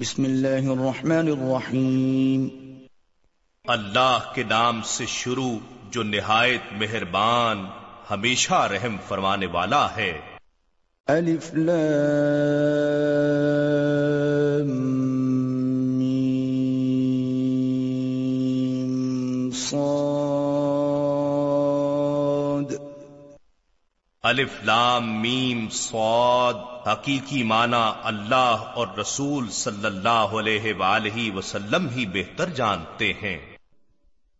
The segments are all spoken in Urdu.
بسم اللہ الرحمن الرحیم۔ اللہ کے نام سے شروع جو نہایت مہربان ہمیشہ رحم فرمانے والا ہے۔ الف لام۔ الف لام میم صاد حقیقی معنی اللہ اور رسول صلی اللہ علیہ وآلہ وسلم ہی بہتر جانتے ہیں۔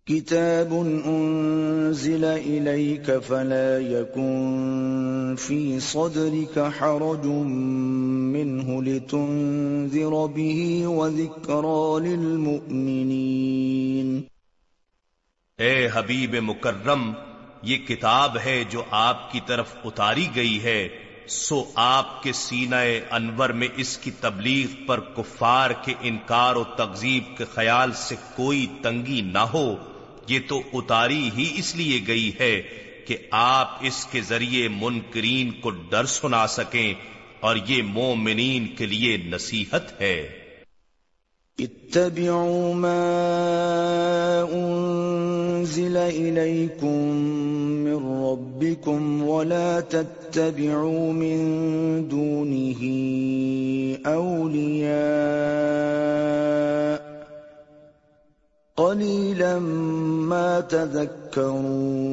كتاب أنزل إليك فلا يكن في صدرك حرج منه لتنذر به وذكرى للمؤمنين اے حبیب مکرم یہ کتاب ہے جو آپ کی طرف اتاری گئی ہے، سو آپ کے سینہ انور میں اس کی تبلیغ پر کفار کے انکار و تغذیب کے خیال سے کوئی تنگی نہ ہو، یہ تو اتاری ہی اس لیے گئی ہے کہ آپ اس کے ذریعے منکرین کو ڈر سنا سکیں اور یہ مومنین کے لیے نصیحت ہے۔ اتبعوا ما أنزل إليكم من ربكم ولا تتبعوا من دونه أولياء قليلا ما تذكرون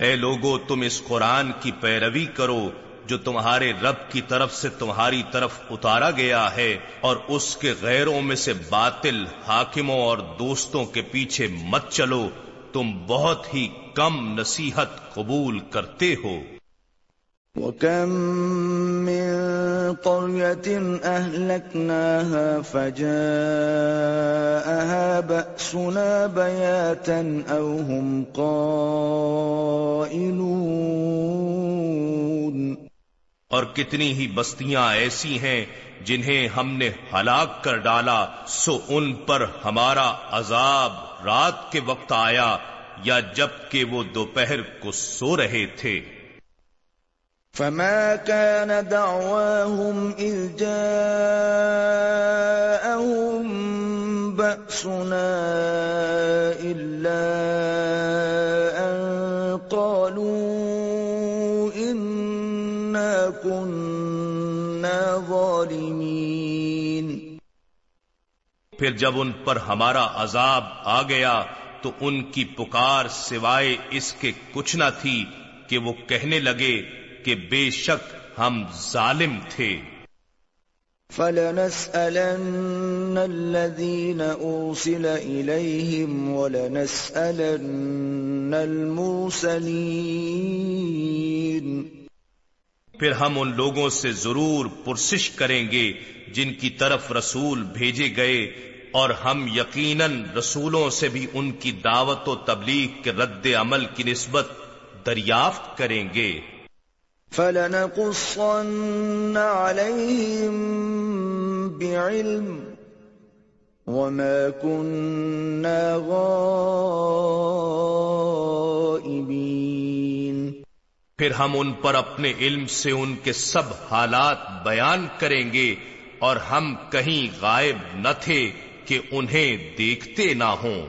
اے لوگو، تم اس قرآن کی پیروی کرو جو تمہارے رب کی طرف سے تمہاری طرف اتارا گیا ہے اور اس کے غیروں میں سے باطل حاکموں اور دوستوں کے پیچھے مت چلو، تم بہت ہی کم نصیحت قبول کرتے ہو۔ وكم من قرية أهلكناها فجاءها بأسنا بياتا أو هم قائلون اور کتنی ہی بستیاں ایسی ہیں جنہیں ہم نے ہلاک کر ڈالا، سو ان پر ہمارا عذاب رات کے وقت آیا، یا جبکہ وہ دوپہر کو سو رہے تھے۔ فما كان دعواهم إذ جاءهم بأسنا إلا أن قالوا پھر جب ان پر ہمارا عذاب آ گیا تو ان کی پکار سوائے اس کے کچھ نہ تھی کہ وہ کہنے لگے کہ بے شک ہم ظالم تھے۔ فلنسألن الذين أرسل إليهم ولنسألن المرسلين پھر ہم ان لوگوں سے ضرور پرسش کریں گے جن کی طرف رسول بھیجے گئے اور ہم یقیناً رسولوں سے بھی ان کی دعوت و تبلیغ کے رد عمل کی نسبت دریافت کریں گے۔ فلنقصن عليهم بعلم وما كنا غائبين۔ پھر ہم ان پر اپنے علم سے ان کے سب حالات بیان کریں گے اور ہم کہیں غائب نہ تھے کہ انہیں دیکھتے نہ ہوں۔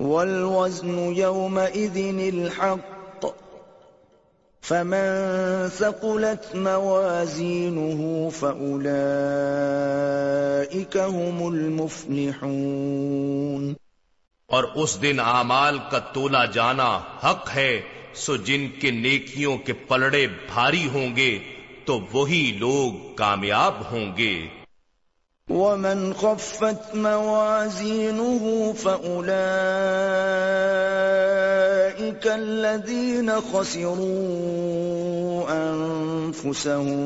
والوزن يومئذ الحق فمن ثقلت موازينه فأولئك هم المفلحون اور اس دن اعمال کا تولا جانا حق ہے سو جن کے نیکیوں کے پلڑے بھاری ہوں گے تو وہی لوگ کامیاب ہوں گے۔ ومن خفت موازينه فأولئك الذين خسروا أنفسهم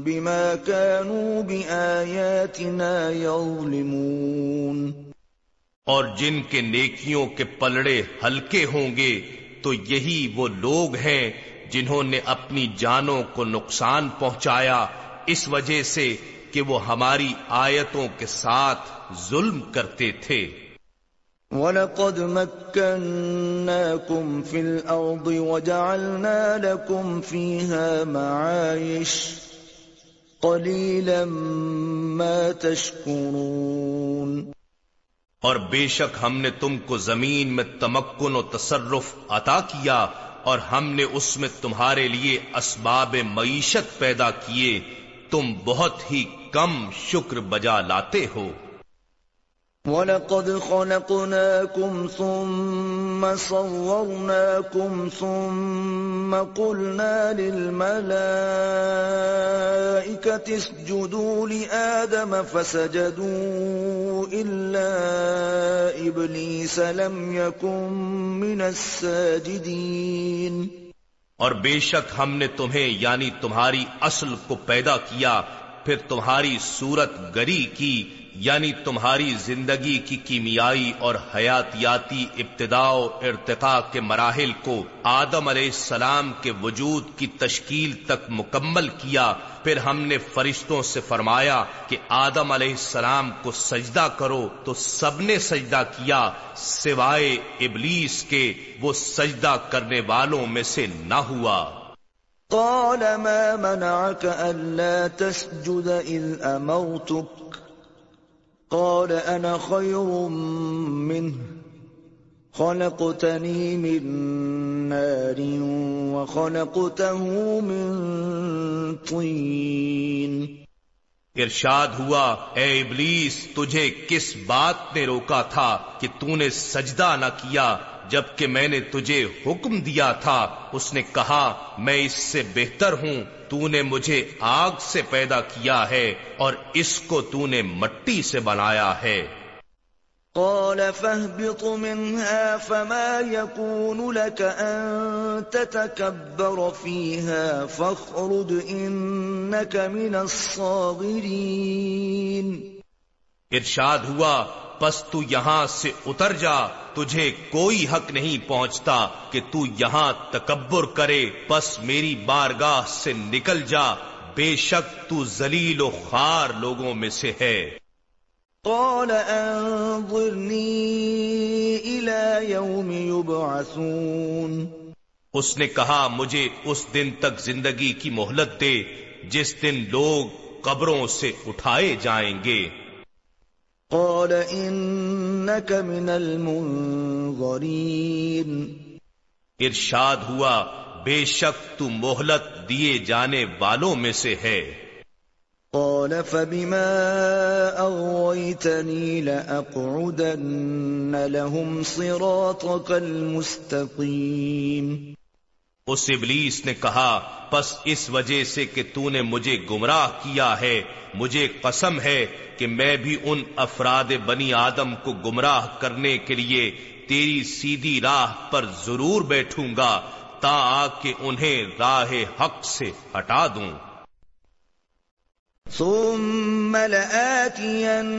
بما كانوا بآياتنا يظلمون۔ اور جن کے نیکیوں کے پلڑے ہلکے ہوں گے تو یہی وہ لوگ ہیں جنہوں نے اپنی جانوں کو نقصان پہنچایا، اس وجہ سے کہ وہ ہماری آیتوں کے ساتھ ظلم کرتے تھے۔ وَلَقَدْ مَكَّنَّاكُمْ فِي الْأَرْضِ وَجَعَلْنَا لَكُمْ فِيهَا مَعَايِشْ قليلا ما تشكرون اور بے شک ہم نے تم کو زمین میں تمکن و تصرف عطا کیا اور ہم نے اس میں تمہارے لیے اسباب معیشت پیدا کیے، تم بہت ہی کم شکر بجا لاتے ہو۔ وَلَقَدْ خَلَقْنَاكُمْ ثُمَّ صَوَّرْنَاكُمْ ثُمَّ قُلْنَا لِلْمَلَائِكَةِ اسْجُدُوا لِآدَمَ فَسَجَدُوا إِلَّا إِبْلِيسَ لَمْ يَكُنْ مِنَ السَّاجِدِينَ اور بے شک ہم نے تمہیں یعنی تمہاری اصل کو پیدا کیا، پھر تمہاری صورت گری کی یعنی تمہاری زندگی کی کیمیائی اور حیاتیاتی ابتدا و ارتقاء کے مراحل کو آدم علیہ السلام کے وجود کی تشکیل تک مکمل کیا، پھر ہم نے فرشتوں سے فرمایا کہ آدم علیہ السلام کو سجدہ کرو، تو سب نے سجدہ کیا، سوائے ابلیس کے، وہ سجدہ کرنے والوں میں سے نہ ہوا۔ قال ما منعك ألا تسجد إذ أمرتك؟ قال انا خير منه. خلقتني من نار وخلقته من طين. ارشاد ہوا، اے ابلیس، تجھے کس بات نے روکا تھا کہ تو نے سجدہ نہ کیا؟ جبکہ میں نے تجھے حکم دیا تھا اس نے کہا میں اس سے بہتر ہوں تو نے مجھے آگ سے پیدا کیا ہے اور اس کو تو نے مٹی سے بنایا ہے۔ قال فاهبط منها فما يكون لك أن تتكبر فيها فاخرج إنك من الصاغرين۔ ارشاد ہوا پس تو یہاں سے اتر جا تجھے کوئی حق نہیں پہنچتا کہ تو یہاں تکبر کرے پس میری بارگاہ سے نکل جا۔ بے شک تو زلیل و خار لوگوں میں سے ہے۔ قال انظرنی الى یوم یبعثون۔ اس نے کہا مجھے اس دن تک زندگی کی مہلت دے جس دن لوگ قبروں سے اٹھائے جائیں گے۔ قال انك من المنظرين ارشاد ہوا بے شک تو مہلت دیے جانے والوں میں سے ہے۔ قال فبما اغويتني لاقعدن لهم صراطك المستقيم۔ اس ابلیس نے کہا، پس اس وجہ سے کہ تو نے مجھے گمراہ کیا ہے، مجھے قسم ہے کہ میں بھی ان افراد بنی آدم کو گمراہ کرنے کے لیے تیری سیدھی راہ پر ضرور بیٹھوں گا، تا آ کے انہیں راہ حق سے ہٹا دوں۔ ثم من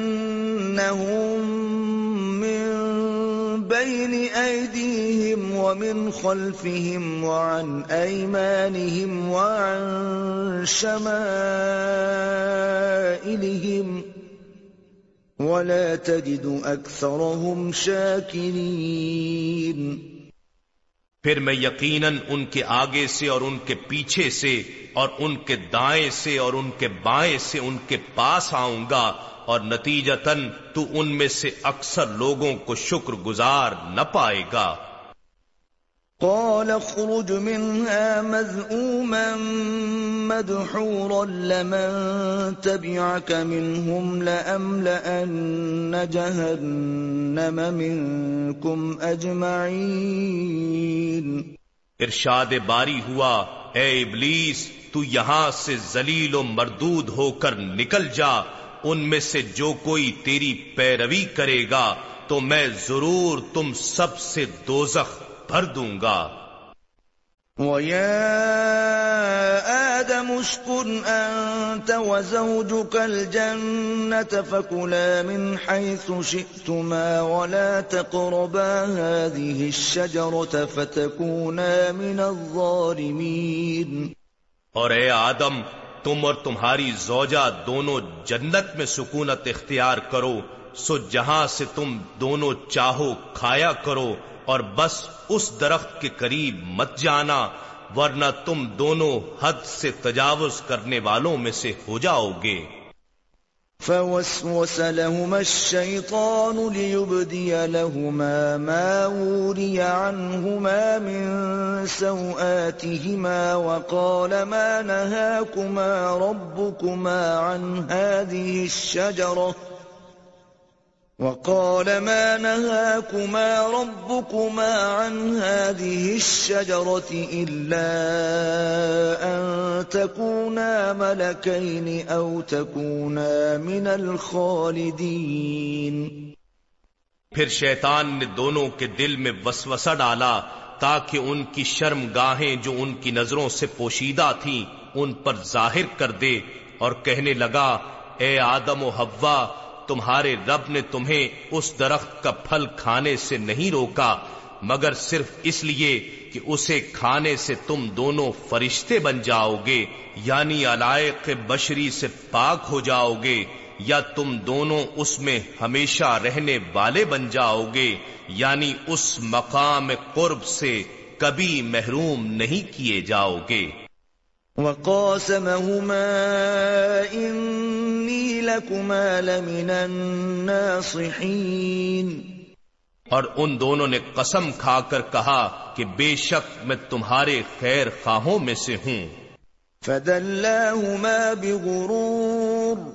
بين أيديهم ومن خلفهم وعن أيمانهم وعن شمائلهم ولا تجد أكثرهم شاكرين پھر میں یقیناً ان کے آگے سے اور ان کے پیچھے سے اور ان کے دائیں سے اور ان کے بائیں سے ان کے پاس آؤں گا اور نتیجتاً تو ان میں سے اکثر لوگوں کو شکر گزار نہ پائے گا۔ قال اخرج منها مذءوما مدحورا لمن تبعك منهم لأملأن جهنم منكم أجمعين۔ ارشاد باری ہوا اے ابلیس تو یہاں سے ذلیل و مردود ہو کر نکل جا۔ ان میں سے جو کوئی تیری پیروی کرے گا تو میں ضرور تم سب سے دوزخ بھر دوں گا۔ وَيَا آدَمُ اسْكُنْ أَنْتَ وَزَوْجُكَ الْجَنَّةَ فَكُلَا مِنْ حَيْثُ شِئْتُمَا وَلَا تَقْرَبَا هَذِهِ الشَّجَرَةَ فَتَكُونَا مِنَ الظَّالِمِينَ۔ اور اے آدم تم اور تمہاری زوجہ دونوں جنت میں سکونت اختیار کرو، سو جہاں سے تم دونوں چاہو کھایا کرو، اور بس اس درخت کے قریب مت جانا، ورنہ تم دونوں حد سے تجاوز کرنے والوں میں سے ہو جاؤ گے۔ فوسوس لهما الشيطان ليبدي لهما ما وري عنهما من سوآتهما وقال ما نهاكما ربكما عن هذه الشجرة وقال ما نهاكما ربكما عن هذه الشجرة إلا أن تكونا ملكين أو تكونا من الخالدين. پھر شیطان نے دونوں کے دل میں وسوسہ ڈالا تاکہ ان کی شرم گاہیں جو ان کی نظروں سے پوشیدہ تھیں ان پر ظاہر کر دے اور کہنے لگا، اے آدم و حوا تمہارے رب نے تمہیں اس درخت کا پھل کھانے سے نہیں روکا، مگر صرف اس لیے کہ اسے کھانے سے تم دونوں فرشتے بن جاؤ گے یعنی علائق بشری سے پاک ہو جاؤ گے، یا تم دونوں اس میں ہمیشہ رہنے والے بن جاؤ گے یعنی اس مقام قرب سے کبھی محروم نہیں کیے جاؤ گے۔ وقاسمهما إني لكما لمن الناصحين. اور ان دونوں نے قسم کھا کر کہا کہ بے شک میں تمہارے خیر خواہوں میں سے ہوں۔ فدلاهما بغرور.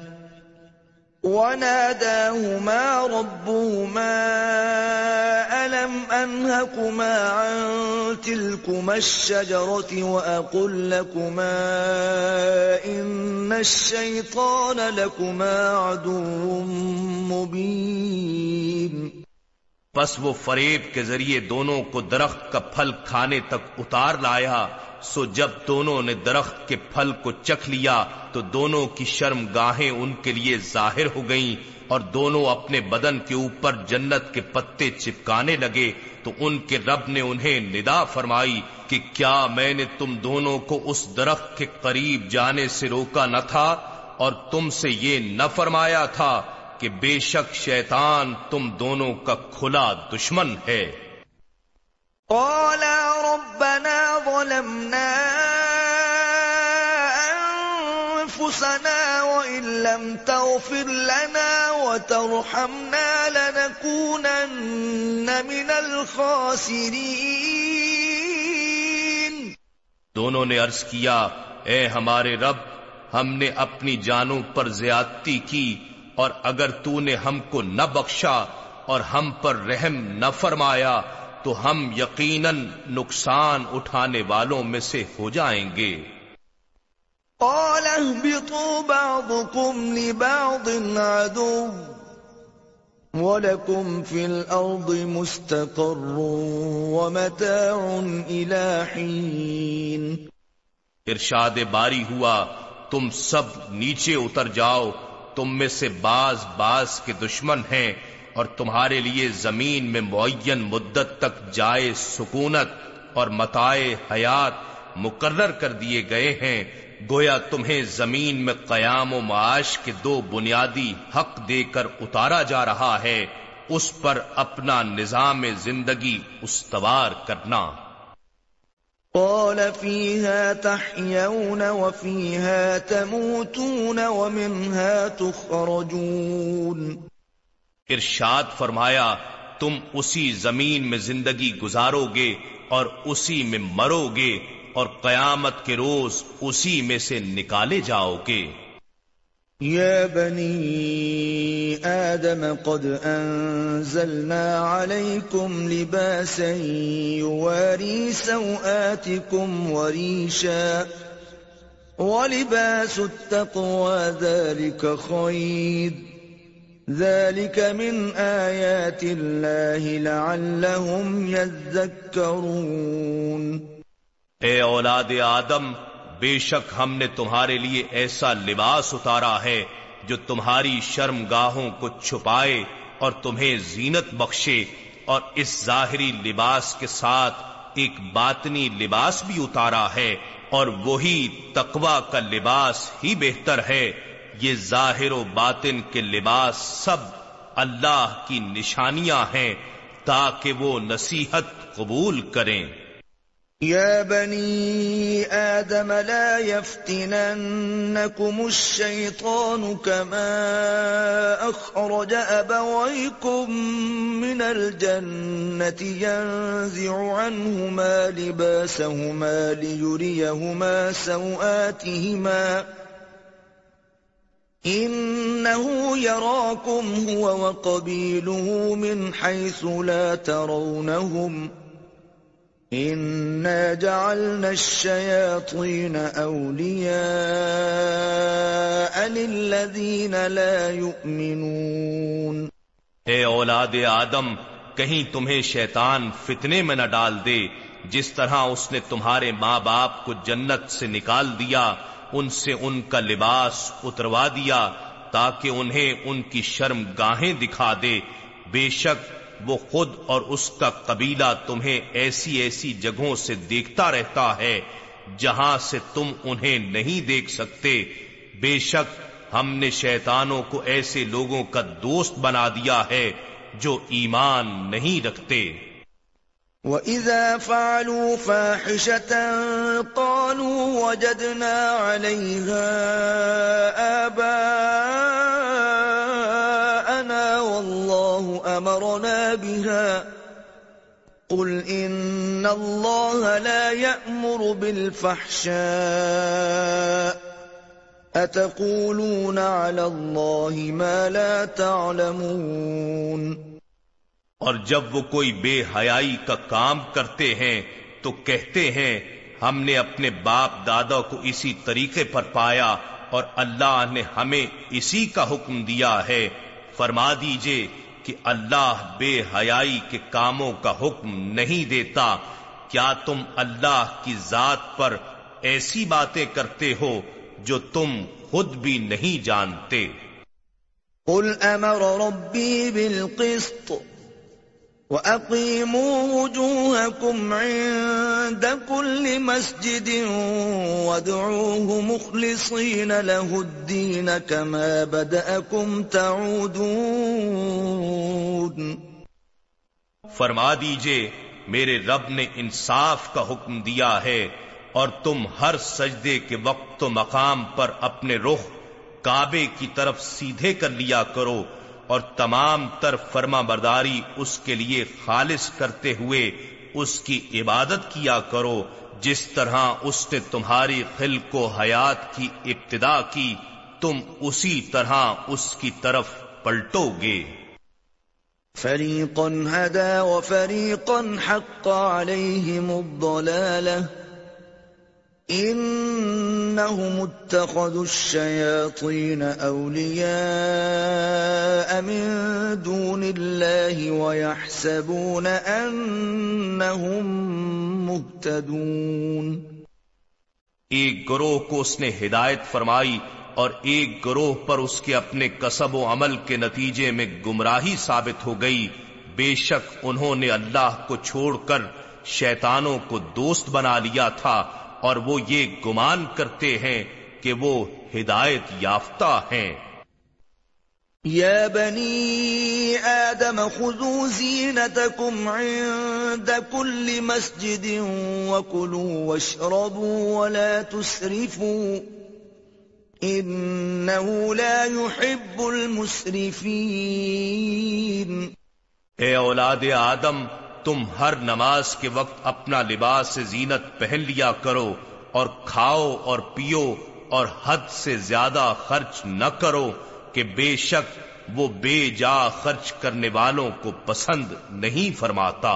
وناداهما ربهما ألم أنهكما عن تلكما الشجرة وأقل لكما إن الشيطان لكما عدو مبين. پس وہ فریب کے ذریعے دونوں کو درخت کا پھل کھانے تک اتار لایا سو جب دونوں نے درخت کے پھل کو چکھ لیا تو دونوں کی شرم گاہیں ان کے لیے ظاہر ہو گئیں اور دونوں اپنے بدن کے اوپر جنت کے پتے چپکانے لگے تو ان کے رب نے انہیں ندا فرمائی کہ کیا میں نے تم دونوں کو اس درخت کے قریب جانے سے روکا نہ تھا اور تم سے یہ نہ فرمایا تھا کہ بے شک شیطان تم دونوں کا کھلا دشمن ہے۔ قالا ربنا ظلمنا أنفسنا وإن لم تغفر لنا وترحمنا لنكونن من الخاسرين دونوں نے عرض کیا، اے ہمارے رب، ہم نے اپنی جانوں پر زیادتی کی، اور اگر تو نے ہم کو نہ بخشا اور ہم پر رحم نہ فرمایا تو ہم یقیناً نقصان اٹھانے والوں میں سے ہو جائیں گے۔ قال اهبطوا بعضكم لبعض عدو ولكم في الأرض مستقر ومتاع إلى حين۔ ارشاد باری ہوا تم سب نیچے اتر جاؤ تم میں سے باز باز کے دشمن ہیں۔ اور تمہارے لیے زمین میں معین مدت تک جائے سکونت اور متائے حیات مقرر کر دیے گئے ہیں، گویا تمہیں زمین میں قیام و معاش کے دو بنیادی حق دے کر اتارا جا رہا ہے، اس پر اپنا نظام زندگی استوار کرنا۔ قال فيها تحيون وفيها تموتون ومنها تخرجون۔ ارشاد فرمایا، تم اسی زمین میں زندگی گزارو گے اور اسی میں مرو گے اور قیامت کے روز اسی میں سے نکالے جاؤ گے۔ يا بني آدم قد أنزلنا عليكم لباسا يواري سوآتكم وريشا ولباس التقوى ذلك خير ذلك من آيات الله لعلهم يذكرون اے اولاد آدم، بے شک ہم نے تمہارے لیے ایسا لباس اتارا ہے جو تمہاری شرم گاہوں کو چھپائے اور تمہیں زینت بخشے اور اس ظاہری لباس کے ساتھ ایک باطنی لباس بھی اتارا ہے اور وہی تقوا کا لباس ہی بہتر ہے۔ یہ ظاہر و باطن کے لباس سب اللہ کی نشانیاں ہیں تاکہ وہ نصیحت قبول کریں۔ يا بني آدم لا يفتننكم الشيطان كما أخرج أبويكم من الجنة ينزع عنهما لباسهما ليريهما سوآتهما إنه يراكم هو وقبيله من حيث لا ترونهم ۖ جعلنا الشياطين للذين لا يؤمنون اے اولاد آدم، کہیں تمہیں شیطان فتنے میں نہ ڈال دے، جس طرح اس نے تمہارے ماں باپ کو جنت سے نکال دیا ان سے ان کا لباس اتروا دیا تاکہ انہیں ان کی شرم گاہیں دکھا دے۔ بے شک وہ خود اور اس کا قبیلہ تمہیں ایسی ایسی جگہوں سے دیکھتا رہتا ہے جہاں سے تم انہیں نہیں دیکھ سکتے۔ بے شک ہم نے شیطانوں کو ایسے لوگوں کا دوست بنا دیا ہے جو ایمان نہیں رکھتے۔ وَإِذَا فَعَلُوا فَاحِشَةً قَالُوا وَجَدْنَا عَلَيْهَا آبَاءَنَا وَاللَّهُ أَمَرَنَا بِهَا قُلْ إِنَّ اللَّهَ لَا يَأْمُرُ بِالْفَحْشَاءِ أَتَقُولُونَ عَلَى اللَّهِ مَا لَا تَعْلَمُونَ اور جب وہ کوئی بے حیائی کا کام کرتے ہیں تو کہتے ہیں، ہم نے اپنے باپ دادا کو اسی طریقے پر پایا اور اللہ نے ہمیں اسی کا حکم دیا ہے۔ فرما دیجیے کہ اللہ بے حیائی کے کاموں کا حکم نہیں دیتا۔ کیا تم اللہ کی ذات پر ایسی باتیں کرتے ہو جو تم خود بھی نہیں جانتے؟ قل امر بالقسط. وَأَقِيمُوا وُجُوهَكُمْ عِندَ كُلِّ مَسْجِدٍ وَادْعُوهُ مُخْلِصِينَ لَهُ الدِّينَ كَمَا بَدَأَكُمْ تَعُودُونَ فرما دیجیے، میرے رب نے انصاف کا حکم دیا ہے اور تم ہر سجدے کے وقت و مقام پر اپنے رخ کعبے کی طرف سیدھے کر لیا کرو اور تمام تر فرما برداری اس کے لیے خالص کرتے ہوئے اس کی عبادت کیا کرو، جس طرح اس نے تمہاری خل کو حیات کی ابتدا کی، تم اسی طرح اس کی طرف پلٹو گے۔ فریقا هدا وفریقا حق علیہم الضلالہ۔ انہم اتخذوا الشیاطین اولیاء من دون اللہ ویحسبون انہم مہتدون ایک گروہ کو اس نے ہدایت فرمائی اور ایک گروہ پر اس کے اپنے کسب و عمل کے نتیجے میں گمراہی ثابت ہو گئی۔ بے شک انہوں نے اللہ کو چھوڑ کر شیطانوں کو دوست بنا لیا تھا۔ اور وہ یہ گمان کرتے ہیں کہ وہ ہدایت یافتہ ہیں۔ یا بنی آدم خذوا زینتکم عند كل مسجد وکلوا واشربوا ولا تسرفوا انہو لا يحب المسرفین۔ اے اولاد آدم تم ہر نماز کے وقت اپنا لباس سے زینت پہن لیا کرو اور کھاؤ اور پیو اور حد سے زیادہ خرچ نہ کرو کہ بے شک وہ بے جا خرچ کرنے والوں کو پسند نہیں فرماتا۔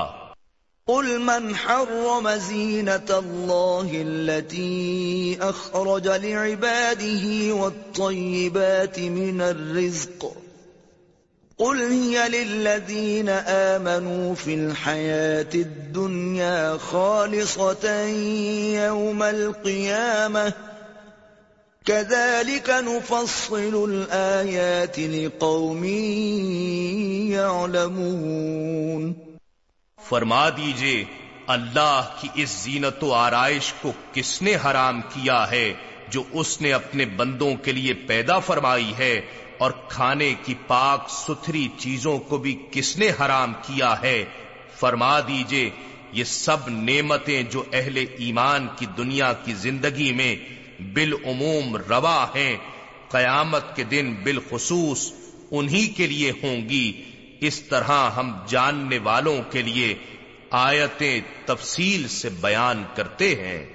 قل من حرم زینة الله التي اخرج لعباده والطيبات من الرزق قل هي للذين آمنوا في الحياة الدنيا خالصة يوم القيامة كذلك نفصل الآيات لقوم يعلمون فرما دیجیے، اللہ کی اس زینت و آرائش کو کس نے حرام کیا ہے جو اس نے اپنے بندوں کے لیے پیدا فرمائی ہے اور کھانے کی پاک ستھری چیزوں کو بھی کس نے حرام کیا ہے؟ فرما دیجیے، یہ سب نعمتیں جو اہل ایمان کی دنیا کی زندگی میں بالعموم روا ہیں، قیامت کے دن بالخصوص انہی کے لیے ہوں گی۔ اس طرح ہم جاننے والوں کے لیے آیتیں تفصیل سے بیان کرتے ہیں۔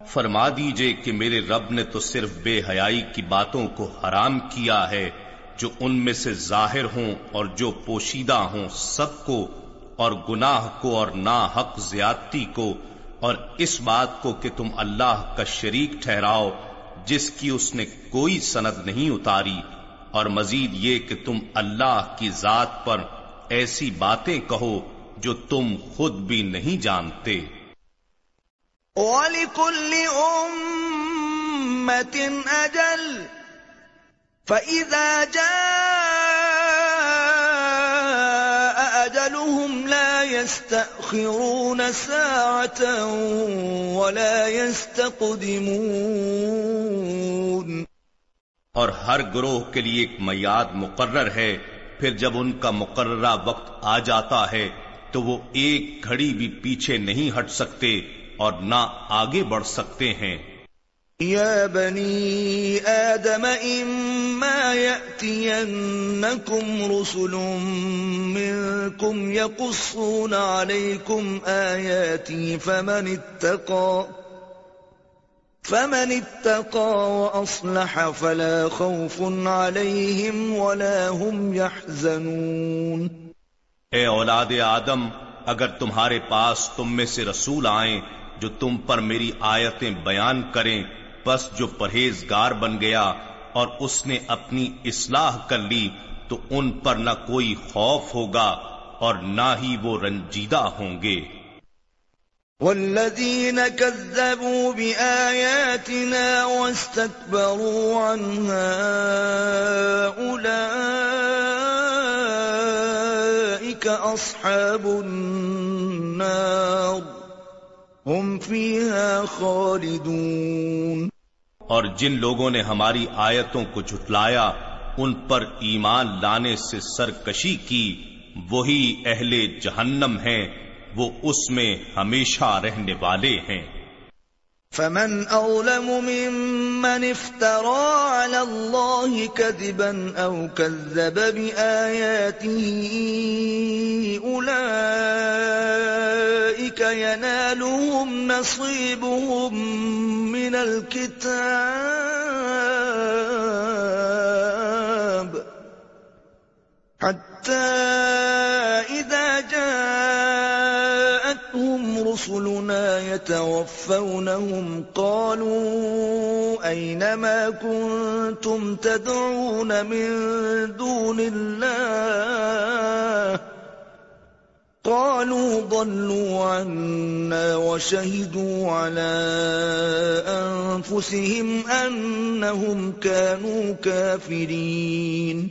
فرما دیجیے کہ میرے رب نے تو صرف بے حیائی کی باتوں کو حرام کیا ہے، جو ان میں سے ظاہر ہوں اور جو پوشیدہ ہوں سب کو، اور گناہ کو اور نا حق زیادتی کو، اور اس بات کو کہ تم اللہ کا شریک ٹھہراؤ، جس کی اس نے کوئی سند نہیں اتاری، اور مزید یہ کہ تم اللہ کی ذات پر ایسی باتیں کہو جو تم خود بھی نہیں جانتے۔ وَلِكُلِّ أُمَّةٍ أَجَلٌ. فَإِذَا جَاءَ أَجَلُهُمْ لَا يَسْتَأْخِرُونَ سَاعَةً وَلَا يَسْتَقْدِمُونَ. اور ہر گروہ کے لیے ایک میاد مقرر ہے، پھر جب ان کا مقررہ وقت آ جاتا ہے، تو وہ ایک گھڑی بھی پیچھے نہیں ہٹ سکتے۔ اور نہ آگے بڑھ سکتے ہیں۔ یا بنی آدم اما یأتینکم رسل منکم یقصون علیکم آیاتی فمن اتقا فمن اتقا واصلح فلا خوف علیہم ولا هم يحزنون اے اولاد آدم اگر تمہارے پاس تم میں سے رسول آئیں جو تم پر میری آیتیں بیان کریں بس جو پرہیزگار بن گیا اور اس نے اپنی اصلاح کر لی، تو ان پر نہ کوئی خوف ہوگا اور نہ ہی وہ رنجیدہ ہوں گے۔ والذين كذبوا بآياتنا واستكبروا عنها أولئك أصحاب النار خالدون۔ اور جن لوگوں نے ہماری آیتوں کو جھٹلایا ان پر ایمان لانے سے سرکشی کی وہی اہل جہنم ہیں وہ اس میں ہمیشہ رہنے والے ہیں۔ فمن اولم ممن افترى على الله كذبا او كذب اولئك ينالهم نصيبهم من الكتاب حتى اذا جاءتهم رسلنا يتوفونهم قالوا أينما كنتم تدعون من دون الله قالوا ضلوا عنا وشهدوا على أنفسهم أنهم كانوا كافرين.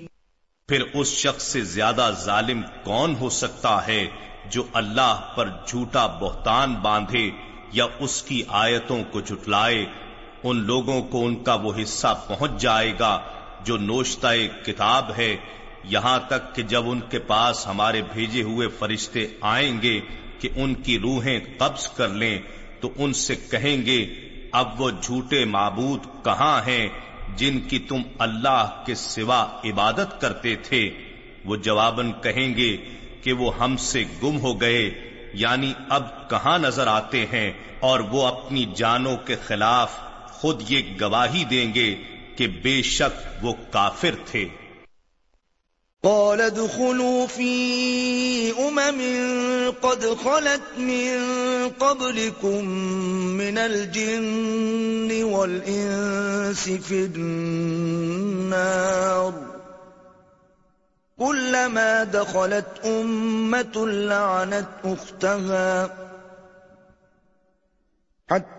پھر اس شخص سے زیادہ ظالم کون ہو سکتا ہے جو اللہ پر جھوٹا بہتان باندھے یا اس کی آیتوں کو جھٹلائے؟ ان لوگوں کو ان کا وہ حصہ پہنچ جائے گا جو نوشتہ کتاب ہے یہاں تک کہ جب ان کے پاس ہمارے بھیجے ہوئے فرشتے آئیں گے کہ ان کی روحیں قبض کر لیں، تو ان سے کہیں گے، اب وہ جھوٹے معبود کہاں ہیں جن کی تم اللہ کے سوا عبادت کرتے تھے؟ وہ جواباً کہیں گے کہ وہ ہم سے گم ہو گئے یعنی اب کہاں نظر آتے ہیں؟ اور وہ اپنی جانوں کے خلاف خود یہ گواہی دیں گے کہ بے شک وہ کافر تھے۔ قال ادخلوا في أمم قد خلت من قبلكم من الجن والإنس في النار. كلما دخلت أمة لعنت أختها. حتى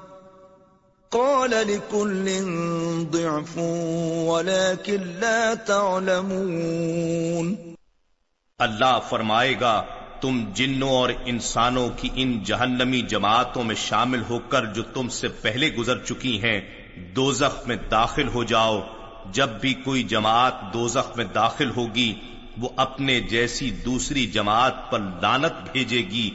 قال لكل ضعف ولكن لا تعلمون. اللہ فرمائے گا، تم جنوں اور انسانوں کی ان جہنمی جماعتوں میں شامل ہو کر جو تم سے پہلے گزر چکی ہیں، دوزخ میں داخل ہو جاؤ۔ جب بھی کوئی جماعت دوزخ میں داخل ہوگی، وہ اپنے جیسی دوسری جماعت پر لانت بھیجے گی۔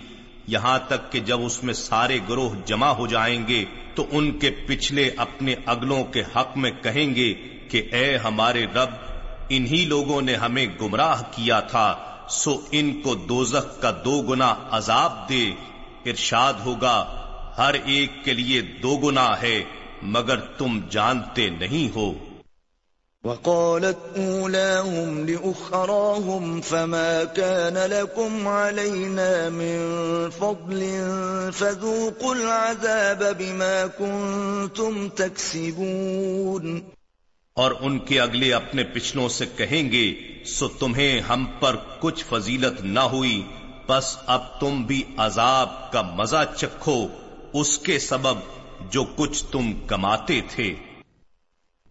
یہاں تک کہ جب اس میں سارے گروہ جمع ہو جائیں گے تو ان کے پچھلے اپنے اگلوں کے حق میں کہیں گے کہ اے ہمارے رب، انہی لوگوں نے ہمیں گمراہ کیا تھا، سو ان کو دوزخ کا دو گنا عذاب دے، ارشاد ہوگا، ہر ایک کے لیے دو گنا ہے، مگر تم جانتے نہیں ہو۔ وقالت أولاهم لأخراهم فما كان لكم علينا من فضل فذوقوا العذاب بما كنتم تكسبون. اور ان کے اگلے اپنے پچھلوں سے کہیں گے، سو تمہیں ہم پر کچھ فضیلت نہ ہوئی، بس اب تم بھی عذاب کا مزہ چکھو، اس کے سبب جو کچھ تم کماتے تھے۔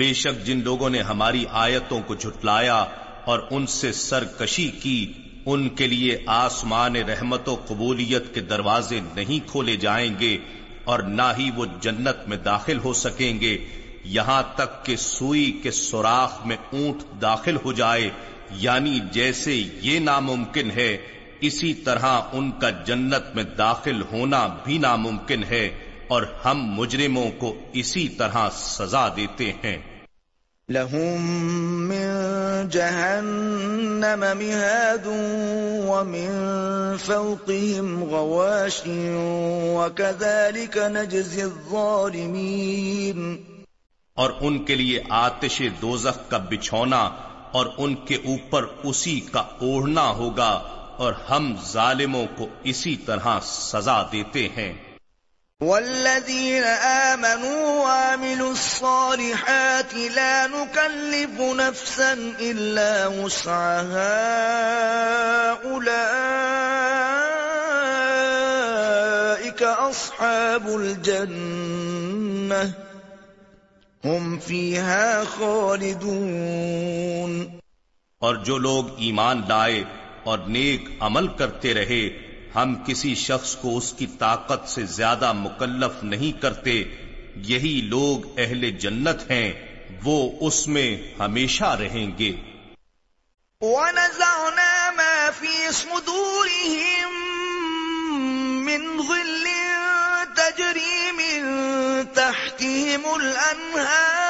بے شک جن لوگوں نے ہماری آیتوں کو جھٹلایا اور ان سے سرکشی کی، ان کے لیے آسمان رحمت و قبولیت کے دروازے نہیں کھولے جائیں گے اور نہ ہی وہ جنت میں داخل ہو سکیں گے۔ یہاں تک کہ سوئی کے سوراخ میں اونٹ داخل ہو جائے یعنی جیسے یہ ناممکن ہے، اسی طرح ان کا جنت میں داخل ہونا بھی ناممکن ہے اور ہم مجرموں کو اسی طرح سزا دیتے ہیں۔ لهم من جهنم مهاد ومن فوقهم غواش وكذلك نجزي الظالمين اور ان کے لیے آتش دوزخ کا بچھونا اور ان کے اوپر اسی کا اوڑھنا ہوگا اور ہم ظالموں کو اسی طرح سزا دیتے ہیں۔ والذين آمنوا وعملوا الصالحات لا نكلف نفسا إلا وسعها أولئك أصحاب الجنة هم فيها خالدون اور جو لوگ ایمان لائے اور نیک عمل کرتے رہے ہم کسی شخص کو اس کی طاقت سے زیادہ مکلف نہیں کرتے، یہی لوگ اہل جنت ہیں، وہ اس میں ہمیشہ رہیں گے۔ وَنَزَعْنَا مَا فِي صُدُورِهِم مِّن غِلٍّ تَجْرِي مِن تَحْتِهِمُ الْأَنْهَارُ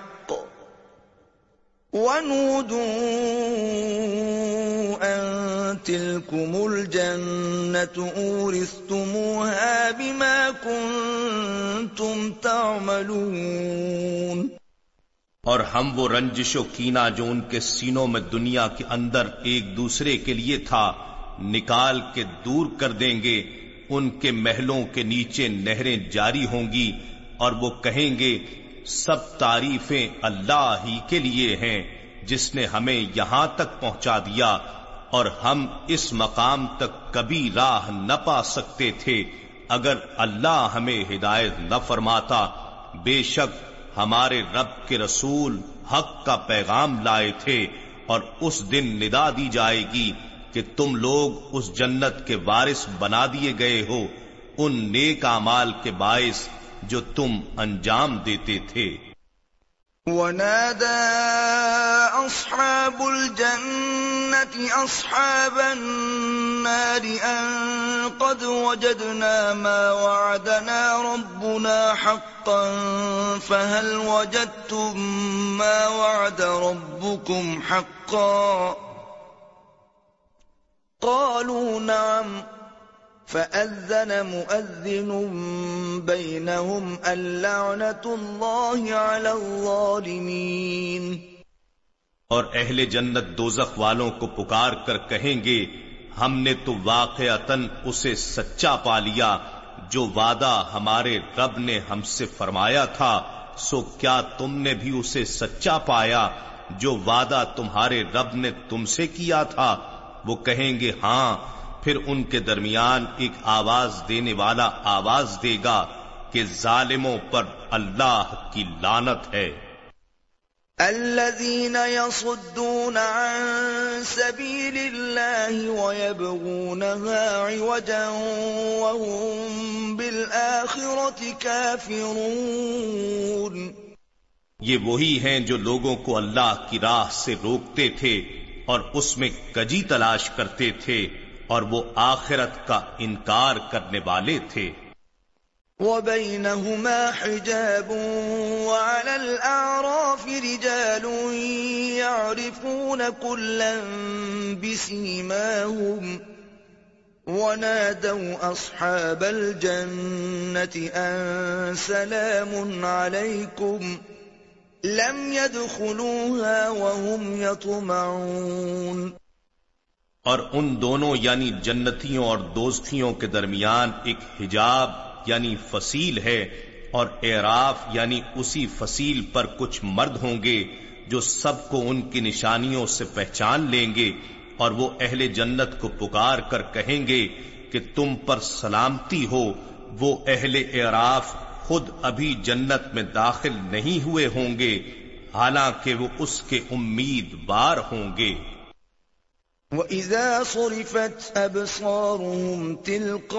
ونودوا أن تلكم الجنة أورثتموها بما كنتم تعملون اور ہم وہ رنجش و کینا جو ان کے سینوں میں دنیا کے اندر ایک دوسرے کے لیے تھا، نکال کے دور کر دیں گے۔ ان کے محلوں کے نیچے نہریں جاری ہوں گی اور وہ کہیں گے سب تعریفیں اللہ ہی کے لیے ہیں، جس نے ہمیں یہاں تک پہنچا دیا اور ہم اس مقام تک کبھی راہ نہ پا سکتے تھے۔ اگر اللہ ہمیں ہدایت نہ فرماتا، بے شک ہمارے رب کے رسول حق کا پیغام لائے تھے اور اس دن ندا دی جائے گی کہ تم لوگ اس جنت کے وارث بنا دیے گئے ہو۔ ان نیک مال کے باعث جو تم انجام دیتے تھے۔ ونادى أصحاب الجنة أصحاب النار أن قد وجدنا ما وعدنا ربنا حقا فهل وجدتم ما وعد ربكم حقا؟ قالوا نعم. فأذن مؤذن بينهم اللعنة الله على الظالمين اور اہل جنت دوزخ والوں کو پکار کر کہیں گے، ہم نے تو واقعتاً اسے سچا پا لیا، جو وعدہ ہمارے رب نے ہم سے فرمایا تھا، سو کیا تم نے بھی اسے سچا پایا، جو وعدہ تمہارے رب نے تم سے کیا تھا؟ وہ کہیں گے ہاں پھر ان کے درمیان ایک آواز دینے والا آواز دے گا کہ ظالموں پر اللہ کی لانت ہے۔ الذين يصدون عن سبيل الله ويبغونها عوجا وهم بالآخرة كافرون۔ یہ وہی ہیں جو لوگوں کو اللہ کی راہ سے روکتے تھے اور اس میں کجی تلاش کرتے تھے۔ اور وہ آخرت کا انکار کرنے والے تھے۔ وبينهما حجاب وعلى الأعراف رجال يعرفون كلا بسيماهم ونادوا أصحاب الجنة أن سلام عليكم لم يدخلوها وهم يطمعون اور ان دونوں یعنی جنتیوں اور دوستیوں کے درمیان ایک حجاب یعنی فصیل ہے اور اعراف یعنی اسی فصیل پر کچھ مرد ہوں گے جو سب کو ان کی نشانیوں سے پہچان لیں گے اور وہ اہل جنت کو پکار کر کہیں گے کہ تم پر سلامتی ہو، وہ اہل اعراف خود ابھی جنت میں داخل نہیں ہوئے ہوں گے، حالانکہ وہ اس کے امید بار ہوں گے۔ وَإِذَا صُرِفَتْ أَبْصَارُهُمْ تِلْقَاءَ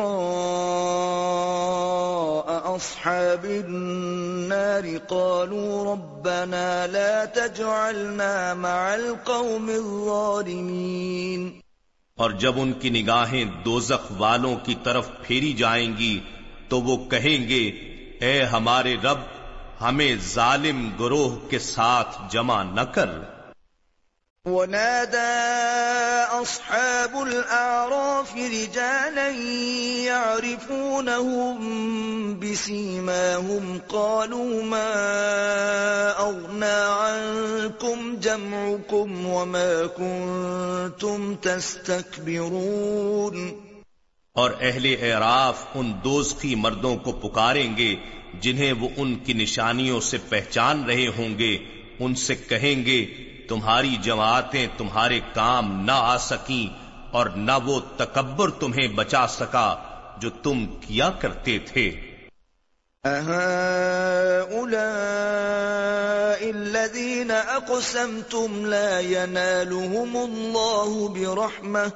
أَصْحَابِ النَّارِ قَالُوا رَبَّنَا لَا تَجْعَلْنَا مَعَ الْقَوْمِ الظَّالِمِينَ اور جب ان کی نگاہیں دوزخ والوں کی طرف پھیری جائیں گی، تو وہ کہیں گے، اے ہمارے رب، ہمیں ظالم گروہ کے ساتھ جمع نہ کر۔ ونادى أصحاب الأعراف رجالا يعرفونهم بسيماهم قالوا ما أغنى عنكم جمعكم وما كنتم تستكبرون اور اہل اعراف ان دوستی مردوں کو پکاریں گے جنہیں وہ ان کی نشانیوں سے پہچان رہے ہوں گے، ان سے کہیں گے تمہاری جماعتیں تمہارے کام نہ آ سکیں اور نہ وہ تکبر تمہیں بچا سکا جو تم کیا کرتے تھے۔ الذين أقسمتم لا ينالهم الله برحمة،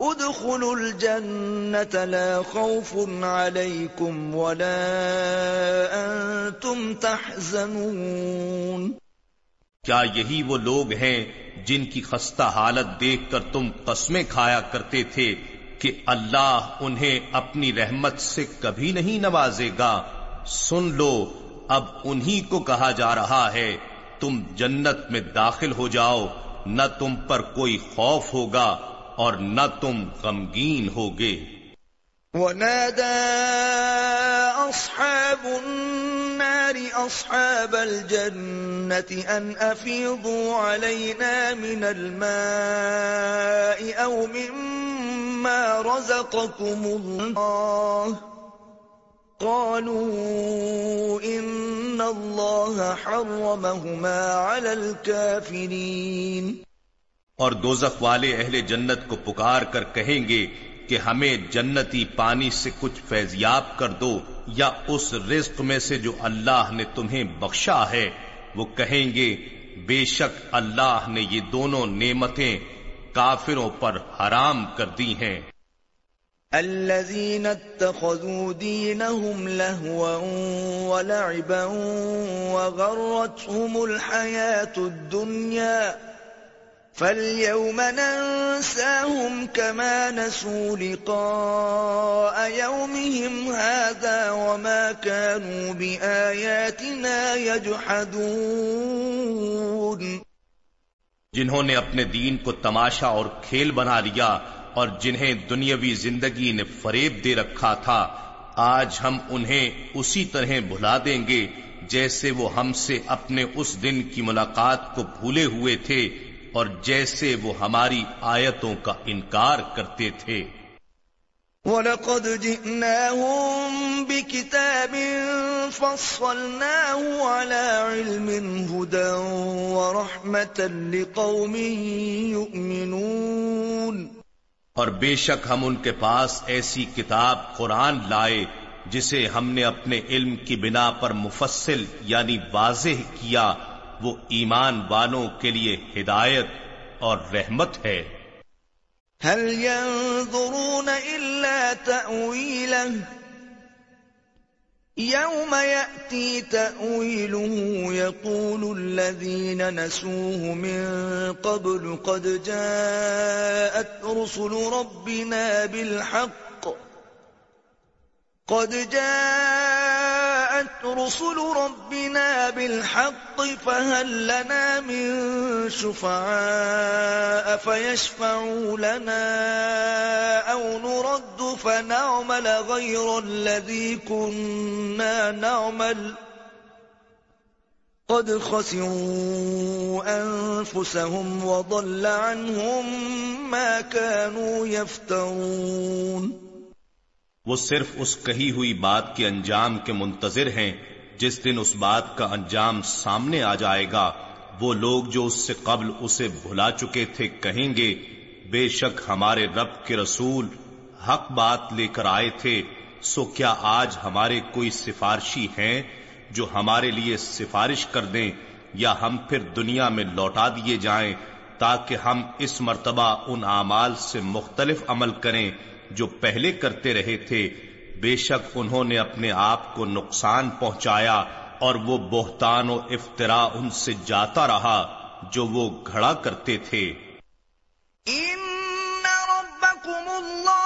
ادخلوا الجنة لا خوف عليكم ولا أنتم تحزنون۔ کیا یہی وہ لوگ ہیں جن کی خستہ حالت دیکھ کر تم قسمیں کھایا کرتے تھے کہ اللہ انہیں اپنی رحمت سے کبھی نہیں نوازے گا؟ سن لو، اب انہی کو کہا جا رہا ہے، تم جنت میں داخل ہو جاؤ، نہ تم پر کوئی خوف ہوگا اور نہ تم غمگین ہوگے۔ ونادى أصحاب النار أصحاب الجنة أن أفيضوا علينا من الماء أو مما رزقكم الله. قالوا إن الله حرمهما على الكافرين. اور دوزخ والے اہل جنت کو پکار کر کہیں گے کہ ہمیں جنتی پانی سے کچھ فیضیاب کر دو یا اس رزق میں سے جو اللہ نے تمہیں بخشا ہے، وہ کہیں گے، بے شک اللہ نے یہ دونوں نعمتیں کافروں پر حرام کر دی ہیں۔ الذين اتخذوا دينهم لهوا ولعبا وغرتهم الحياة الدنيا فاليوم ننساهم كما نسوا لقاء يومهم هذا وما كانوا بآياتنا يجحدون جنہوں نے اپنے دین کو تماشا اور کھیل بنا لیا اور جنہیں دنیاوی زندگی نے فریب دے رکھا تھا، آج ہم انہیں اسی طرح بھلا دیں گے جیسے وہ ہم سے اپنے اس دن کی ملاقات کو بھولے ہوئے تھے۔ اور جیسے وہ ہماری آیتوں کا انکار کرتے تھے۔ وَلَقَدْ جِئْنَاهُمْ بِكِتَابٍ فَصَّلْنَاهُ عَلَى عِلْمٍ هُدًى وَرَحْمَةً لِقَوْمٍ يُؤْمِنُونَ۔ اور بے شک ہم ان کے پاس ایسی کتاب قرآن لائے جسے ہم نے اپنے علم کی بنا پر مفصل یعنی واضح کیا وہ ایمان والوں کے لیے ہدایت اور رحمت ہے۔ هل ينظرون إلا تأويله؟ يوم يأتي تأويله يقول الذين نسوه من قبل قد جاءت رسل ربنا بالحق قد جاءت رسل ربنا بالحق فهل لنا من شفعاء فيشفعوا لنا أو نرد فنعمل غير الذي كنا نعمل قد خسروا أنفسهم وضل عنهم ما كانوا يفترون وہ صرف اس کہی ہوئی بات کے انجام کے منتظر ہیں، جس دن اس بات کا انجام سامنے آ جائے گا، وہ لوگ جو اس سے قبل اسے بھلا چکے تھے کہیں گے، بے شک ہمارے رب کے رسول حق بات لے کر آئے تھے، سو کیا آج ہمارے کوئی سفارشی ہیں جو ہمارے لیے سفارش کر دیں، یا ہم پھر دنیا میں لوٹا دیے جائیں تاکہ ہم اس مرتبہ ان اعمال سے مختلف عمل کریں۔ جو پہلے کرتے رہے تھے، بے شک انہوں نے اپنے آپ کو نقصان پہنچایا اور وہ بہتان و افطرا ان سے جاتا رہا جو وہ گھڑا کرتے تھے۔ ان ربکم اللہ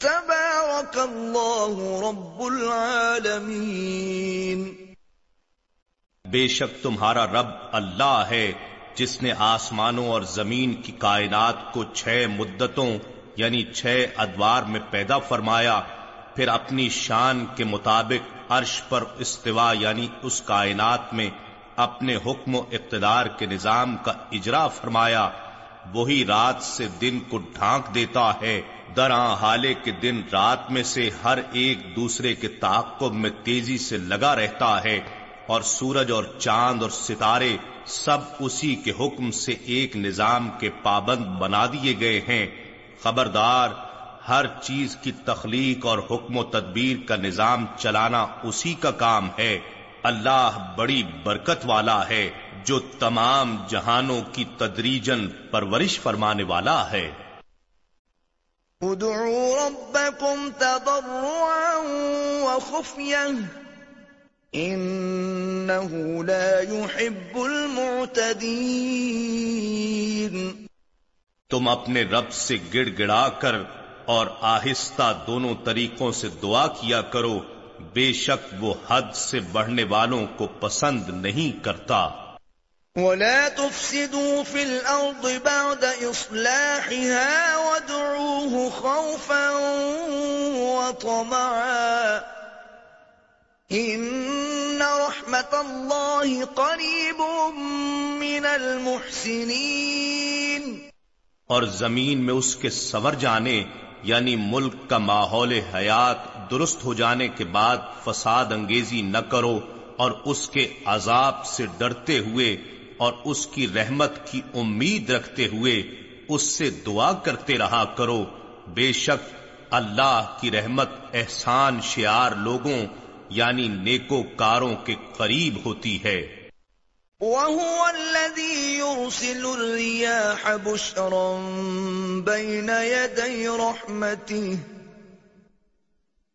تبارك الله رب العالمين. بے شک تمہارا رب اللہ ہے، جس نے آسمانوں اور زمین کی کائنات کو چھ مدتوں یعنی چھ ادوار میں پیدا فرمایا، پھر اپنی شان کے مطابق عرش پر استوا یعنی اس کائنات میں اپنے حکم و اقتدار کے نظام کا اجرا فرمایا، وہی رات سے دن کو ڈھانک دیتا ہے۔ درا حالے کے دن رات میں سے ہر ایک دوسرے کے تعقب میں تیزی سے لگا رہتا ہے اور سورج اور چاند اور ستارے سب اسی کے حکم سے ایک نظام کے پابند بنا دیے گئے ہیں۔ خبردار، ہر چیز کی تخلیق اور حکم و تدبیر کا نظام چلانا اسی کا کام ہے۔ اللہ بڑی برکت والا ہے جو تمام جہانوں کی تدریجن پرورش فرمانے والا ہے۔ ادعوا ربكم تضرعا وخفية. إنه لا يحب المعتدين. تم اپنے رب سے گڑ گڑا کر اور آہستہ دونوں طریقوں سے دعا کیا کرو، بے شک وہ حد سے بڑھنے والوں کو پسند نہیں کرتا۔ ولا تفسدوا في الأرض بعد إصلاحها وادعوه خوفا وطمعا إن رحمة الله قريب من المحسنين اور زمین میں اس کے سور جانے یعنی ملک کا ماحول حیات درست ہو جانے کے بعد فساد انگیزی نہ کرو اور اس کے عذاب سے ڈرتے ہوئے اور اس کی رحمت کی امید رکھتے ہوئے اس سے دعا کرتے رہا کرو۔ بے شک اللہ کی رحمت احسان شیار لوگوں یعنی نیکو کاروں کے قریب ہوتی ہے۔ وَهُوَ الَّذِي يُرْسِلُ الرِّيَاحَ بُشْرًا بَيْنَ يَدَيْ رَحْمَتِهِ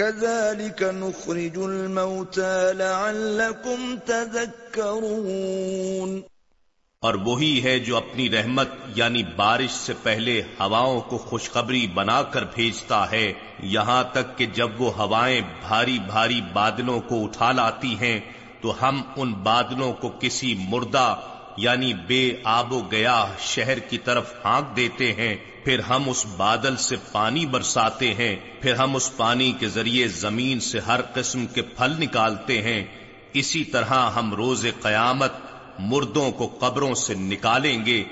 كذلك نخرج الموتى لعلكم تذكرون۔ اور وہی ہے جو اپنی رحمت یعنی بارش سے پہلے ہواؤں کو خوشخبری بنا کر بھیجتا ہے، یہاں تک کہ جب وہ ہوائیں بھاری بھاری بادلوں کو اٹھا لاتی ہیں، تو ہم ان بادلوں کو کسی مردہ یعنی بے آب و گیا شہر کی طرف ہانک دیتے ہیں، پھر ہم اس بادل سے پانی برساتے ہیں، پھر ہم اس پانی کے ذریعے زمین سے ہر قسم کے پھل نکالتے ہیں۔ اسی طرح ہم روز قیامت مردوں کو قبروں سے نکالیں گے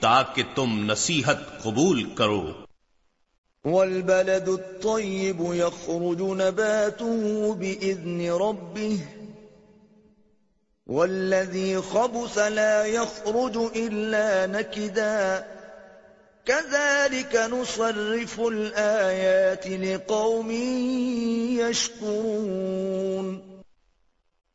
تاکہ تم نصیحت قبول کرو۔ والبلد الطيب يخرج نباته بإذن ربه والذي خبث لا يخرج إلا نكدا. كذلك نصرف الآيات لقوم يشكرون.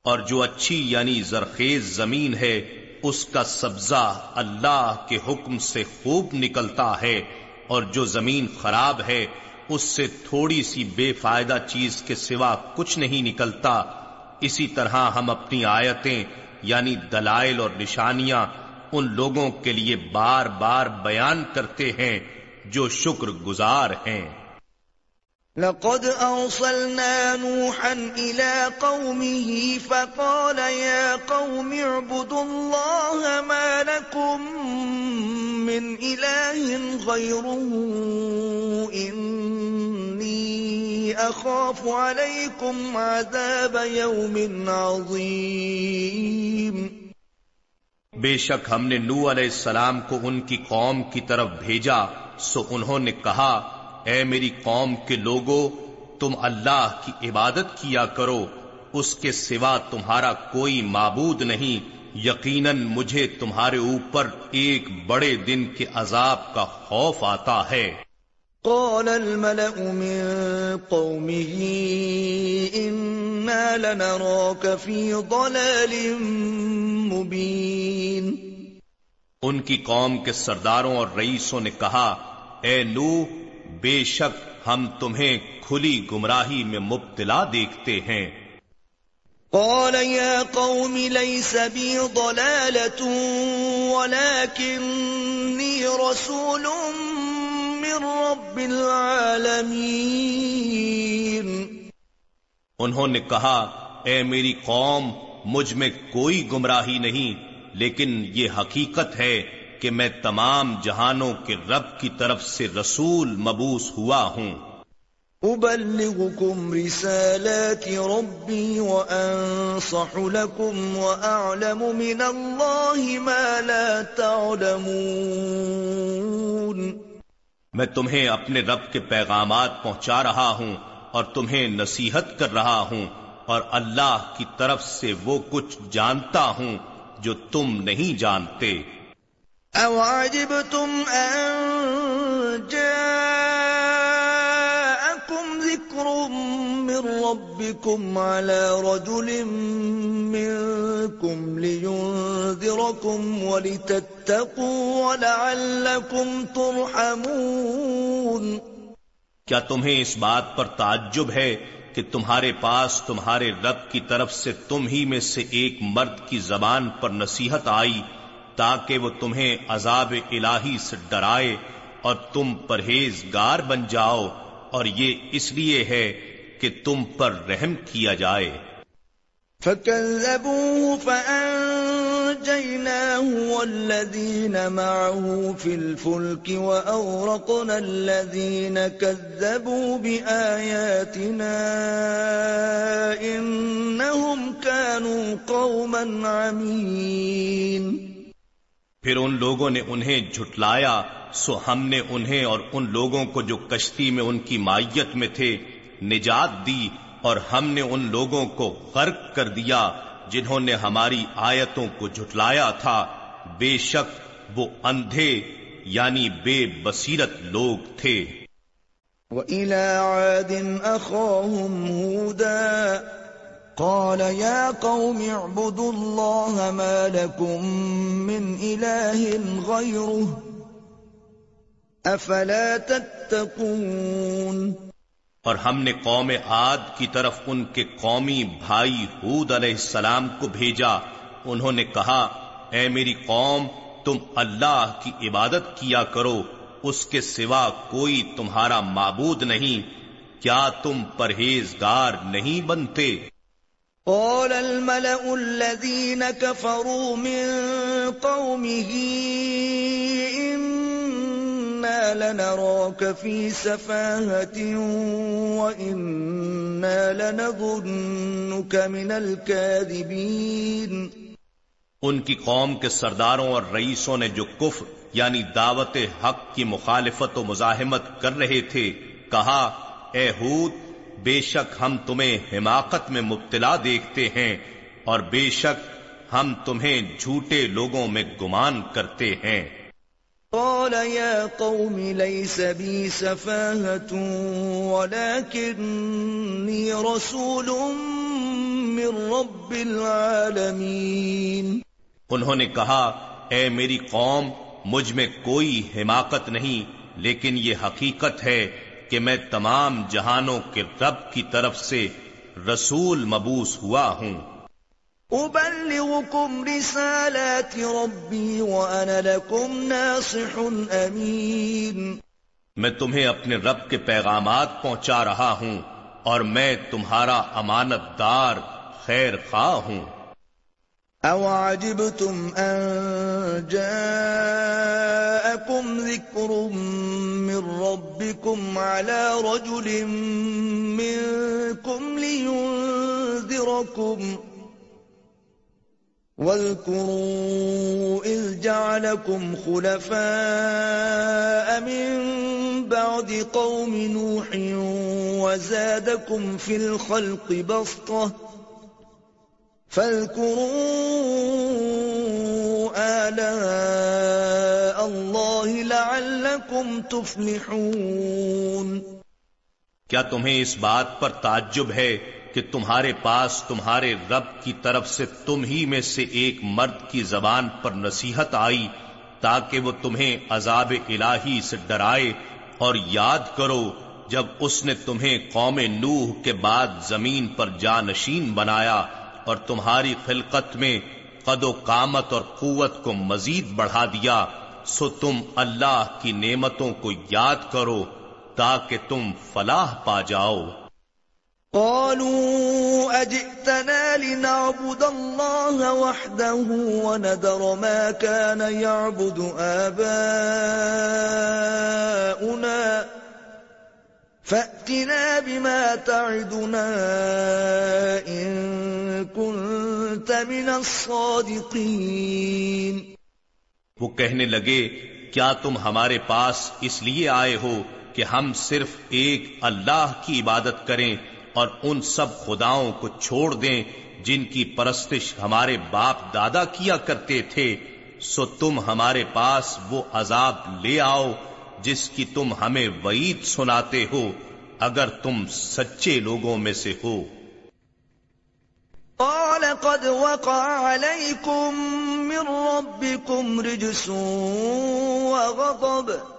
اور جو اچھی یعنی زرخیز زمین ہے، اس کا سبزہ اللہ کے حکم سے خوب نکلتا ہے، اور جو زمین خراب ہے، اس سے تھوڑی سی بے فائدہ چیز کے سوا کچھ نہیں نکلتا۔ اسی طرح ہم اپنی آیتیں یعنی دلائل اور نشانیاں، ان لوگوں کے لیے بار بار بیان کرتے ہیں جو شکر گزار ہیں۔ لقد أرسلنا نوحا إلى قومه فقال يا قوم اعبدوا الله ما لكم من إله غيره إني أخاف عليكم عذاب يوم عظيم. بے شک ہم نے نو علیہ السلام کو ان کی قوم کی طرف بھیجا، سو انہوں نے کہا، اے میری قوم کے لوگوں تم اللہ کی عبادت کیا کرو، اس کے سوا تمہارا کوئی معبود نہیں، یقیناً مجھے تمہارے اوپر ایک بڑے دن کے عذاب کا خوف آتا ہے۔ قال الملأ من قومه إنا لنراك في ضلال مبين. ان کی قوم کے سرداروں اور رئیسوں نے کہا اے نو بے شک ہم تمہیں کھلی گمراہی میں مبتلا دیکھتے ہیں۔ قال يا قوم ليس بي ضلالة ولكني رسول من رب العالمين انہوں نے کہا اے میری قوم مجھ میں کوئی گمراہی نہیں لیکن یہ حقیقت ہے کہ میں تمام جہانوں کے رب کی طرف سے رسول مبوس ہوا ہوں۔ ابلغكم رسالات ربي وانصح لكم واعلم من الله ما لا تعلمون۔ میں تمہیں اپنے رب کے پیغامات پہنچا رہا ہوں اور تمہیں نصیحت کر رہا ہوں اور اللہ کی طرف سے وہ کچھ جانتا ہوں جو تم نہیں جانتے۔ أَوَعَجِبْتُمْ أَن رَّبِّكُمْ عَلَىٰ رَجُلٍ مِّنكُمْ لِيُنذِرَكُمْ وَلِتَتَّقُوا وَلَعَلَّكُمْ تُرْحَمُونَ. کیا تمہیں اس بات پر تعجب ہے کہ تمہارے پاس تمہارے رب کی طرف سے تم ہی میں سے ایک مرد کی زبان پر نصیحت آئی تاکہ وہ تمہیں عذاب الہی سے ڈرائے اور تم پرہیزگار بن جاؤ اور یہ اس لیے ہے کہ تم پر رحم کیا جائے۔ فَكَذَّبُوهُ فَأَنجَيْنَاهُ وَالَّذِينَ مَعَهُ فِي الْفُلْكِ وَأَغْرَقْنَا الَّذِينَ كَذَّبُوا بِآيَاتِنَا إِنَّهُمْ كَانُوا قَوْمًا عَمِينَ۔ پھر ان لوگوں نے انہیں جھٹلایا سو ہم نے انہیں اور ان لوگوں کو جو کشتی میں ان کی مائیت میں تھے نجات دی اور ہم نے ان لوگوں کو غرق کر دیا جنہوں نے ہماری آیتوں کو جھٹلایا تھا۔ بے شک وہ اندھے یعنی بے بصیرت لوگ تھے۔ وَإِلَىٰ عَادٍ أَخَاهُمْ هُودًا قال يا قوم اعبدوا الله ما لكم من إله غيره أفلا تتقون اور ہم نے قوم عاد کی طرف ان کے قومی بھائی حود علیہ السلام کو بھیجا۔ انہوں نے کہا، اے میری قوم، تم اللہ کی عبادت کیا کرو، اس کے سوا کوئی تمہارا معبود نہیں۔ کیا تم پرہیزگار نہیں بنتے؟ قال الملأ الذين كفروا من قومه إنا لنراك في سفاهة وإنا لنظنك من الكاذبين ان کی قوم کے سرداروں اور رئیسوں نے جو کف یعنی دعوت حق کی مخالفت و مزاحمت کر رہے تھے، کہا، اے حود بے شک ہم تمہیں حماقت میں مبتلا دیکھتے ہیں اور بے شک ہم تمہیں جھوٹے لوگوں میں گمان کرتے ہیں۔ قال يا قوم ليس بي سفاهة ولكني رسول من رب العالمين. انہوں نے کہا، اے میری قوم، مجھ میں کوئی حماقت نہیں، لیکن یہ حقیقت ہے کہ میں تمام جہانوں کے رب کی طرف سے رسول مبوس ہوا ہوں۔ ابلغكم رسالات ربي وانا لكم ناصح امين میں تمہیں اپنے رب کے پیغامات پہنچا رہا ہوں اور میں تمہارا امانت دار خیر خواہ ہوں۔ أَوَعَجِبْتُمْ أَن جَاءَكُمْ ذِكْرٌ مِّن رَّبِّكُمْ عَلَىٰ رَجُلٍ مِّنكُمْ لِيُنذِرَكُمْ ۖ وَاذْكُرُوا إِذْ جَعَلَكُمْ خُلَفَاءَ مِن بَعْدِ قَوْمِ نُوحٍ وَزَادَكُمْ فِي الْخَلْقِ بَسْطَةً. فاذكروا آلاء الله لعلكم تفلحون. کیا تمہیں اس بات پر تعجب ہے کہ تمہارے پاس تمہارے رب کی طرف سے تم ہی میں سے ایک مرد کی زبان پر نصیحت آئی تاکہ وہ تمہیں عذاب الہی سے ڈرائے اور یاد کرو جب اس نے تمہیں قوم نوح کے بعد زمین پر جانشین بنایا اور تمہاری خلقت میں قد و کامت اور قوت کو مزید بڑھا دیا، سو تم اللہ کی نعمتوں کو یاد کرو تاکہ تم فلاح پا جاؤ۔ قالوا أجئتنا لنعبد الله وحده وندر ما كان يعبد آباؤنا فَأْتِنَا بِمَا تَعِدُنَا إِن كُنتَ مِنَ الصَّادِقِينَ وہ کہنے لگے، کیا تم ہمارے پاس اس لیے آئے ہو کہ ہم صرف ایک اللہ کی عبادت کریں اور ان سب خداؤں کو چھوڑ دیں جن کی پرستش ہمارے باپ دادا کیا کرتے تھے، سو تم ہمارے پاس وہ عذاب لے آؤ جس کی تم ہمیں وعید سناتے ہو، اگر تم سچے لوگوں میں سے ہو۔ قال قد وقع عليكم من ربكم رجس وغضب۔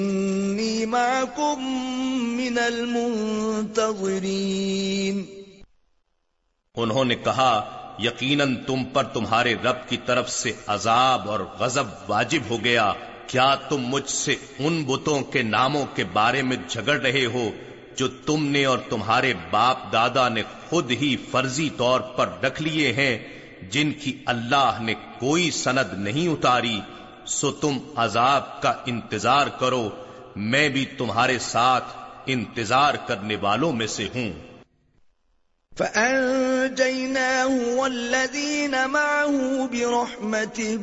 إني معكم من المنتظرين انہوں نے کہا، یقیناً تم پر تمہارے رب کی طرف سے عذاب اور غضب واجب ہو گیا۔ کیا تم مجھ سے ان بتوں کے ناموں کے بارے میں جھگڑ رہے ہو جو تم نے اور تمہارے باپ دادا نے خود ہی فرضی طور پر رکھ لیے ہیں، جن کی اللہ نے کوئی سند نہیں اتاری؟ سو تم عذاب کا انتظار کرو۔ میں بھی تمہارے ساتھ انتظار کرنے والوں میں سے ہوں۔ فَأَنجَيْنَاهُ وَالَّذِينَ مَعَهُ بِرَحْمَةٍ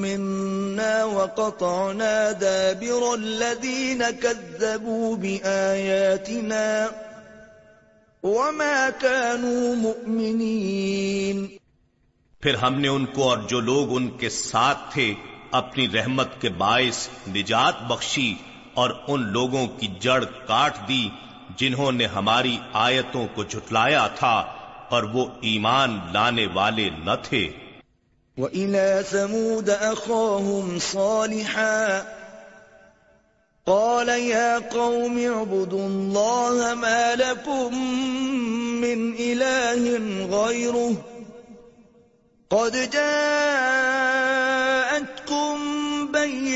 مِنَّا وَقَطَعْنَا دَابِرَ الَّذِينَ كَذَّبُوا بِآيَاتِنَا وَمَا كَانُوا مُؤْمِنِينَ۔ پھر ہم نے ان کو اور جو لوگ ان کے ساتھ تھے اپنی رحمت کے باعث نجات بخشی اور ان لوگوں کی جڑ کاٹ دی جنہوں نے ہماری آیتوں کو جھٹلایا تھا اور وہ ایمان لانے والے نہ تھے۔ وَإِلَى ثَمُودَ أَخَاهُمْ صَالِحًا قَالَ يَا قَوْمِ اعْبُدُوا اللَّهَ مَا لَكُمْ مِنْ إِلَٰهٍ غَيْرُهُ قد جاءتكم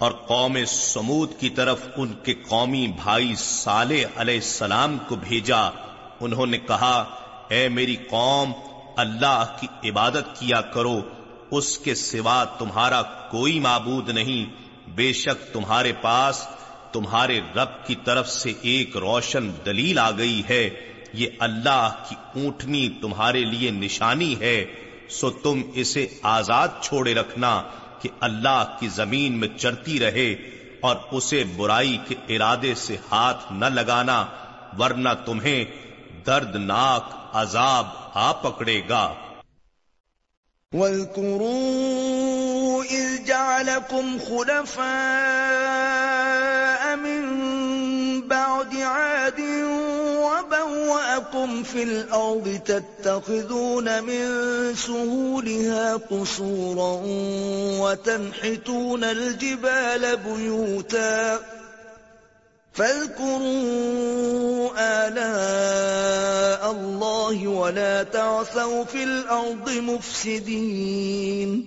اور قوم سمود کی طرف ان کے قومی بھائی صالح علیہ السلام کو بھیجا۔ انہوں نے کہا، اے میری قوم، اللہ کی عبادت کیا کرو۔ اس کے سوا تمہارا کوئی معبود نہیں۔ بے شک تمہارے پاس تمہارے رب کی طرف سے ایک روشن دلیل آ گئی ہے۔ یہ اللہ کی اونٹنی تمہارے لیے نشانی ہے۔ سو تم اسے آزاد چھوڑے رکھنا۔ کہ اللہ کی زمین میں چرتی رہے اور اسے برائی کے ارادے سے ہاتھ نہ لگانا، ورنہ تمہیں دردناک عذاب آ پکڑے گا۔ وَاذْكُرُوا إِذْ جَعَلَكُمْ خُلَفَاءَ مِنْ وَبَوَّأَكُمْ فِي الْأَرْضِ تَتَّخِذُونَ مِنْ سُهُولِهَا قُصُورًا وَتَنْحِتُونَ الْجِبَالَ بُيُوتًا فَاذْكُرُوا آلَاءَ اللَّهِ وَلَا تَعْثَوْا فِي الْأَرْضِ مُفْسِدِينَ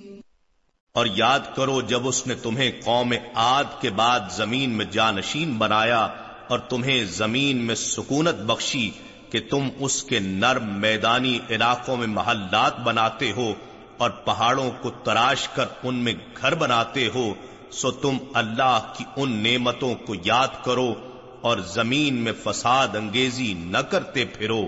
اور یاد کرو جب اس نے تمہیں قوم عاد کے بعد زمین میں جانشین بنایا اور تمہیں زمین میں سکونت بخشی کہ تم اس کے نرم میدانی علاقوں میں محلات بناتے ہو اور پہاڑوں کو تراش کر ان میں گھر بناتے ہو، سو تم اللہ کی ان نعمتوں کو یاد کرو اور زمین میں فساد انگیزی نہ کرتے پھرو۔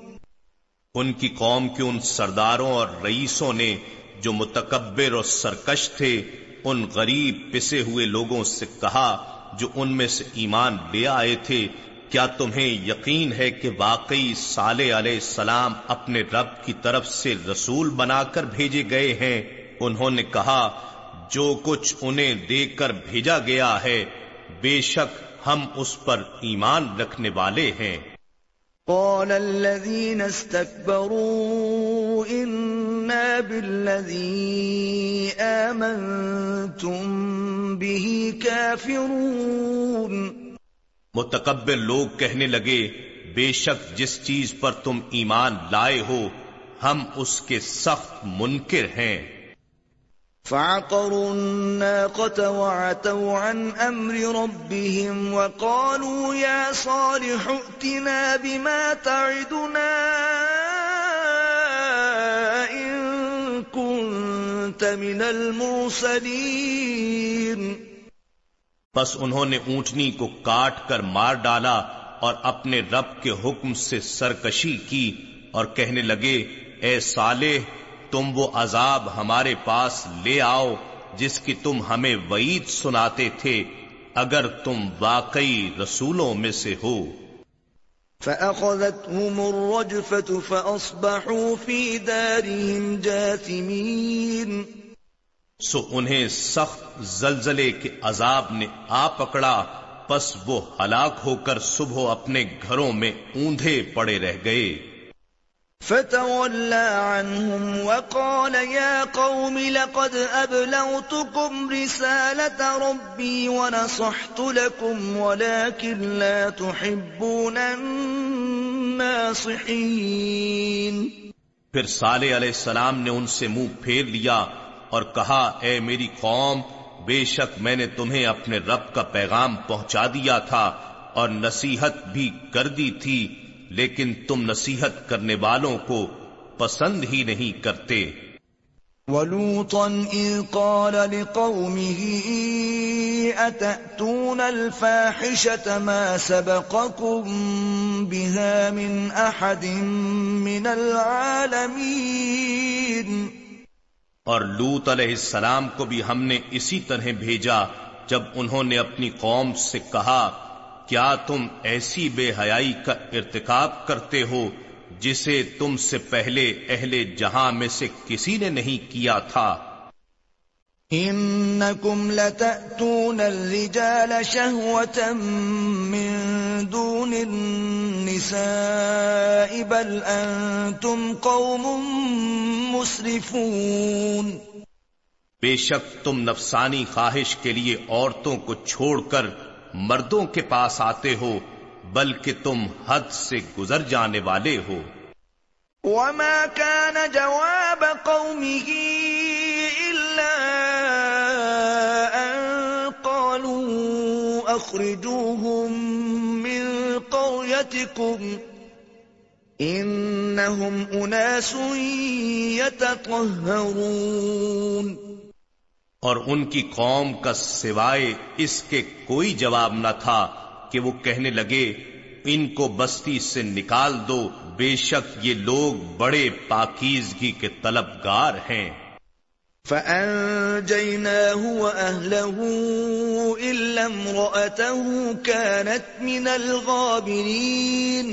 ان کی قوم کے ان سرداروں اور رئیسوں نے جو متکبر اور سرکش تھے، ان غریب پسے ہوئے لوگوں سے کہا، جو ان میں سے ایمان لے آئے تھے، کیا تمہیں یقین ہے کہ واقعی صالح علیہ السلام اپنے رب کی طرف سے رسول بنا کر بھیجے گئے ہیں؟ انہوں نے کہا، جو کچھ انہیں دے کر بھیجا گیا ہے، بے شک ہم اس پر ایمان رکھنے والے ہیں۔ قال الذين استكبروا إنا بالذي آمنتم به كافرون. متکبر لوگ کہنے لگے، بے شک جس چیز پر تم ایمان لائے ہو، ہم اس کے سخت منکر ہیں۔ فعقروا الناقة وعتوا عن أمر ربهم وقالوا يا صالح ائتنا بما تعدنا إن كنت من المرسلين۔ بس انہوں نے اونٹنی کو کاٹ کر مار ڈالا اور اپنے رب کے حکم سے سرکشی کی اور کہنے لگے، اے صالح تم وہ عذاب ہمارے پاس لے آؤ جس کی تم ہمیں وعید سناتے تھے اگر تم واقعی رسولوں میں سے ہو۔ فأخذتهم الرجفة فأصبحوا في دارهم جاثمين۔ سو انہیں سخت زلزلے کے عذاب نے آ پکڑا پس وہ ہلاک ہو کر صبح اپنے گھروں میں اوندھے پڑے رہ گئے۔ فتولى عنهم وقال يا قوم لقد أبلغتكم رسالة ربي ونصحت لكم ولكن لا تحبون الناصحين. پھر صالح علیہ السلام نے ان سے منہ پھیر لیا اور کہا، اے میری قوم، بے شک میں نے تمہیں اپنے رب کا پیغام پہنچا دیا تھا اور نصیحت بھی کر دی تھی۔ لیکن تم نصیحت کرنے والوں کو پسند ہی نہیں کرتے۔ وَلُوطًا إِذْ قَالَ لِقَوْمِهِ أَتَأْتُونَ الْفَاحِشَةَ مَا سَبَقَكُمْ بِهَا مِنْ أَحَدٍ مِنَ الْعَالَمِينَ؟ اور لوت علیہ السلام کو بھی ہم نے اسی طرح بھیجا جب انہوں نے اپنی قوم سے کہا کیا تم ایسی بے حیائی کا ارتکاب کرتے ہو جسے تم سے پہلے اہل جہاں میں سے کسی نے نہیں کیا تھا؟ انکم لتأتون الرجال شہوة من دون النساء بل انتم قوم مسرفون۔ بے شک تم نفسانی خواہش کے لیے عورتوں کو چھوڑ کر مردوں کے پاس آتے ہو، بلکہ تم حد سے گزر جانے والے ہو۔ وما كان جواب قومه إلا أن قالوا أخرجوهم من قريتكم إنهم أناس يتطهرون اور ان کی قوم کا سوائے اس کے کوئی جواب نہ تھا کہ وہ کہنے لگے ان کو بستی سے نکال دو بے شک یہ لوگ بڑے پاکیزگی کے طلبگار ہیں۔ فَأَنجَيْنَاهُ وَأَهْلَهُ إِلَّا امْرَأَتَهُ كَانَتْ مِنَ الْغَابِرِينَ۔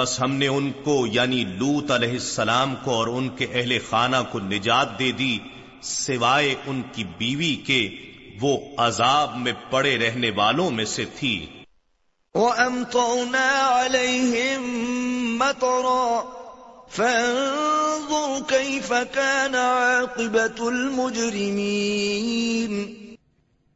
بس ہم نے ان کو یعنی لوت علیہ السلام کو اور ان کے اہل خانہ کو نجات دے دی۔ سوائے ان کی بیوی کے وہ عذاب میں پڑے رہنے والوں میں سے تھی۔ وَأَمْطَوْنَا عَلَيْهِمْ مَطَرًا فَانظُرْ كَيْفَ كَانَ عَاقِبَةُ الْمُجْرِمِينَ۔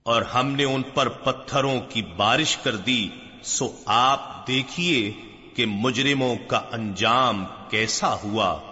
اور ہم نے ان پر پتھروں کی بارش کر دی سو آپ دیکھیے کہ مجرموں کا انجام کیسا ہوا۔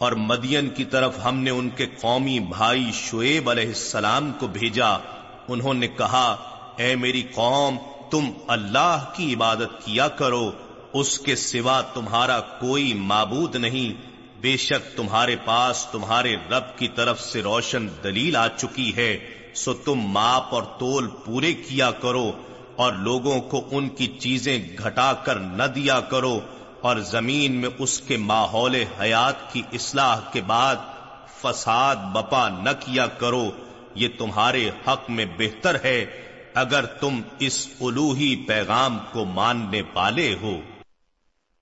اور مدین کی طرف ہم نے ان کے قومی بھائی شعیب علیہ السلام کو بھیجا۔ انہوں نے کہا، اے میری قوم، تم اللہ کی عبادت کیا کرو، اس کے سوا تمہارا کوئی معبود نہیں۔ بے شک تمہارے پاس تمہارے رب کی طرف سے روشن دلیل آ چکی ہے، سو تم ماپ اور تول پورے کیا کرو، اور لوگوں کو ان کی چیزیں گھٹا کر نہ دیا کرو۔ اور زمین میں اس کے ماحول حیات کی اصلاح کے بعد فساد بپا نہ کیا کرو، یہ تمہارے حق میں بہتر ہے اگر تم اس الوہی پیغام کو ماننے والے ہو۔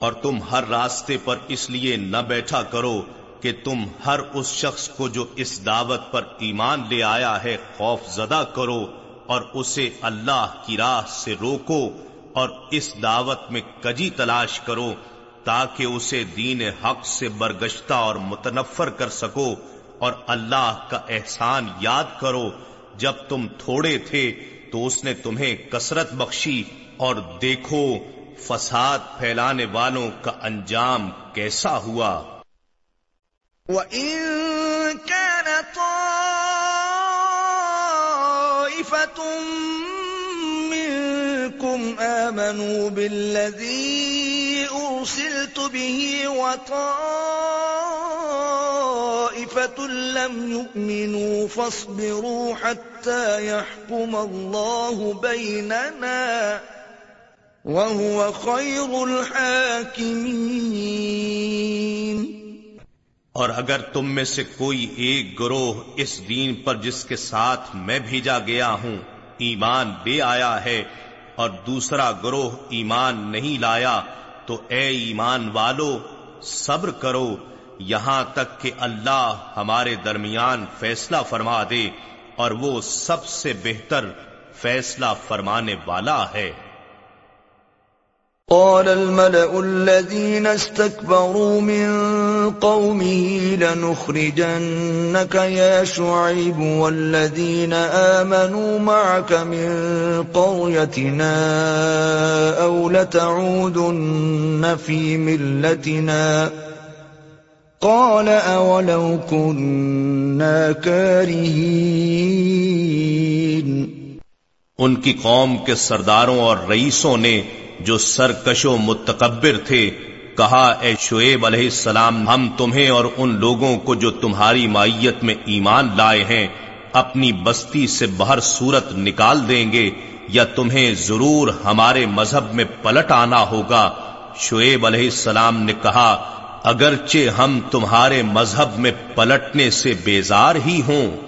اور تم ہر راستے پر اس لیے نہ بیٹھا کرو کہ تم ہر اس شخص کو جو اس دعوت پر ایمان لے آیا ہے خوف زدہ کرو اور اسے اللہ کی راہ سے روکو اور اس دعوت میں کجی تلاش کرو تاکہ اسے دین حق سے برگشتہ اور متنفر کر سکو اور اللہ کا احسان یاد کرو جب تم تھوڑے تھے تو اس نے تمہیں کثرت بخشی اور دیکھو فساد پھیلانے والوں کا انجام کیسا ہوا؟ وَإِن كَانَ طَائِفَةٌ مِّنكُمْ آمَنُوا بِالَّذِي أُرْسِلْتُ بِهِ وَطَائِفَةٌ لَّمْ يُؤْمِنُوا فَاصْبِرُوا حَتَّى يَحْكُمَ اللَّهُ بَيْنَنَا وَهُوَ خَيْرُ الْحَاكِمِينَ۔ اور اگر تم میں سے کوئی ایک گروہ اس دین پر جس کے ساتھ میں بھیجا گیا ہوں، ایمان لے آیا ہے اور دوسرا گروہ ایمان نہیں لایا، تو اے ایمان والو، صبر کرو۔ یہاں تک کہ اللہ ہمارے درمیان فیصلہ فرما دے اور وہ سب سے بہتر فیصلہ فرمانے والا ہے۔ قال الملأ الذين استكبروا من قومه لنخرجنك يا شعيب والذين آمنوا معك من قريتنا أو لتعودن في ملتنا قال أولو كنا كارهين ان کی قوم کے سرداروں اور رئیسوں نے جو سرکش و متکبر تھے، کہا، اے شعیب علیہ السلام، ہم تمہیں اور ان لوگوں کو جو تمہاری مائیت میں ایمان لائے ہیں، اپنی بستی سے باہر صورت نکال دیں گے، یا تمہیں ضرور ہمارے مذہب میں پلٹ آنا ہوگا؟ شعیب علیہ السلام نے کہا، اگرچہ ہم تمہارے مذہب میں پلٹنے سے بیزار ہی ہوں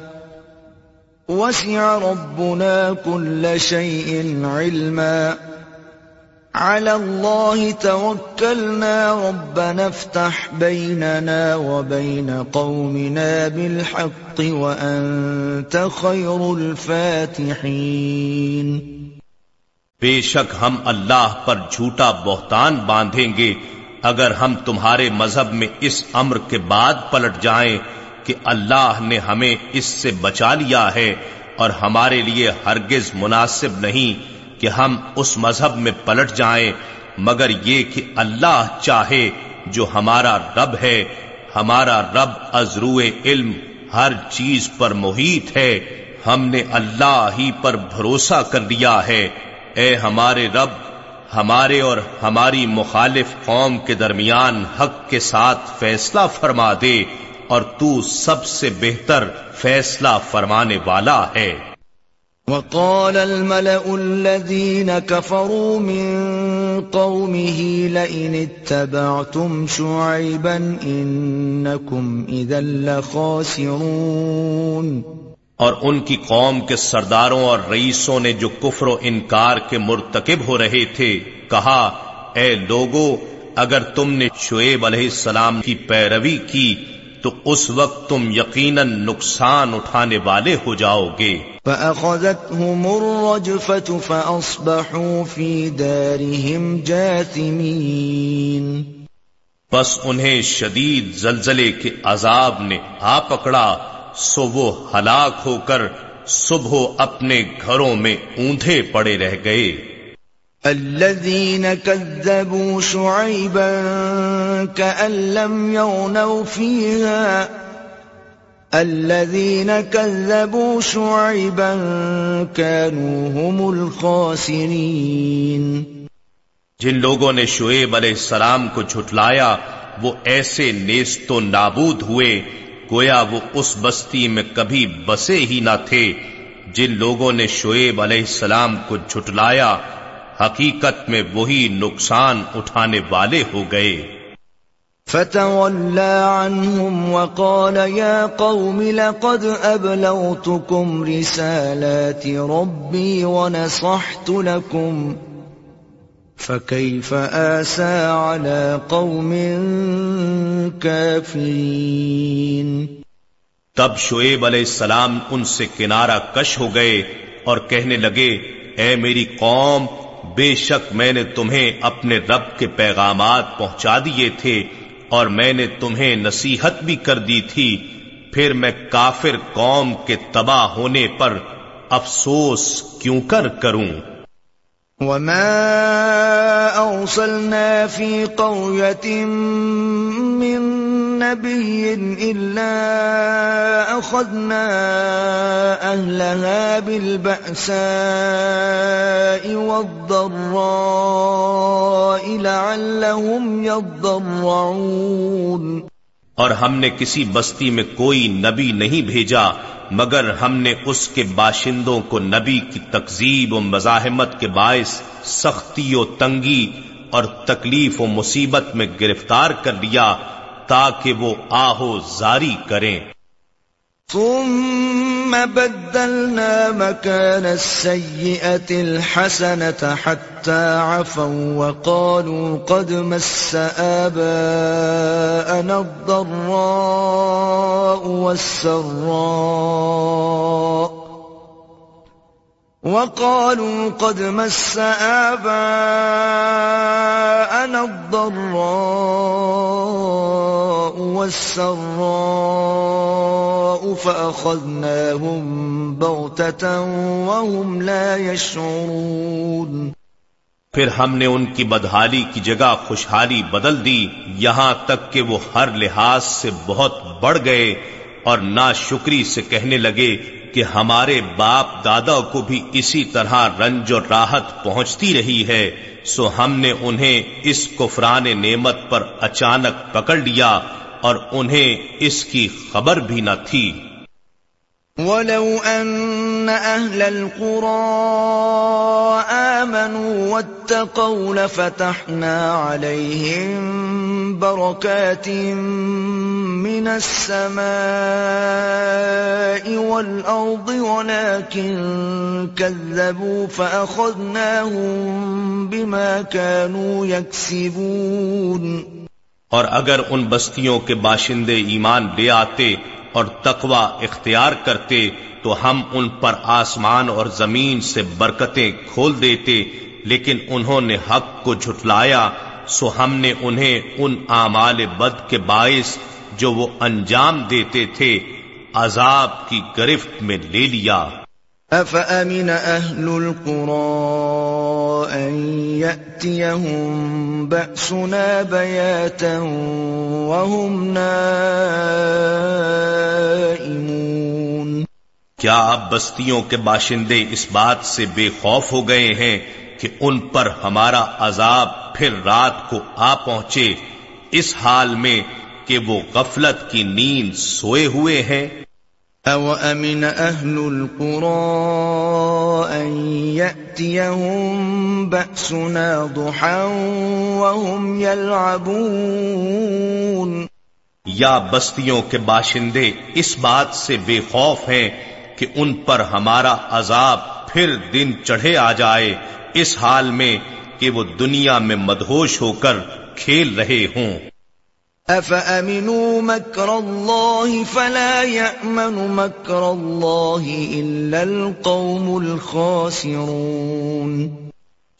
وسع ربنا كل شيء علما. على الله توكلنا ربنا افتح بيننا وبين قومنا بالحق وأنت خير الفاتحين. بے شک ہم اللہ پر جھوٹا بہتان باندھیں گے، اگر ہم تمہارے مذہب میں اس امر کے بعد پلٹ جائیں کہ اللہ نے ہمیں اس سے بچا لیا ہے اور ہمارے لیے ہرگز مناسب نہیں کہ ہم اس مذہب میں پلٹ جائیں، مگر یہ کہ اللہ چاہے جو ہمارا رب ہے، ہمارا رب ازرو علم، ہر چیز پر محیط ہے، ہم نے اللہ ہی پر بھروسہ کر لیا ہے۔ اے ہمارے رب، ہمارے اور ہماری مخالف قوم کے درمیان حق کے ساتھ فیصلہ فرما دے۔ اور تو سب سے بہتر فیصلہ فرمانے والا ہے۔ وقال الملأ الذين كفروا من قومه لئن اتبعتم شعيبا إنكم إذا لخاسرون۔ اور ان کی قوم کے سرداروں اور رئیسوں نے جو کفر و انکار کے مرتکب ہو رہے تھے کہا اے لوگو اگر تم نے شعیب علیہ السلام کی پیروی کی تو اس وقت تم یقیناً نقصان اٹھانے والے ہو جاؤ گے۔ فَأَخَذَتْهُمُ الرَّجْفَةُ فَأَصْبَحُوا فِي دَارِهِمْ جَاثِمِينَ۔ انہیں شدید زلزلے کے عذاب نے آ پکڑا سو وہ ہلاک ہو کر صبح اپنے گھروں میں اوندھے پڑے رہ گئے۔ الذين كذبوا شعيبا كأن لم يغنوا فيها الذين كذبوا شعيبا كانوا هم الخاسرين. جن لوگوں نے شعیب علیہ السلام کو جھٹلایا، وہ ایسے نیست و نابود ہوئے، گویا وہ اس بستی میں کبھی بسے ہی نہ تھے۔ جن لوگوں نے شعیب علیہ السلام کو جھٹلایا، حقیقت میں وہی نقصان اٹھانے والے ہو گئے۔ فتولى عنهم وقال يا قوم لقد أبلغتكم رسالات ربي ونصحت لكم فكيف آسى على قوم كافرين تب شعیب علیہ السلام ان سے کنارہ کش ہو گئے اور کہنے لگے، اے میری قوم، بے شک میں نے تمہیں اپنے رب کے پیغامات پہنچا دیے تھے۔ اور میں نے تمہیں نصیحت بھی کر دی تھی، پھر میں کافر قوم کے تباہ ہونے پر افسوس کیوں کر کروں؟ وما أرسلنا في قرية من نبي إلا أخذنا أهلها بالبأساء والضراء لعلهم يضرعون۔ اور ہم نے کسی بستی میں کوئی نبی نہیں بھیجا، مگر ہم نے اس کے باشندوں کو نبی کی تقزیب و مزاحمت کے باعث سختی و تنگی اور تکلیف و مصیبت میں گرفتار کر لیا تاکہ وہ آہو زاری کریں۔ ثم بدلنا مكان السيئة الحسنة حتى عفوا وقالوا قد مس آباءنا الضراء والسراء وقالوا قد مس آباءنا الضراء والسراء فأخذناهم بغتة وهم لا يشعرون. پھر ہم نے ان کی بدحالی کی جگہ خوشحالی بدل دی، یہاں تک کہ وہ ہر لحاظ سے بہت بڑھ گئے اور نا شکری سے کہنے لگے کہ ہمارے باپ دادا کو بھی اسی طرح رنج و راحت پہنچتی رہی ہے، سو ہم نے انہیں اس کفران نعمت پر اچانک پکڑ لیا اور انہیں اس کی خبر بھی نہ تھی۔ ولو أن أهل القرى آمنوا واتقوا لفتحنا عليهم بركات من السماء والأرض ولكن كذبوا فأخذناهم بما كانوا يكسبون اور اگر ان بستیوں کے باشندے ایمان لے آتے اور تقوی اختیار کرتے تو ہم ان پر آسمان اور زمین سے برکتیں کھول دیتے، لیکن انہوں نے حق کو جھٹلایا، سو ہم نے انہیں ان اعمال بد کے باعث جو وہ انجام دیتے تھے، عذاب کی گرفت میں لے لیا۔ أفأمن أهل القرى أن يأتيهم بأسنا بياتا وهم نائمون؟ کیا اب بستیوں کے باشندے اس بات سے بے خوف ہو گئے ہیں کہ ان پر ہمارا عذاب پھر رات کو آ پہنچے اس حال میں کہ وہ غفلت کی نیند سوئے ہوئے ہیں؟ او امن اهل القرى ان ياتيهم باسنا ضحى وهم يلعبون یا بستیوں کے باشندے، اس بات سے بے خوف ہیں کہ ان پر ہمارا عذاب پھر دن چڑھے آ جائے، اس حال میں کہ وہ دنیا میں مدہوش ہو کر کھیل رہے ہوں۔ افامنوا مكر الله فلا يأمن مكر الله الا القوم الخاسرون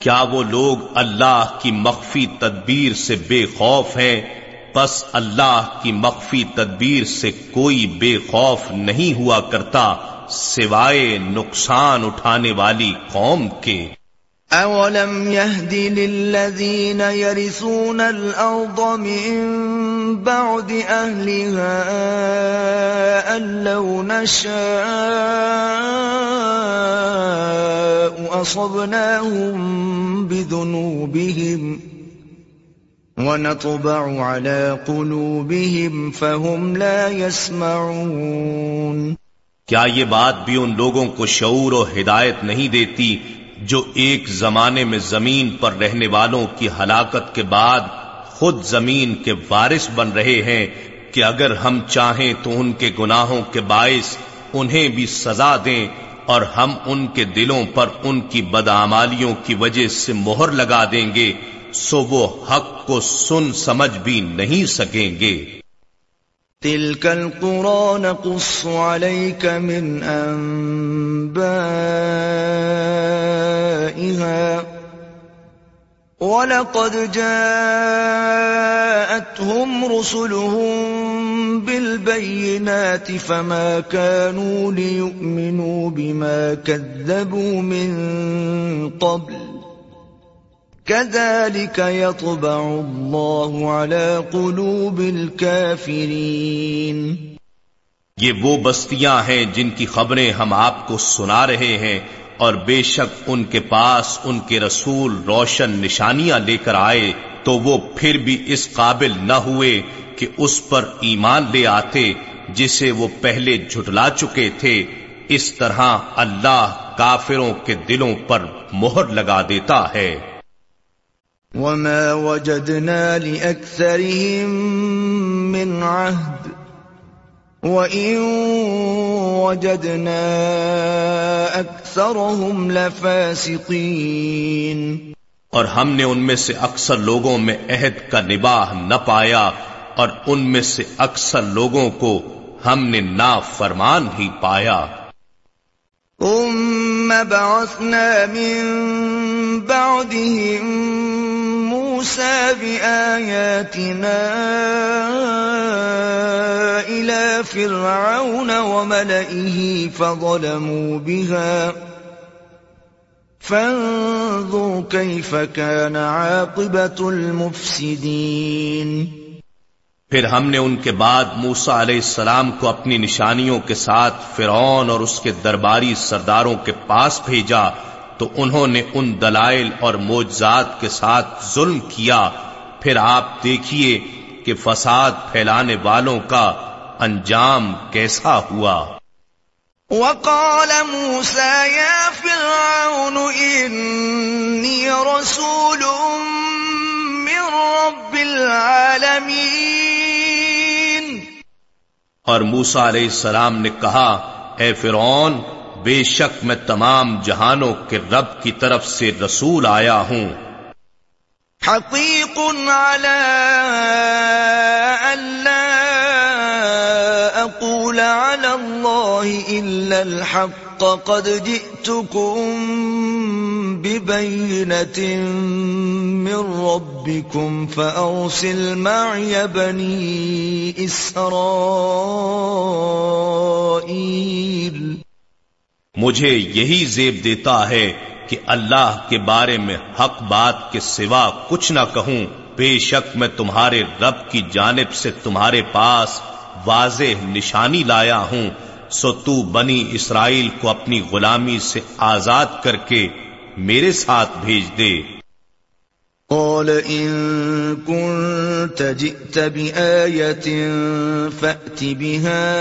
کیا وہ لوگ اللہ کی مخفی تدبیر سے بے خوف ہیں؟ بس اللہ کی مخفی تدبیر سے کوئی بے خوف نہیں ہوا کرتا سوائے نقصان اٹھانے والی قوم کے۔ اولم يهد للذين يرثون الارض من بعد اهلها ان لو نشاء اصبناهم بذنوبهم ونطبع على قلوبهم فهم لا يسمعون کیا یہ بات بھی ان لوگوں کو شعور و ہدایت نہیں دیتی جو ایک زمانے میں زمین پر رہنے والوں کی ہلاکت کے بعد خود زمین کے وارث بن رہے ہیں کہ اگر ہم چاہیں تو ان کے گناہوں کے باعث انہیں بھی سزا دیں اور ہم ان کے دلوں پر ان کی بدعمالیوں کی وجہ سے مہر لگا دیں گے، سو وہ حق کو سن سمجھ بھی نہیں سکیں گے۔ تلك القرى نقص عليك من أنبائها. ولقد جاءتهم رسلهم بالبينات فما كانوا ليؤمنوا بما كذبوا من قبل. كذلك يطبع الله على قلوب الكافرين. یہ وہ بستیاں ہیں جن کی خبریں ہم آپ کو سنا رہے ہیں اور بے شک ان کے پاس ان کے رسول روشن نشانیاں لے کر آئے تو وہ پھر بھی اس قابل نہ ہوئے کہ اس پر ایمان لے آتے جسے وہ پہلے جھٹلا چکے تھے، اس طرح اللہ کافروں کے دلوں پر مہر لگا دیتا ہے۔ وما وجدنا لأكثرهم من عهد وإن وجدنا أكثرهم لفاسقين اور ہم نے ان میں سے اکثر لوگوں میں عہد کا نباہ نہ پایا اور ان میں سے اکثر لوگوں کو ہم نے نا فرمان ہی پایا۔ ثم بعثنا من بعدهم موسى بآياتنا إلى فرعون وملئه فظلموا بها. فانظر كيف كان عاقبة المفسدين. پھر ہم نے ان کے بعد موسا علیہ السلام کو اپنی نشانیوں کے ساتھ فرعون اور اس کے درباری سرداروں کے پاس بھیجا تو انہوں نے ان دلائل اور موجزات کے ساتھ ظلم کیا۔ پھر آپ دیکھیے کہ فساد پھیلانے والوں کا انجام کیسا ہوا۔ وقال موسى يا فرعون إني رسول من رب العالمين اور موسا علیہ السلام نے کہا اے فرعون بے شک میں تمام جہانوں کے رب کی طرف سے رسول آیا ہوں۔ حقیق على ألا أقول على الله إلا الحق، قد جئتكم ببينة من ربكم فأرسل معي بني إسرائيل مجھے یہی زیب دیتا ہے کہ اللہ کے بارے میں حق بات کے سوا کچھ نہ کہوں۔ بے شک میں تمہارے رب کی جانب سے تمہارے پاس واضح نشانی لایا ہوں۔ سو تو بنی اسرائیل کو اپنی غلامی سے آزاد کر کے میرے ساتھ بھیج دے۔ قال إن كنت جئت بآية فأت بها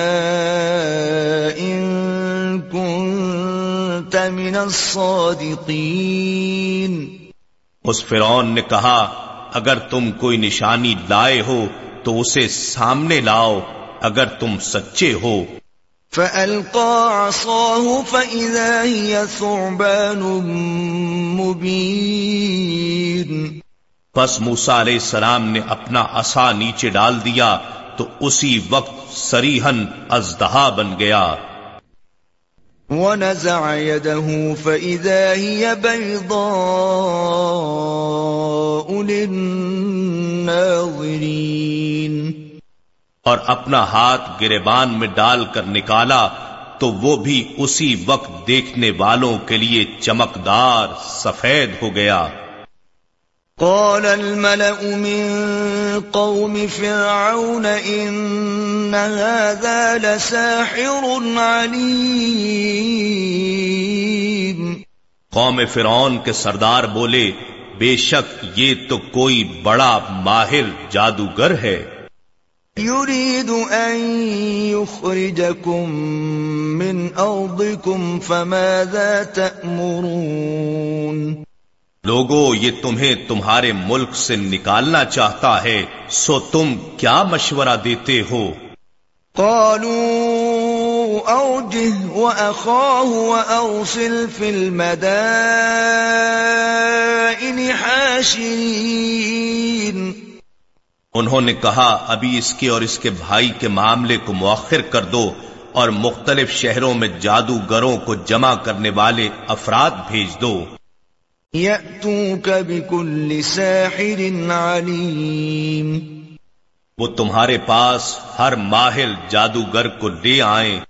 إن كنت من الصادقين اس فرعون نے کہا اگر تم کوئی نشانی لائے ہو تو اسے سامنے لاؤ اگر تم سچے ہو۔ فألقى عصاه فإذا هي ثعبان مبين پس موسا علیہ السلام نے اپنا عصا نیچے ڈال دیا تو اسی وقت سریحن ازدہا بن گیا۔ ونزع يده فإذا هي بيضاء للناظرين۔ اور اپنا ہاتھ گریبان میں ڈال کر نکالا تو وہ بھی اسی وقت دیکھنے والوں کے لیے چمکدار سفید ہو گیا۔ قال الملأ من قوم فرعون إن هذا لساحر عليم. قوم فرعون کے سردار بولے بے شک یہ تو کوئی بڑا ماہر جادوگر ہے۔ يريد أن يخرجكم من أرضكم فماذا تأمرون؟ لوگو یہ تمہیں تمہارے ملک سے نکالنا چاہتا ہے سو تم کیا مشورہ دیتے ہو؟ قالوا أوجه وأخاه وأرسل في المدائن حاشرين. انہوں نے کہا ابھی اس کے اور اس کے بھائی کے معاملے کو مؤخر کر دو اور مختلف شہروں میں جادوگروں کو جمع کرنے والے افراد بھیج دو۔ ساحر علیم وہ تمہارے پاس ہر ماہر جادوگر کو لے آئیں۔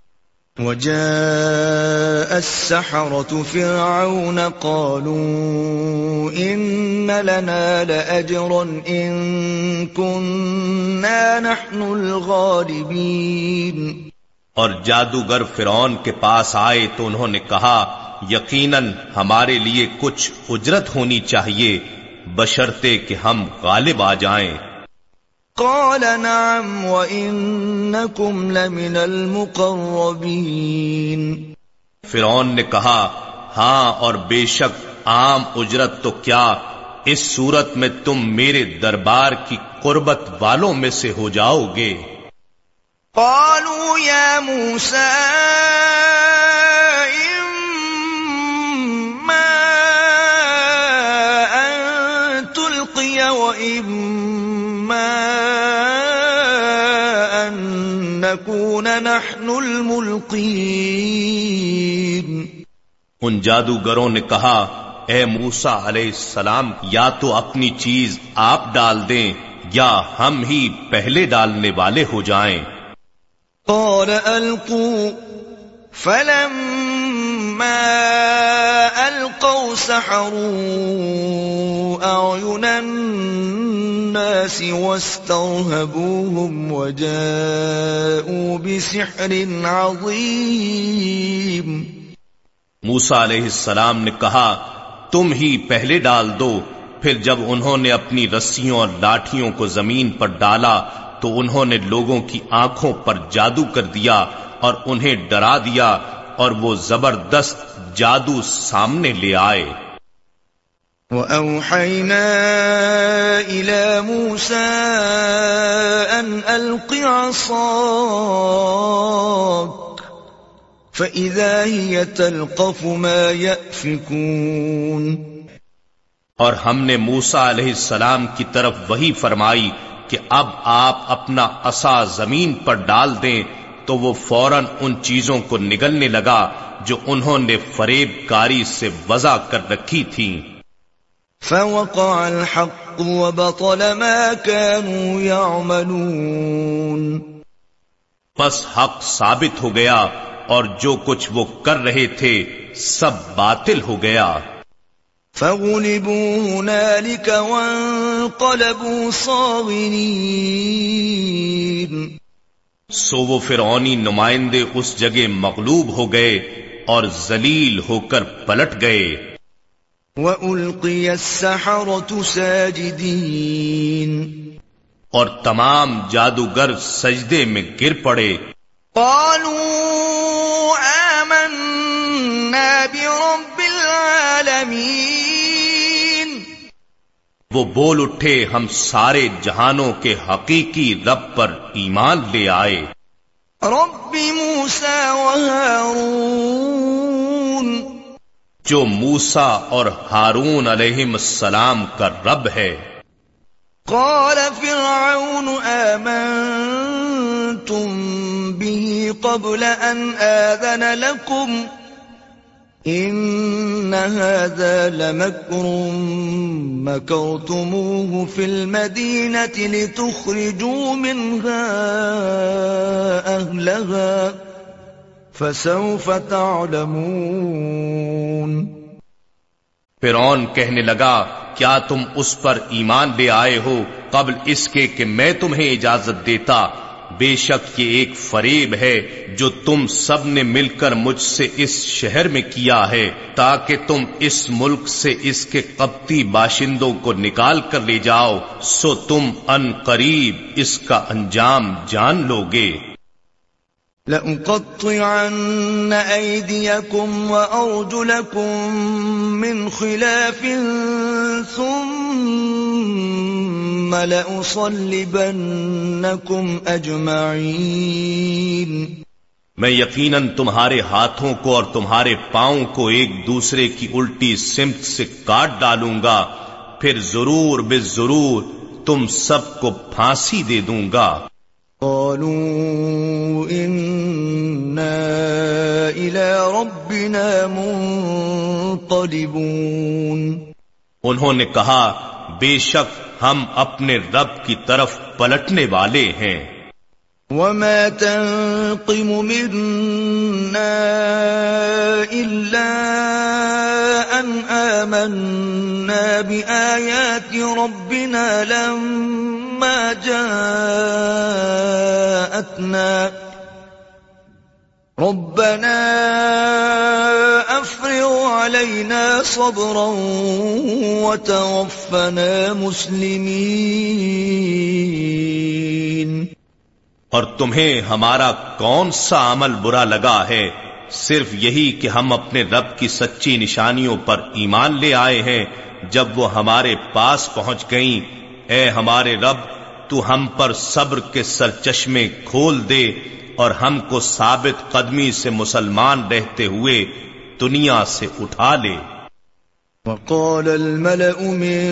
وجاء السحرة فرعون قالوا إن لنا لأجرا إن كنا نحن الغالبين. اور جادوگر فرعون کے پاس آئے تو انہوں نے کہا یقیناً ہمارے لیے کچھ اجرت ہونی چاہیے بشرتے کہ ہم غالب آ جائیں۔ قال نعم وإنكم لمن المقربين فرعون نے کہا ہاں اور بے شک عام اجرت تو کیا اس صورت میں تم میرے دربار کی قربت والوں میں سے ہو جاؤ گے۔ قالوا يا موسى تلقي وإما نكون نحن الملقين ان جادوگروں نے کہا اے موسا علیہ السلام یا تو اپنی چیز آپ ڈال دیں یا ہم ہی پہلے ڈالنے والے ہو جائیں۔ قال القوا فلما القوا سحروا اعين الناس واسترهبوهم وجاءوا بسحر عظيم موسا علیہ السلام نے کہا، تم ہی پہلے ڈال دو، پھر جب انہوں نے اپنی رسیوں اور لاٹھیوں کو زمین پر ڈالا، تو انہوں نے لوگوں کی آنکھوں پر جادو کر دیا اور انہیں ڈرا دیا اور وہ زبردست جادو سامنے لے آئے۔ وَأَوْحَيْنَا إِلَى مُوسَىٰ أَنْ أَلْقِ عَصَاكَ فَإِذَا هِيَ تَلْقَفُ مَا يَأْفِكُونَ۔ اور ہم نے موسا علیہ السلام کی طرف وہی فرمائی کہ اب آپ اپنا عصا زمین پر ڈال دیں تو وہ فوراً ان چیزوں کو نگلنے لگا جو انہوں نے فریب کاری سے وضع کر رکھی تھی۔ فوقع الحق وبطل ما كانوا يعملون۔ پس حق ثابت ہو گیا اور جو کچھ وہ کر رہے تھے سب باطل ہو گیا۔ فغلبوا هنالك وانقلبوا صاغرين۔ سو وہ فرعونی نمائندے اس جگہ مغلوب ہو گئے اور ذلیل ہو کر پلٹ گئے۔ وَأُلْقِيَ السَّحَرَةُ سَاجِدِينَ۔ اور تمام جادوگر سجدے میں گر پڑے۔ قالوا آمنا برب العالمين۔ وہ بول اٹھے ہم سارے جہانوں کے حقیقی رب پر ایمان لے آئے۔ رب موسى وهارون جو موسا اور ہارون علیہم السلام کا رب ہے۔ قال فرعون آمنتم به قبل أن آذن لكم؟ إن هذا لمكر مكرتموه في المدينة لتخرجوا منها أهلها فسوف تعلمون فرعون کہنے لگا، کیا تم اس پر ایمان لے آئے ہو قبل اس کے کہ میں تمہیں اجازت دیتا؟ بے شک یہ ایک فریب ہے جو تم سب نے مل کر مجھ سے اس شہر میں کیا ہے، تاکہ تم اس ملک سے اس کے قبطی باشندوں کو نکال کر لے جاؤ، سو تم ان قریب اس کا انجام جان لو گے لأقطعن أيديكم وأرجلكم من خلاف ثم لأصلبنكم أجمعين. میں یقیناً تمہارے ہاتھوں کو اور تمہارے پاؤں کو ایک دوسرے کی الٹی سمت سے کاٹ ڈالوں گا، پھر ضرور بے ضرور تم سب کو پھانسی دے دوں گا۔ قالوا إنا إلى ربنا منقلبون انہوں نے کہا بے شک ہم اپنے رب کی طرف پلٹنے والے ہیں۔ وما تنقم منا إلا أن آمنا بآيات ربنا لما جاءتنا. ربنا أفرغ علينا صبرا وتوفنا مسلمين. اور تمہیں ہمارا کون سا عمل برا لگا ہے؟ صرف یہی کہ ہم اپنے رب کی سچی نشانیوں پر ایمان لے آئے ہیں، جب وہ ہمارے پاس پہنچ گئیں اے ہمارے رب، تو ہم پر صبر کے سرچشمے کھول دے اور ہم کو ثابت قدمی سے مسلمان رہتے ہوئے دنیا سے اٹھا لے۔ وقال الملأ من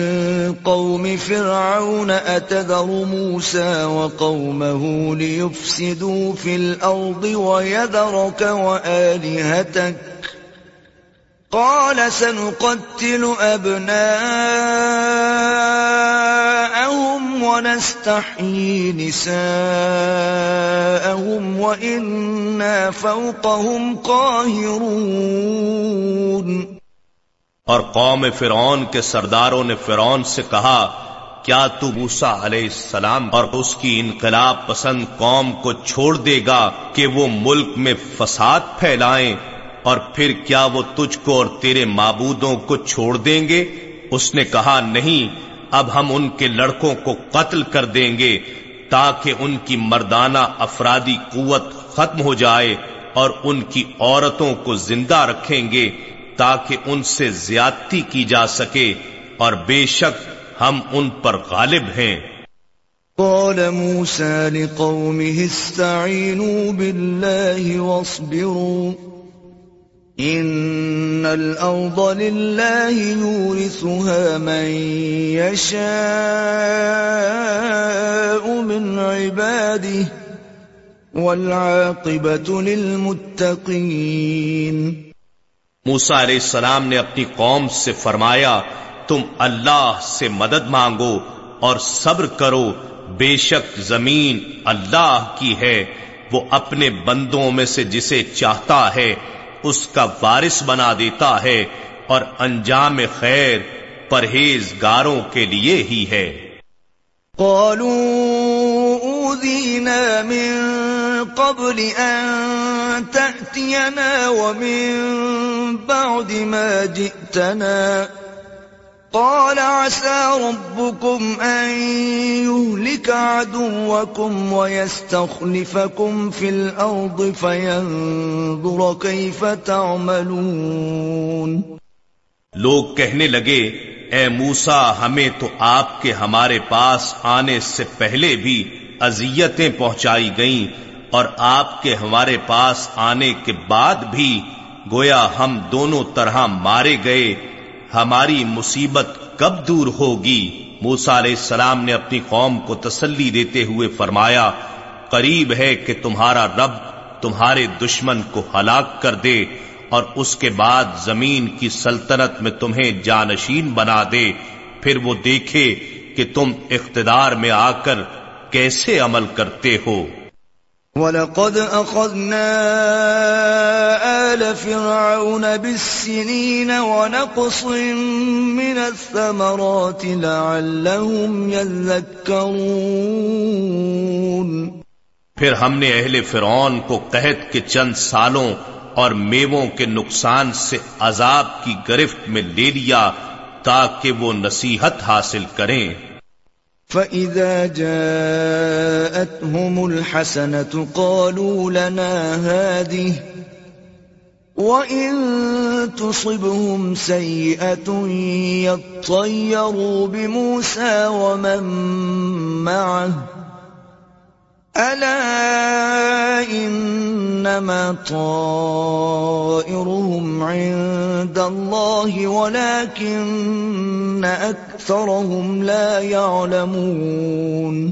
قوم فرعون أتذر موسى وقومه ليفسدوا في الأرض ويذرك وآلهتك قال سنقتل أبناءهم ونستحيي نساءهم وإنا فوقهم قاهرون. اور قوم فرعون کے سرداروں نے فرعون سے کہا، کیا تو موسا علیہ السلام اور اس کی انقلاب پسند قوم کو چھوڑ دے گا کہ وہ ملک میں فساد پھیلائیں اور پھر کیا وہ تجھ کو اور تیرے معبودوں کو چھوڑ دیں گے؟ اس نے کہا، نہیں، اب ہم ان کے لڑکوں کو قتل کر دیں گے تاکہ ان کی مردانہ افرادی قوت ختم ہو جائے اور ان کی عورتوں کو زندہ رکھیں گے تاکہ ان سے زیادتی کی جا سکے اور بے شک ہم ان پر غالب ہیں۔ قال موسى لقومه استعينوا بالله واصبروا۔ إن الأرض لله يورثها من يشاء من عباده والعاقبة للمتقين موسا علیہ السلام نے اپنی قوم سے فرمایا، تم اللہ سے مدد مانگو اور صبر کرو، بے شک زمین اللہ کی ہے، وہ اپنے بندوں میں سے جسے چاہتا ہے۔ اس کا وارث بنا دیتا ہے اور انجام خیر پرہیزگاروں کے لیے ہی ہے۔ قالوا اوذینا من قبل ان تأتینا ومن بعد ما جئتنا۔ قال عسى ربكم أن يهلك عدوكم ويستخلفكم في الأرض فينظر كيف تعملون لوگ کہنے لگے، اے موسا ہمیں تو آپ کے ہمارے پاس آنے سے پہلے بھی اذیتیں پہنچائی گئیں اور آپ کے ہمارے پاس آنے کے بعد بھی گویا ہم دونوں طرح مارے گئے ہماری مصیبت کب دور ہوگی؟ موسا علیہ السلام نے اپنی قوم کو تسلی دیتے ہوئے فرمایا، قریب ہے کہ تمہارا رب تمہارے دشمن کو ہلاک کر دے اور اس کے بعد زمین کی سلطنت میں تمہیں جانشین بنا دے۔ پھر وہ دیکھے کہ تم اقتدار میں آ کر کیسے عمل کرتے ہو۔ وَلَقَدْ أَخَذْنَا آلَ فِرْعَوْنَ بِالسِّنِينَ وَنَقْصٍ مِّنَ الثَّمَرَاتِ لَعَلَّهُمْ يَذَّكَّرُونَ پھر ہم نے اہل فرعون کو قحط کے چند سالوں اور میووں کے نقصان سے عذاب کی گرفت میں لے لیا تاکہ وہ نصیحت حاصل کریں۔ فَإِذَا جَاءَتْهُمُ الْحَسَنَةُ قَالُوا لَنَا هَذِهِ وَإِن تُصِبْهُمْ سَيِّئَةٌ يَطَّيَّرُوا بِمُوسَى وَمَن مَّعَهُ أَلَا إِنَّمَا طَائِرُهُمْ عِندَ اللَّهِ وَلَكِنَّ أَكْثَرَهُمْ لَا يَعْلَمُونَ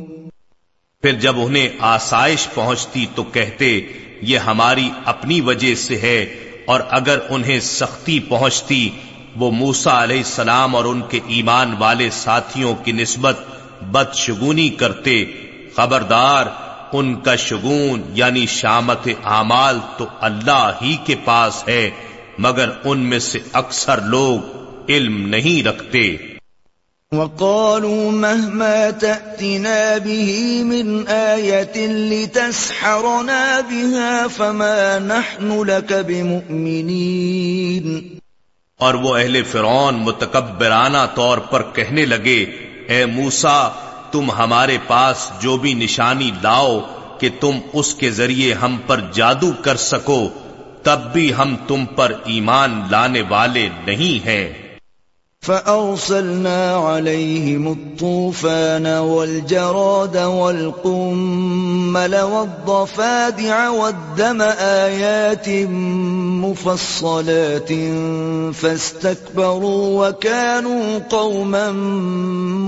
پھر جب انہیں آسائش پہنچتی تو کہتے، یہ ہماری اپنی وجہ سے ہے، اور اگر انہیں سختی پہنچتی، وہ موسا علیہ السلام اور ان کے ایمان والے ساتھیوں کی نسبت بدشگونی کرتے۔ خبردار ان کا شگون یعنی شامت اعمال تو اللہ ہی کے پاس ہے مگر ان میں سے اکثر لوگ علم نہیں رکھتے۔ وقالوا مهما تأتنا به من آية لتسحرنا بها فما نحن لك بمؤمنين۔ اور وہ اہل فرعون متکبرانہ طور پر کہنے لگے اے موسا تم ہمارے پاس جو بھی نشانی لاؤ کہ تم اس کے ذریعے ہم پر جادو کر سکو، تب بھی ہم تم پر ایمان لانے والے نہیں ہیں۔ فأرسلنا عليهم الطوفان والجراد والقمل والضفادع والدم آيات مفصلات فاستكبروا وكانوا قوما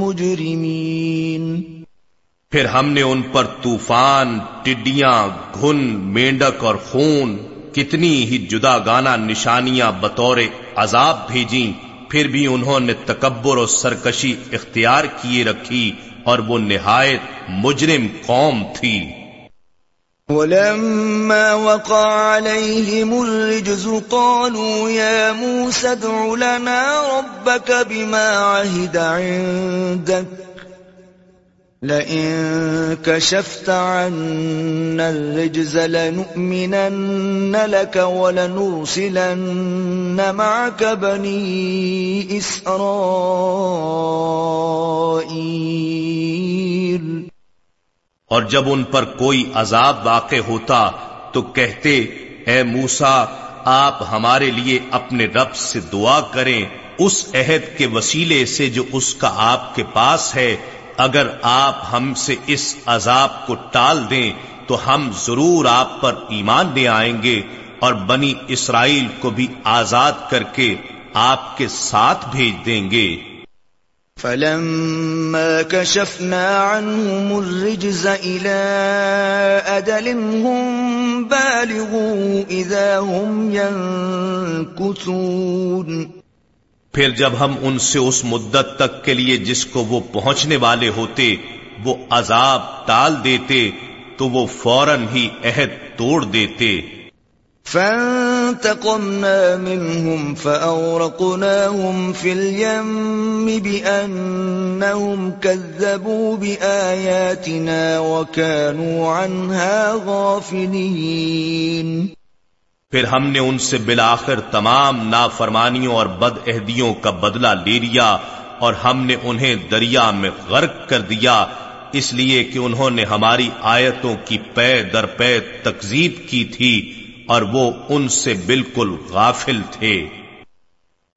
مجرمين پھر ہم نے ان پر طوفان، ٹڈیاں، گھن، مینڈک اور خون کتنی ہی جدا گانا نشانیاں بطور عذاب بھیجیں۔ پھر بھی انہوں نے تکبر اور سرکشی اختیار کیے رکھی اور وہ نہایت مجرم قوم تھی۔ ولما وقع عليهم الرجز قالوا يا موسى ادع لنا ربك بما عهد عندك لئن كشفت عنا الرجز لنؤمنن لك ولنرسلن معك بني إسرائيل۔ اور جب ان پر کوئی عذاب واقع ہوتا تو کہتے، اے موسا آپ ہمارے لیے اپنے رب سے دعا کریں، اس عہد کے وسیلے سے جو اس کا آپ کے پاس ہے اگر آپ ہم سے اس عذاب کو ٹال دیں تو ہم ضرور آپ پر ایمان لے آئیں گے اور بنی اسرائیل کو بھی آزاد کر کے آپ کے ساتھ بھیج دیں گے۔ فلما كشفنا عنهم الرجز إلى أدل هم بالغوا إذا هم ينكثون۔ پھر جب ہم ان سے اس مدت تک کے لیے جس کو وہ پہنچنے والے ہوتے، وہ عذاب ٹال دیتے، تو وہ فوراً ہی عہد توڑ دیتے۔ فانتقمنا منهم فأورقناهم في اليم بأنهم كذبوا بآياتنا وكانوا عنها غافلين۔ پھر ہم نے ان سے بالآخر تمام نافرمانیوں اور بد عہدیوں کا بدلہ لے لیا اور ہم نے انہیں دریا میں غرق کر دیا، اس لیے کہ انہوں نے ہماری آیتوں کی پے در پے تکزیب کی تھی اور وہ ان سے بالکل غافل تھے۔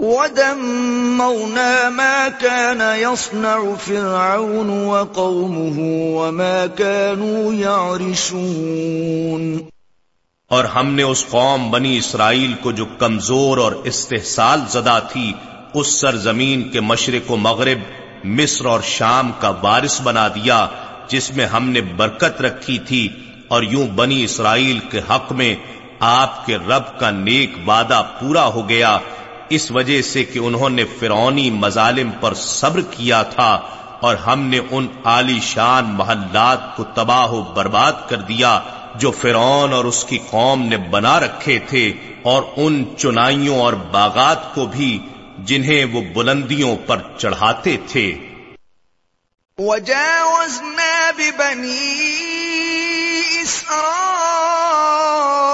ودمرنا ما كان يصنع فرعون وقومه وما كانوا يعرشون اور ہم نے اس قوم بنی اسرائیل کو جو کمزور اور استحصال زدہ تھی، اس سرزمین کے مشرق و مغرب، مصر اور شام کا وارث بنا دیا، جس میں ہم نے برکت رکھی تھی، اور یوں بنی اسرائیل کے حق میں آپ کے رب کا نیک وعدہ پورا ہو گیا۔ اس وجہ سے کہ انہوں نے فرونی مظالم پر صبر کیا تھا اور ہم نے ان عالی شان محلات کو تباہ و برباد کر دیا جو فرعون اور اس کی قوم نے بنا رکھے تھے اور ان چنائیوں اور باغات کو بھی جنہیں وہ بلندیوں پر چڑھاتے تھے۔ وجاوزنا ببني إسرائيل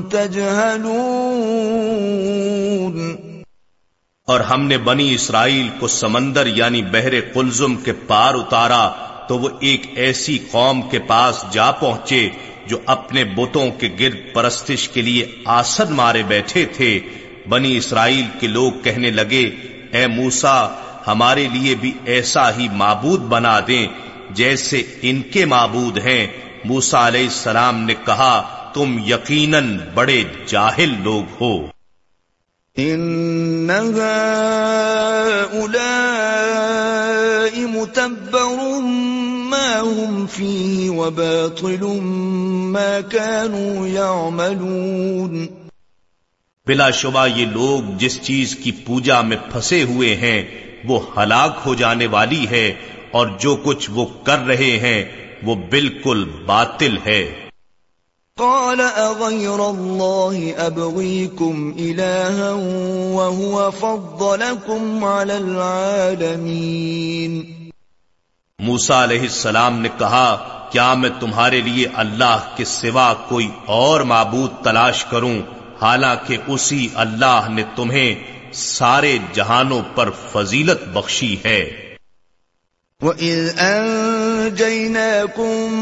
تجہلون اور ہم نے بنی اسرائیل کو سمندر یعنی بحر قلزم کے پار اتارا تو وہ ایک ایسی قوم کے پاس جا پہنچے جو اپنے بتوں کے گرد پرستش کے لیے آسد مارے بیٹھے تھے۔ بنی اسرائیل کے لوگ کہنے لگے، اے موسا ہمارے لیے بھی ایسا ہی معبود بنا دیں جیسے ان کے معبود ہیں۔ موسا علیہ السلام نے کہا تم یقیناً بڑے جاہل لوگ ہو۔ متبر ما هم فيه وباطل ما كانوا يعملون۔ بلا شبہ یہ لوگ جس چیز کی پوجا میں پھنسے ہوئے ہیں وہ ہلاک ہو جانے والی ہے اور جو کچھ وہ کر رہے ہیں وہ بالکل باطل ہے۔ قال اغير الله ابغيكم الها وهو فضلكم على العالمين. موسا علیہ السلام نے کہا کیا میں تمہارے لیے اللہ کے سوا کوئی اور معبود تلاش کروں؟ حالانکہ اسی اللہ نے تمہیں سارے جہانوں پر فضیلت بخشی ہے۔ وَإِذْ أَنْجَيْنَاكُمْ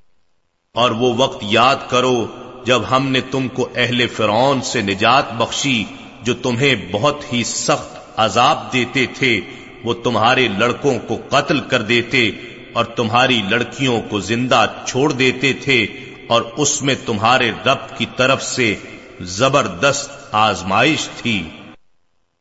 اور وہ وقت یاد کرو جب ہم نے تم کو اہل فرعون سے نجات بخشی جو تمہیں بہت ہی سخت عذاب دیتے تھے۔ وہ تمہارے لڑکوں کو قتل کر دیتے اور تمہاری لڑکیوں کو زندہ چھوڑ دیتے تھے اور اس میں تمہارے رب کی طرف سے زبردست آزمائش تھی۔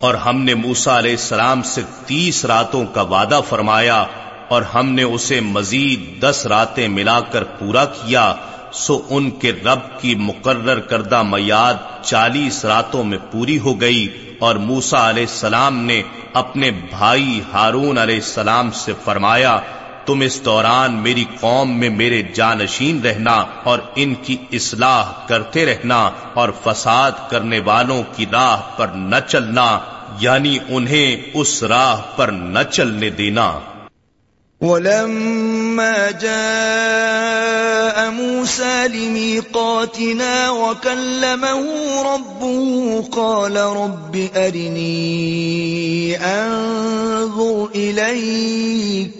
اور ہم نے موسا علیہ السلام سے تیس راتوں کا وعدہ فرمایا اور ہم نے اسے مزید دس راتیں ملا کر پورا کیا، سو ان کے رب کی مقرر کردہ میاد چالیس راتوں میں پوری ہو گئی اور موسا علیہ السلام نے اپنے بھائی ہارون علیہ السلام سے فرمایا تم اس دوران میری قوم میں میرے جانشین رہنا اور ان کی اصلاح کرتے رہنا اور فساد کرنے والوں کی راہ پر نہ چلنا یعنی انہیں اس راہ پر نہ چلنے دینا۔ ولما جاء موسى لميقاتنا وكلمه ربه قال رب أرني أنظر إليك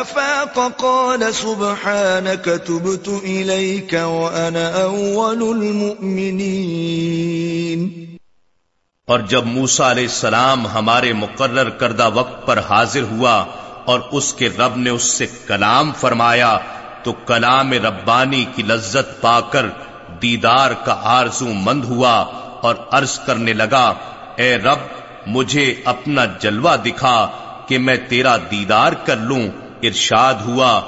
أفاق قال سبحانك تبت إليك وأنا أول المؤمنين۔ اور جب موسا علیہ السلام ہمارے مقرر کردہ وقت پر حاضر ہوا اور اس کے رب نے اس سے کلام فرمایا، تو کلام ربانی کی لذت پا کر دیدار کا آرزو مند ہوا اور عرض کرنے لگا، اے رب، مجھے اپنا جلوہ دکھا کہ میں تیرا دیدار کر لوں ارشاد ہوا،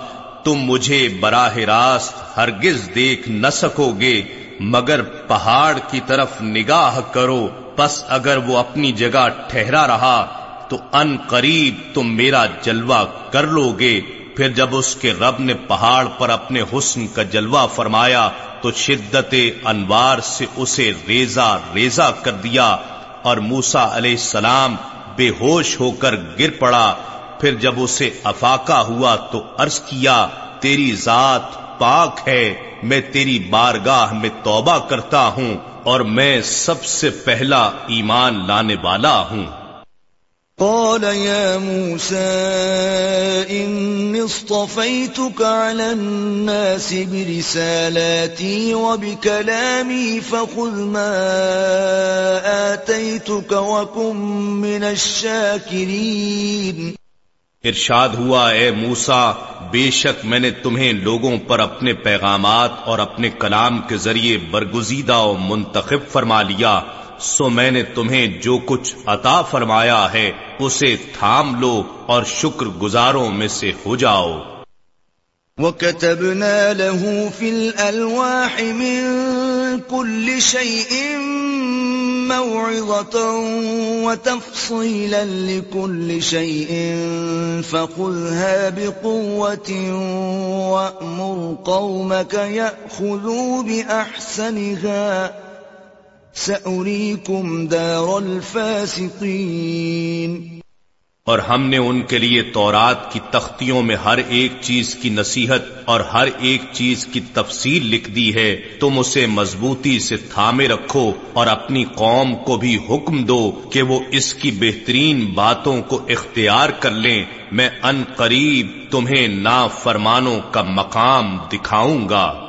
تم مجھے براہ راست ہرگز دیکھ نہ سکو گے، مگر پہاڑ کی طرف نگاہ کرو۔ پس اگر وہ اپنی جگہ ٹھہرا رہا، تو ان قریب تم میرا جلوہ کر لو گے۔ پھر جب اس کے رب نے پہاڑ پر اپنے حسن کا جلوہ فرمایا، تو شدت انوار سے اسے ریزا ریزا کر دیا اور موسا علیہ السلام بے ہوش ہو کر گر پڑا۔ پھر جب اسے افاقہ ہوا تو عرض کیا، تیری ذات پاک ہے، میں تیری بارگاہ میں توبہ کرتا ہوں اور میں سب سے پہلا ایمان لانے والا ہوں۔ قال يا موسى، إني اصطفيتك على الناس برسالاتي وبكلامي، فخذ ما آتيتك وكن من الشاكرين۔ ارشاد ہوا، اے موسا بے شک میں نے تمہیں لوگوں پر اپنے پیغامات اور اپنے کلام کے ذریعے برگزیدہ و منتخب فرما لیا، سو میں نے تمہیں جو کچھ عطا فرمایا ہے، اسے تھام لو اور شکر گزاروں میں سے ہو جاؤ۔ وَكَتَبْنَا لَهُ فِي الْأَلْوَاحِ مِن كُلِّ شَيْءٍ موعظة وتفصيلا لكل شيء فخذها بقوة وأمر قومك يأخذوا بأحسنها سأريكم دار الفاسقين اور ہم نے ان کے لیے تورات کی تختیوں میں ہر ایک چیز کی نصیحت اور ہر ایک چیز کی تفصیل لکھ دی ہے۔ تم اسے مضبوطی سے تھامے رکھو اور اپنی قوم کو بھی حکم دو کہ وہ اس کی بہترین باتوں کو اختیار کر لیں۔ میں ان قریب تمہیں نا فرمانوں کا مقام دکھاؤں گا۔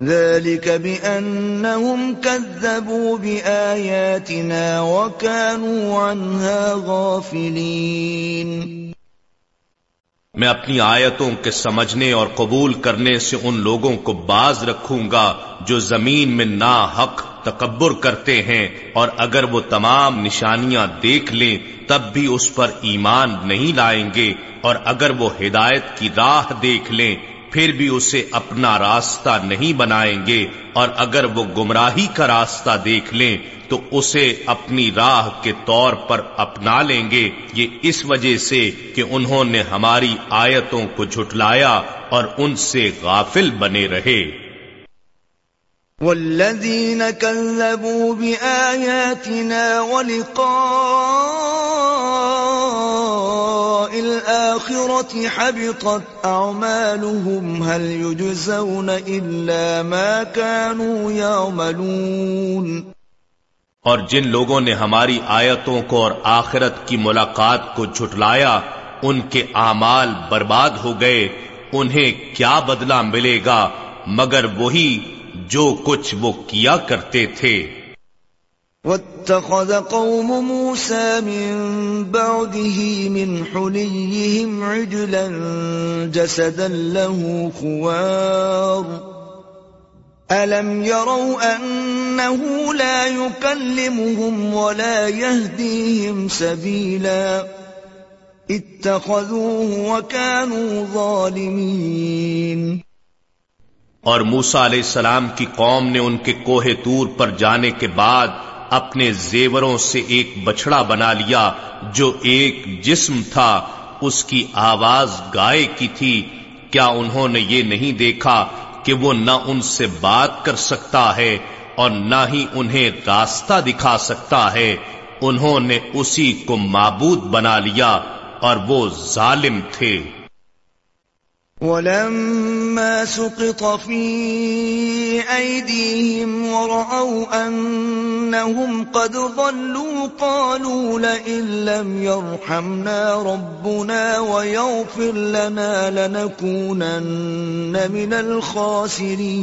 ذلك بأنهم كذبوا بآياتنا وكانوا عنها غافلين. میں اپنی آیتوں کے سمجھنے اور قبول کرنے سے ان لوگوں کو باز رکھوں گا جو زمین میں نا حق تکبر کرتے ہیں اور اگر وہ تمام نشانیاں دیکھ لیں تب بھی اس پر ایمان نہیں لائیں گے اور اگر وہ ہدایت کی راہ دیکھ لیں پھر بھی اسے اپنا راستہ نہیں بنائیں گے، اور اگر وہ گمراہی کا راستہ دیکھ لیں، تو اسے اپنی راہ کے طور پر اپنا لیں گے۔ یہ اس وجہ سے کہ انہوں نے ہماری آیتوں کو جھٹلایا اور ان سے غافل بنے رہے۔ والذين كذبوا بآياتنا ولقاء الآخرة حبطت أعمالهم هل يجزون إلا ما كانوا يعملون اور جن لوگوں نے ہماری آیتوں کو اور آخرت کی ملاقات کو جھٹلایا، ان کے اعمال برباد ہو گئے، انہیں کیا بدلہ ملے گا؟ مگر وہی جو کچھ وہ کیا کرتے تھے۔ واتخذ قوم موسى من بعده من حليهم عجلا جسدا له خوار۔ ألم يروا أنه لا يكلمهم ولا يهديهم سبيلا۔ اتخذوه وكانوا ظالمين۔ اور موسا علیہ السلام کی قوم نے ان کے کوہ تور پر جانے کے بعد اپنے زیوروں سے ایک بچڑا بنا لیا جو ایک جسم تھا۔ اس کی آواز گائے کی تھی۔ کیا انہوں نے یہ نہیں دیکھا کہ وہ نہ ان سے بات کر سکتا ہے اور نہ ہی انہیں راستہ دکھا سکتا ہے؟ انہوں نے اسی کو معبود بنا لیا اور وہ ظالم تھے۔ ولما سقط في أيديهم ورأوا أنهم قد ضلوا قالوا لئن لم يرحمنا ربنا ويغفر لنا لنكونن من الخاسرين.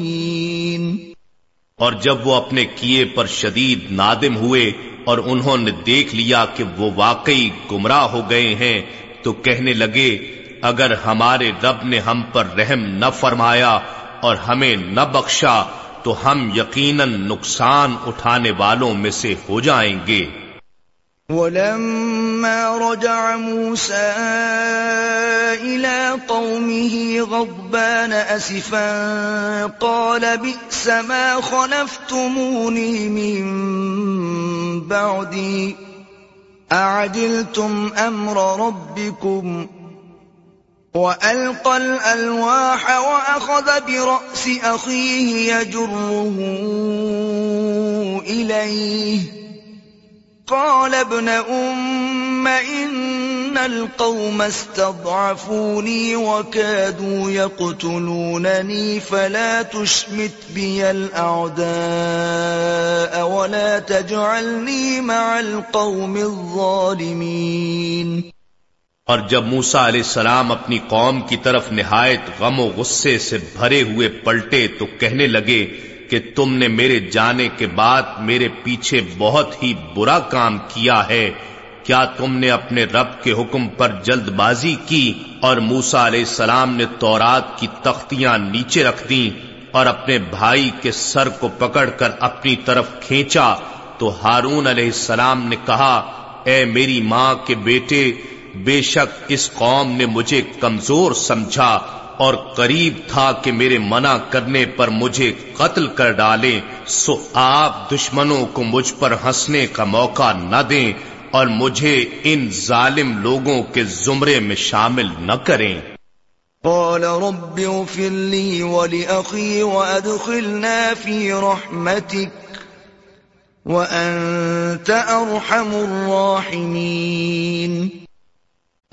اور جب وہ اپنے کیے پر شدید نادم ہوئے اور انہوں نے دیکھ لیا کہ وہ واقعی گمراہ ہو گئے ہیں، تو کہنے لگے اگر ہمارے رب نے ہم پر رحم نہ فرمایا اور ہمیں نہ بخشا، تو ہم یقیناً نقصان اٹھانے والوں میں سے ہو جائیں گے۔ ولما رجع موسى إلى قومه غضبان أسفا، قال بئس ما خلفتموني من بعدي، أعجلتم أمر ربكم؟ وألقى الألواح وأخذ برأس أخيه يجره إليه. قال ابن أم إن القوم استضعفوني وكادوا يقتلونني فلا تشمت بي الأعداء ولا تجعلني مع القوم الظالمين. اور جب موسا علیہ السلام اپنی قوم کی طرف نہایت غم و غصے سے بھرے ہوئے پلٹے تو کہنے لگے کہ تم نے میرے جانے کے بعد میرے پیچھے بہت ہی برا کام کیا ہے۔ کیا تم نے اپنے رب کے حکم پر جلد بازی کی اور موسا علیہ السلام نے تورات کی تختیاں نیچے رکھ دیں اور اپنے بھائی کے سر کو پکڑ کر اپنی طرف کھینچا؟ تو ہارون علیہ السلام نے کہا، اے میری ماں کے بیٹے بے شک اس قوم نے مجھے کمزور سمجھا اور قریب تھا کہ میرے منع کرنے پر مجھے قتل کر ڈالیں، سو آپ دشمنوں کو مجھ پر ہنسنے کا موقع نہ دیں اور مجھے ان ظالم لوگوں کے زمرے میں شامل نہ کریں۔ قال رب اغفر لي ولأخي وأدخلنا في رحمتك وأنت أرحم الراحمين۔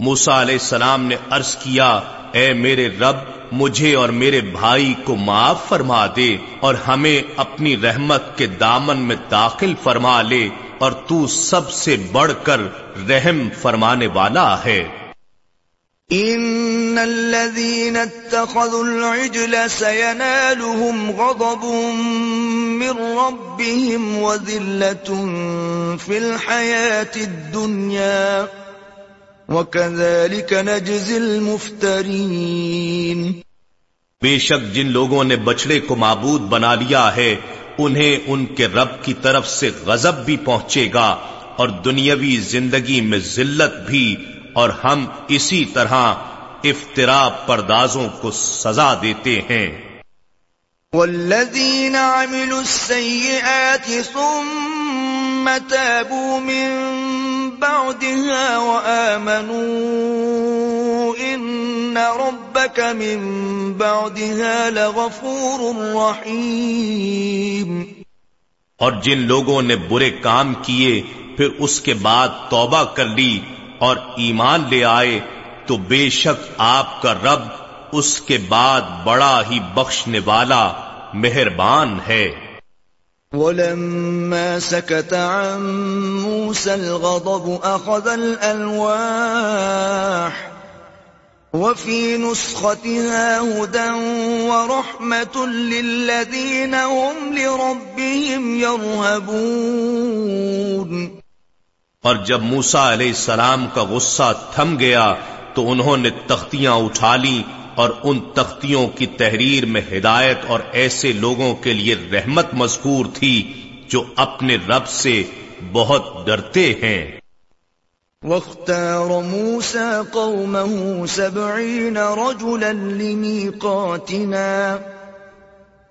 موسا علیہ السلام نے عرض کیا، اے میرے رب، مجھے اور میرے بھائی کو معاف فرما دے اور ہمیں اپنی رحمت کے دامن میں داخل فرما لے اور تو سب سے بڑھ کر رحم فرمانے والا ہے۔ ان الذين اتخذوا العجل سينالهم غضب من ربهم وذلة في الحياة الدنيا وَكَذَلِكَ نَجْزِي الْمُفْتَرِينَ بے شک جن لوگوں نے بچڑے کو معبود بنا لیا ہے انہیں ان کے رب کی طرف سے غضب بھی پہنچے گا اور دنیاوی زندگی میں ذلت بھی اور ہم اسی طرح افطرا پردازوں کو سزا دیتے ہیں۔ والذین عملوا السیئات ثم تابوا من بعدها وآمنوا ان ربك من بعدها لغفور رحیم اور جن لوگوں نے برے کام کیے، پھر اس کے بعد توبہ کر لی اور ایمان لے آئے، تو بے شک آپ کا رب اس کے بعد بڑا ہی بخشنے والا مہربان ہے۔ وَلَمَّا سَكَتَ عَن مُوسَى الْغَضَبُ أَخَذَ الْأَلْوَاحِ وَفِي نُسْخَتِهَا هُدًى وَرَحْمَةٌ لِّلَّذِينَ هُمْ لِرَبِّهِمْ يَرْهَبُونَ اور جب موسا علیہ السلام کا غصہ تھم گیا تو انہوں نے تختیاں اٹھا لی اور ان تختیوں کی تحریر میں ہدایت اور ایسے لوگوں کے لیے رحمت مذکور تھی جو اپنے رب سے بہت ڈرتے ہیں۔ واختار موسى قومه سبعين رجلا لميقاتنا۔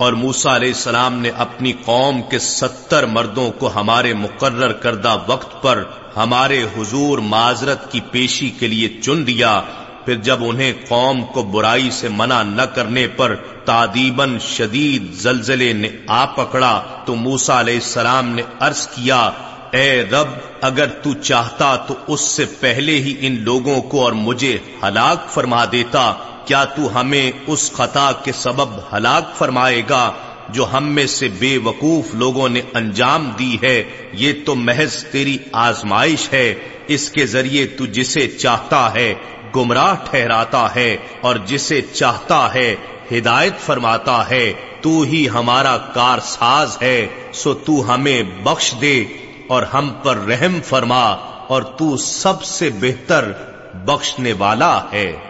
اور موسا علیہ السلام نے اپنی قوم کے ستر مردوں کو ہمارے مقرر کردہ وقت پر ہمارے حضور معذرت کی پیشی کے لیے چن لیا پھر جب انہیں قوم کو برائی سے منع نہ کرنے پر تعدیباً شدید زلزلے نے آ پکڑا تو موسا علیہ السلام نے عرض کیا، اے رب، اگر تو چاہتا تو اس سے پہلے ہی ان لوگوں کو اور مجھے ہلاک فرما دیتا کیا تو ہمیں اس خطا کے سبب ہلاک فرمائے گا جو ہم میں سے بے وقوف لوگوں نے انجام دی ہے؟ یہ تو محض تیری آزمائش ہے۔ اس کے ذریعے تو جسے چاہتا ہے گمراہ ٹھہراتا ہے اور جسے چاہتا ہے ہدایت فرماتا ہے۔ تو ہی ہمارا کار ساز ہے۔ سو تو ہمیں بخش دے اور ہم پر رحم فرما اور تو سب سے بہتر بخشنے والا ہے۔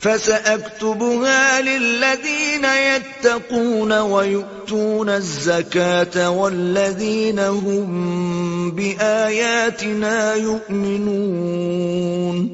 فسأكتبها للذين يتقون ويؤتون الزكاة والذين هم بآياتنا يؤمنون.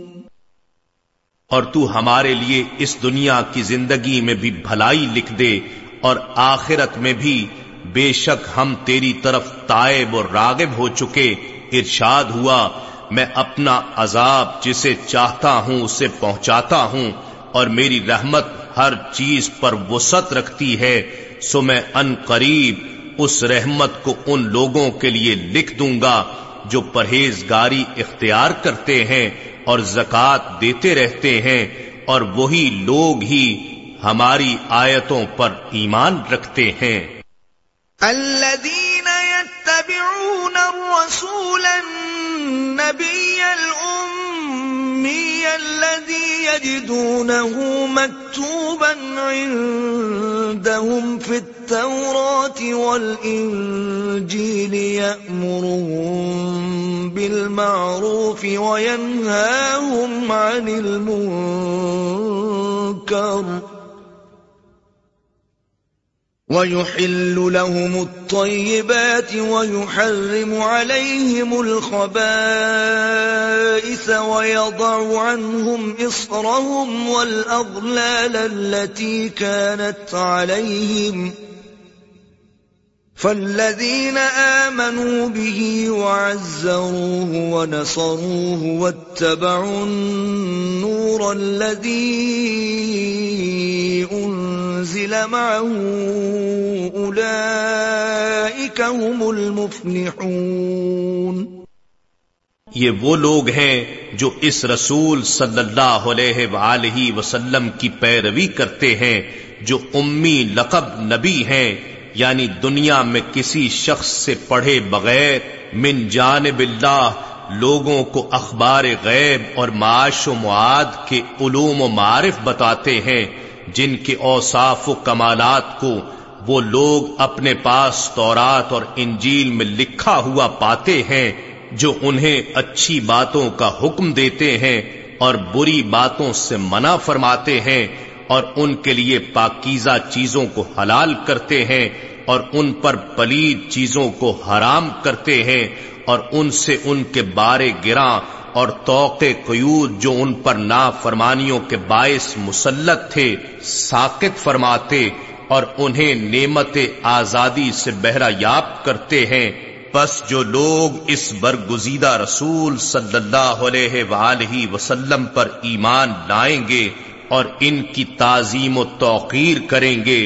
اور تو ہمارے لیے اس دنیا کی زندگی میں بھی بھلائی لکھ دے اور آخرت میں بھی بے شک ہم تیری طرف تائب اور راغب ہو چکے، ارشاد ہوا، میں اپنا عذاب جسے چاہتا ہوں، اسے پہنچاتا ہوں اور میری رحمت ہر چیز پر وسط رکھتی ہے، سو میں ان قریب اس رحمت کو ان لوگوں کے لیے لکھ دوں گا جو پرہیزگاری اختیار کرتے ہیں اور زکات دیتے رہتے ہیں، اور وہی لوگ ہی ہماری آیتوں پر ایمان رکھتے ہیں۔ الذين يتبعون الرسول النبي الأمي الذي يجدونه مكتوبا عندهم في التوراة والإنجيل يأمرهم بالمعروف وينهاهم عن المنكر وَيُحِلُّ لَهُمُ الطَّيِّبَاتِ وَيُحَرِّمُ عَلَيْهِمُ الْخَبَائِثَ وَيَضَعُ عَنْهُمْ إِصْرَهُمْ وَالْأَغْلَالَ الَّتِي كَانَتْ عَلَيْهِمْ فالذين آمنوا به وعزروه ونصروه واتبعوا النور الذي أنزل معه أولئك هم المفلحون یہ وہ لوگ ہیں جو اس رسول صلی اللہ علیہ وآلہ وسلم کی پیروی کرتے ہیں جو امی لقب نبی ہیں یعنی دنیا میں کسی شخص سے پڑھے بغیر، من جانب اللہ، لوگوں کو اخبار غیب اور معاش و معاد کے علوم و معارف بتاتے ہیں، جن کے اوصاف و کمالات کو وہ لوگ اپنے پاس تورات اور انجیل میں لکھا ہوا پاتے ہیں، جو انہیں اچھی باتوں کا حکم دیتے ہیں اور بری باتوں سے منع فرماتے ہیں اور ان کے لیے پاکیزہ چیزوں کو حلال کرتے ہیں۔ اور ان پر پلید چیزوں کو حرام کرتے ہیں اور ان سے ان کے بارے گراں اور توق قیود جو ان پر نا فرمانیوں کے باعث مسلط تھے ساکت فرماتے اور انہیں نعمت آزادی سے بہرا یاب کرتے ہیں۔ بس جو لوگ اس برگزیدہ رسول صلی اللہ علیہ وآلہ وسلم پر ایمان لائیں گے اور ان کی تعظیم و توقیر کریں گے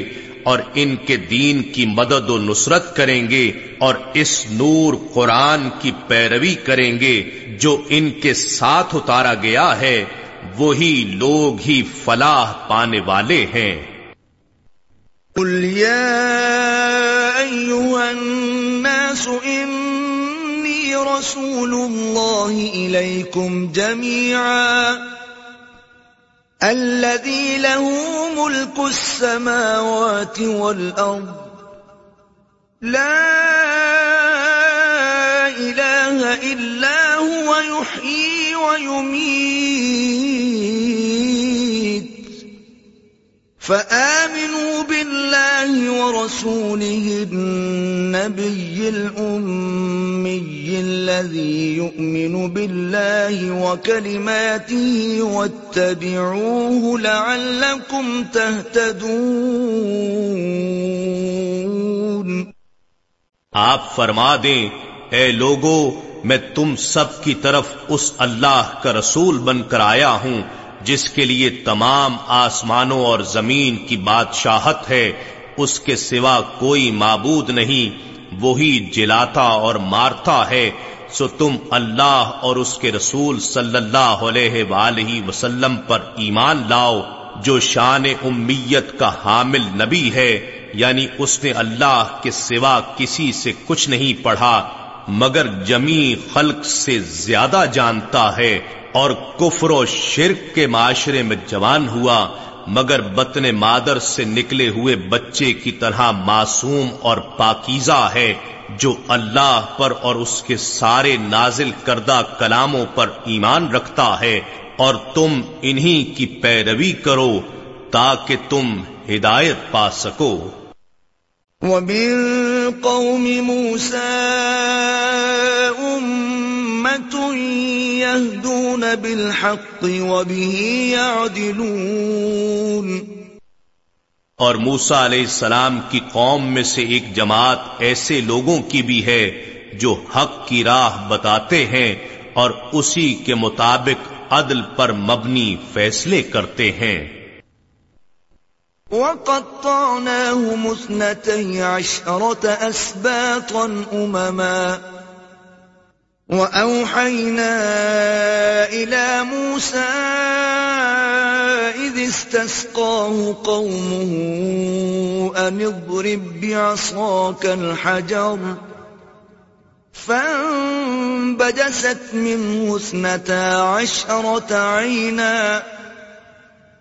اور ان کے دین کی مدد و نصرت کریں گے اور اس نور قرآن کی پیروی کریں گے جو ان کے ساتھ اتارا گیا ہے، وہی لوگ ہی فلاح پانے والے ہیں۔ قل يا أيها الناس إني رسول الله إليكم جميعاً الذي له ملك السماوات والأرض. لا إله إلا هو، يحيي ويميت. فآمنوا بالله ورسوله النبي الأمي الذي يؤمن بالله وكلماته واتبعوه لعلكم تهتدون. آپ فرما دیں، اے لوگو، میں تم سب کی طرف اس اللہ کا رسول بن کر آیا ہوں، جس کے لیے تمام آسمانوں اور زمین کی بادشاہت ہے، اس کے سوا کوئی معبود نہیں، وہی جلاتا اور مارتا ہے سو تم اللہ اور اس کے رسول صلی اللہ علیہ وآلہ وسلم پر ایمان لاؤ، جو شان امیت کا حامل نبی ہے یعنی اس نے اللہ کے سوا کسی سے کچھ نہیں پڑھا، مگر جمی خلق سے زیادہ جانتا ہے اور کفر و شرک کے معاشرے میں جوان ہوا مگر بطن مادر سے نکلے ہوئے بچے کی طرح معصوم اور پاکیزہ ہے جو اللہ پر اور اس کے سارے نازل کردہ کلاموں پر ایمان رکھتا ہے اور تم انہی کی پیروی کرو تاکہ تم ہدایت پا سکو۔ وَمِن قَوْمِ أُمَّةٌ يَهْدُونَ بِالْحَقِّ وَبِهِ يَعْدِلُونَ اور موسا علیہ السلام کی قوم میں سے ایک جماعت ایسے لوگوں کی بھی ہے جو حق کی راہ بتاتے ہیں اور اسی کے مطابق عدل پر مبنی فیصلے کرتے ہیں۔ وَقَطَّعْنَاهُمُ اثْنَتَيْ عَشْرَةَ أَسْبَاطًا أُمَمًا وَأَوْحَيْنَا إِلَى مُوسَىٰ إِذِ اسْتَسْقَاهُ قَوْمُهُ أَنِ اضْرِب بِّعَصَاكَ الْحَجَرَ فانبجست منه اثنتا عشرة عينا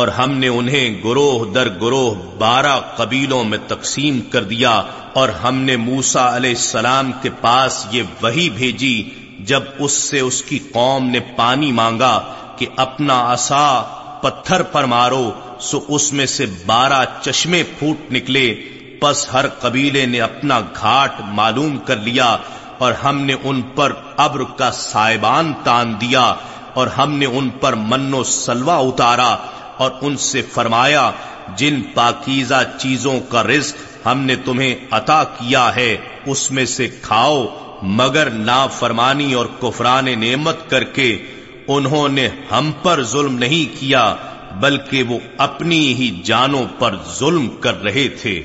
اور ہم نے انہیں گروہ در گروہ بارہ قبیلوں میں تقسیم کر دیا اور ہم نے موسا علیہ السلام کے پاس یہ وہی بھیجی، جب اس سے اس کی قوم نے پانی مانگا کہ اپنا اصا پتھر پر مارو، سو اس میں سے بارہ چشمے پھوٹ نکلے۔ پس ہر قبیلے نے اپنا گھاٹ معلوم کر لیا اور ہم نے ان پر ابر کا سائبان تان دیا اور ہم نے ان پر من و سلوا اتارا۔ اور ان سے فرمایا، جن پاکیزہ چیزوں کا رزق ہم نے تمہیں عطا کیا ہے، اس میں سے کھاؤ، مگر نا فرمانی اور کفران نعمت کر کے انہوں نے ہم پر ظلم نہیں کیا، بلکہ وہ اپنی ہی جانوں پر ظلم کر رہے تھے۔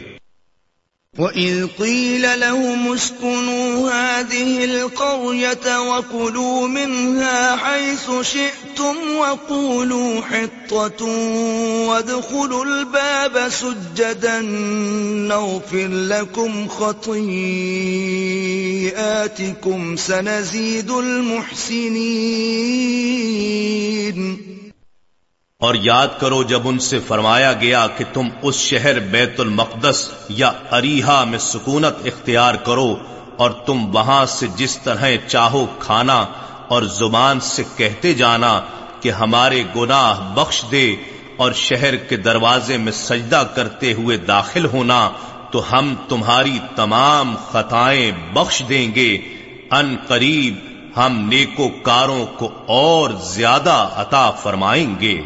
وَإِذْ قِيلَ لَهُمُ اسْكُنُوا هَٰذِهِ الْقَرْيَةَ وَكُلُوا مِنْهَا حَيْثُ شِئْتُمْ وَقُولُوا حِطَّةٌ وَادْخُلُوا الْبَابَ سُجَّدًا نَّغْفِرْ لَكُمْ خَطِيئَاتِكُمْ سَنَزِيدُ الْمُحْسِنِينَ اور یاد کرو جب ان سے فرمایا گیا کہ تم اس شہر بیت المقدس یا اریحا میں سکونت اختیار کرو اور تم وہاں سے جس طرح چاہو کھانا اور زبان سے کہتے جانا کہ ہمارے گناہ بخش دے اور شہر کے دروازے میں سجدہ کرتے ہوئے داخل ہونا تو ہم تمہاری تمام خطائیں بخش دیں گے۔ ان قریب ہم نیکو کاروں کو اور زیادہ عطا فرمائیں گے۔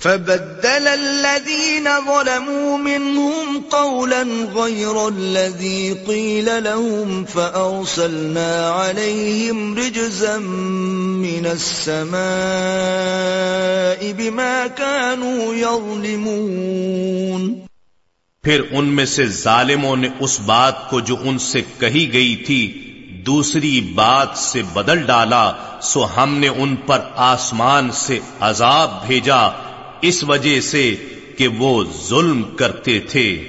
فبدل الذين ظلموا منهم قولا غير الذي قيل لهم فأرسلنا عليهم رجزا من السماء بما كانوا يظلمون پھر ان میں سے ظالموں نے اس بات کو جو ان سے کہی گئی تھی، دوسری بات سے بدل ڈالا، سو ہم نے ان پر آسمان سے عذاب بھیجا۔ اس وجہ سے کہ وہ ظلم کرتے تھے۔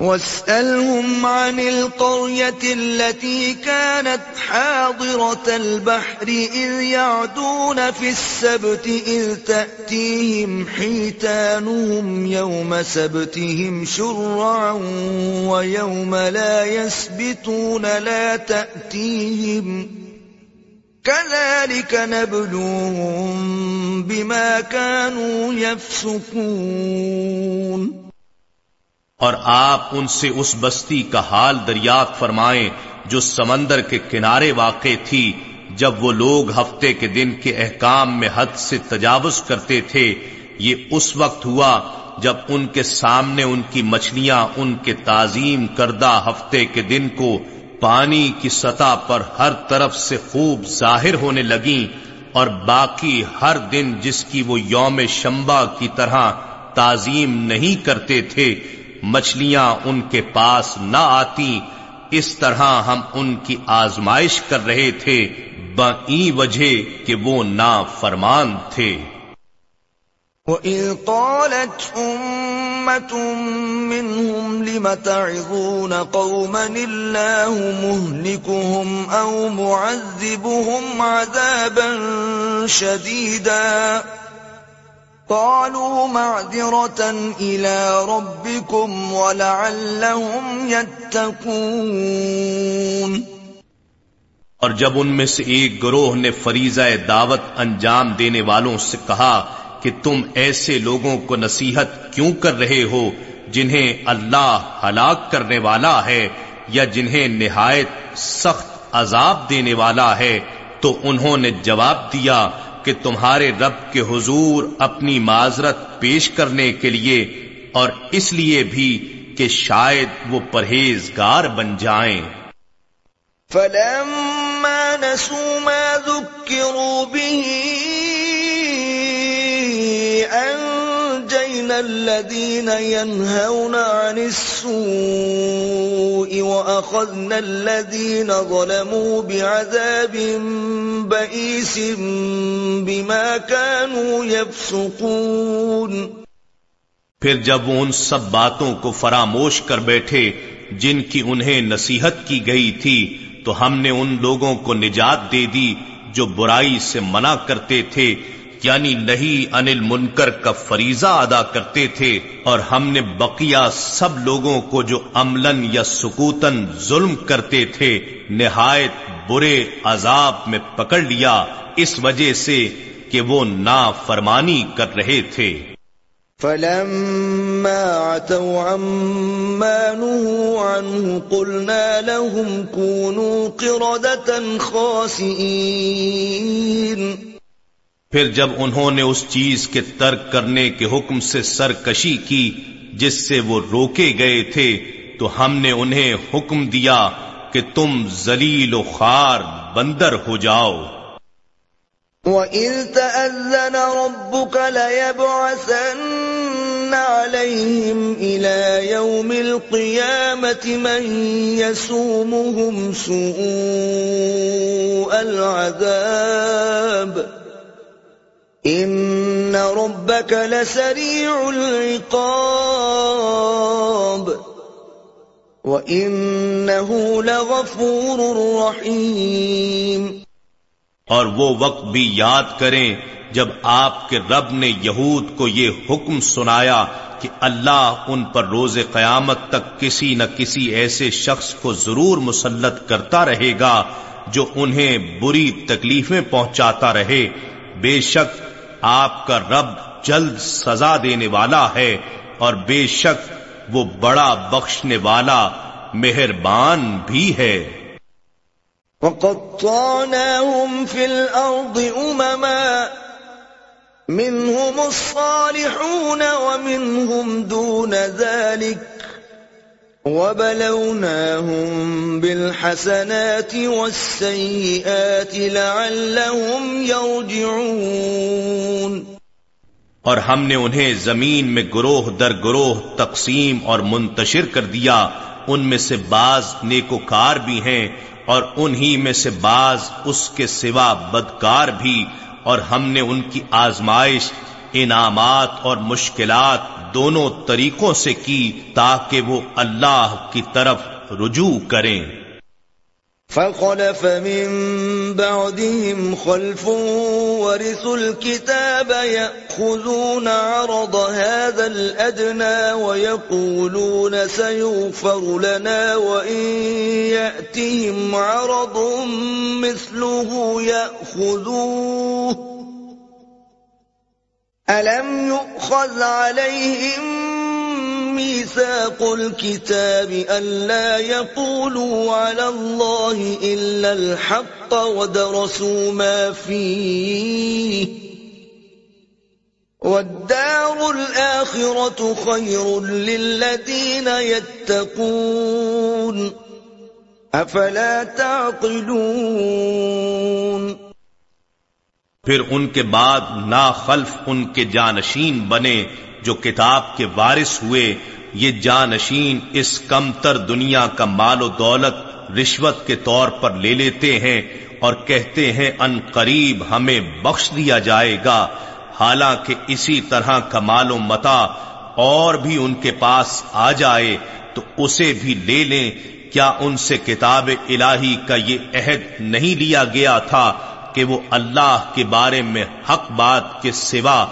واسألهم عن القرية التي كانت حاضرة البحر إذ يعدون في السبت إذ تأتيهم حيتانهم يوم سبتهم شرعا ويوم لا يسبتون لا تأتيهم كذلك نبلوهم بما كانوا يفسقون. اور آپ ان سے اس بستی کا حال دریافت فرمائیں جو سمندر کے کنارے واقع تھی، جب وہ لوگ ہفتے کے دن کے احکام میں حد سے تجاوز کرتے تھے، یہ اس وقت ہوا جب ان کے سامنے ان کی مچھلیاں ان کے تعظیم کردہ ہفتے کے دن کو پانی کی سطح پر ہر طرف سے خوب ظاہر ہونے لگیں اور باقی ہر دن جس کی وہ یوم شمبا کی طرح تعظیم نہیں کرتے تھے، مچھلیاں ان کے پاس نہ آتی اس طرح ہم ان کی آزمائش کر رہے تھے بئی وجہ کہ وہ نا فرمان تھے۔ وَإِذْ قَالَتْ أُمَّةٌ مِّنْهُمْ لِمَ تَعِظُونَ قَوْمًا اللَّهُ مُهْلِكُهُمْ أَوْ مُعَذِّبُهُمْ عَذَابًا شَدِيدًا قَالُوا مَعْذِرَةً إِلَىٰ رَبِّكُمْ وَلَعَلَّهُمْ يَتَّقُونَ اور جب ان میں سے ایک گروہ نے فریضہ دعوت انجام دینے والوں سے کہا کہ تم ایسے لوگوں کو نصیحت کیوں کر رہے ہو جنہیں اللہ ہلاک کرنے والا ہے یا جنہیں نہایت سخت عذاب دینے والا ہے؟ تو انہوں نے جواب دیا کہ تمہارے رب کے حضور اپنی معذرت پیش کرنے کے لیے اور اس لیے بھی کہ شاید وہ پرہیزگار بن جائیں۔ فلما نسوا ما ذكروا به الذين ينهون عن السوء وأخذنا الذين ظلموا بعذاب بئيس بما كانوا يفسقون. پھر جب وہ ان سب باتوں کو فراموش کر بیٹھے جن کی انہیں نصیحت کی گئی تھی، تو ہم نے ان لوگوں کو نجات دے دی جو برائی سے منع کرتے تھے یعنی نہیں انل منکر کا فریضہ ادا کرتے تھے اور ہم نے بقیہ سب لوگوں کو جو عملن یا سکوتن ظلم کرتے تھے، نہایت برے عذاب میں پکڑ لیا، اس وجہ سے کہ وہ نا فرمانی کر رہے تھے۔ فلما عتوا عما نهوا عنه قلنا لهم كونوا قردة خاسئين پھر جب انہوں نے اس چیز کے ترک کرنے کے حکم سے سرکشی کی جس سے وہ روکے گئے تھے، تو ہم نے انہیں حکم دیا کہ تم ذلیل و خار بندر ہو جاؤ۔ وَإِذْ تَأَذَّنَ رَبُّكَ لَيَبْعَثَنَّ عَلَيْهِمْ إِلَى يَوْمِ الْقِيَامَةِ مَنْ يَسُومُهُمْ سُوءَ الْعَذَابِ۔ إِنَّ رَبَّكَ لَسَرِيعُ الْعِقَابِ وَإِنَّهُ لَغَفُورٌ رَحِيمٌ اور وہ وقت بھی یاد کریں جب آپ کے رب نے یہود کو یہ حکم سنایا کہ اللہ ان پر روز قیامت تک کسی نہ کسی ایسے شخص کو ضرور مسلط کرتا رہے گا جو انہیں بری تکلیفیں پہنچاتا رہے بے شک آپ کا رب جلد سزا دینے والا ہے اور بے شک وہ بڑا بخشنے والا مہربان بھی ہے۔ وقطعناهم في الأرض أمما، منهم الصالحون ومنهم دون ذلك وبلوناهم بالحسنات والسيئات لعلهم يرجعون اور ہم نے انہیں زمین میں گروہ در گروہ تقسیم اور منتشر کر دیا، ان میں سے بعض نیکوکار بھی ہیں اور انہی میں سے بعض اس کے سوا بدکار بھی، اور ہم نے ان کی آزمائش، انعامات اور مشکلات دونوں طریقوں سے کی تاکہ وہ اللہ کی طرف رجوع کریں۔ فخلف من بعدهم خلف ورثوا الكتاب يأخذون عرض هذا الأدنى ويقولون سيغفر لنا وإن يأتهم عرض مثله يأخذوه ألم يؤخذ عليهم ميثاق الكتاب ألا يقولوا على الله إلا الحق ودرسوا ما فيه والدار الآخرة خير للذين يتقون أفلا تعقلون پھر ان کے بعد نا خلف ان کے جانشین بنے جو کتاب کے وارث ہوئے۔ یہ جانشین اس کم تر دنیا کا مال و دولت رشوت کے طور پر لے لیتے ہیں اور کہتے ہیں، ان قریب ہمیں بخش دیا جائے گا۔ حالانکہ اسی طرح کا مال و متا اور بھی ان کے پاس آ جائے تو اسے بھی لے لیں۔ کیا ان سے کتاب الہی کا یہ عہد نہیں لیا گیا تھا؟ کہ وہ اللہ کے بارے میں حق بات کے سوا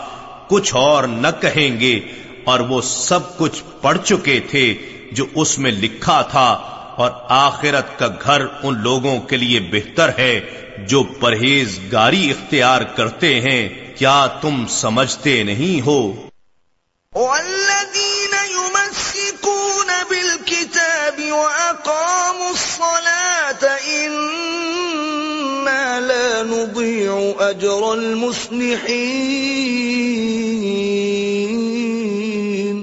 کچھ اور نہ کہیں گے اور وہ سب کچھ پڑھ چکے تھے جو اس میں لکھا تھا اور آخرت کا گھر ان لوگوں کے لیے بہتر ہے جو پرہیز گاری اختیار کرتے ہیں۔ کیا تم سمجھتے نہیں ہو؟ والذین یمسکون بالکتاب وأقاموا الصلاة إنا لا نضيع أجر المصلحين.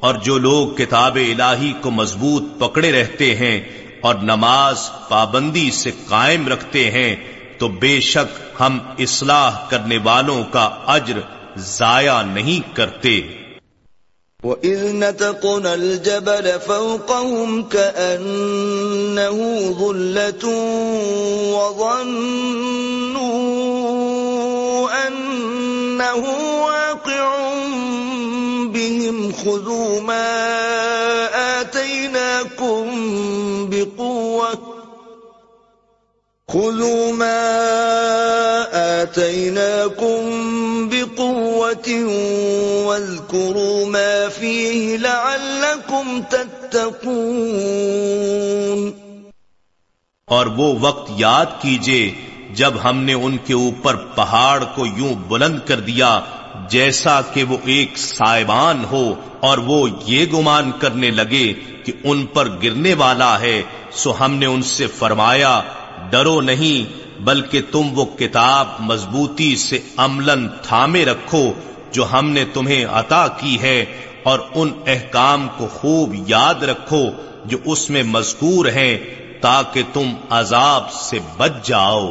اور جو لوگ کتاب الہی کو مضبوط پکڑے رہتے ہیں اور نماز پابندی سے قائم رکھتے ہیں، تو بے شک ہم اصلاح کرنے والوں کا اجر ضائع نہیں کرتے۔ وَإِذْ نَتَقْنَا الْجَبَلَ فَوْقَهُمْ كَأَنَّهُ ظُلَّةٌ وَظَنُّوا أَنَّهُ واقع بِهِمْ خُذُوا مَا آتَيْنَاكُمْ بِقُوَّةٍ خُذُوا مَا آتَيْنَاكُمْ بِقُوَّةٍ وَاذْكُرُوا مَا فِيهِ لَعَلَّكُمْ تَتَّقُونَ اور وہ وقت یاد کیجیے جب ہم نے ان کے اوپر پہاڑ کو یوں بلند کر دیا جیسا کہ وہ ایک سائبان ہو اور وہ یہ گمان کرنے لگے کہ ان پر گرنے والا ہے، سو ہم نے ان سے فرمایا ڈرو نہیں، بلکہ تم وہ کتاب مضبوطی سے عملاً تھامے رکھو جو ہم نے تمہیں عطا کی ہے، اور ان احکام کو خوب یاد رکھو جو اس میں مذکور ہیں تاکہ تم عذاب سے بچ جاؤ۔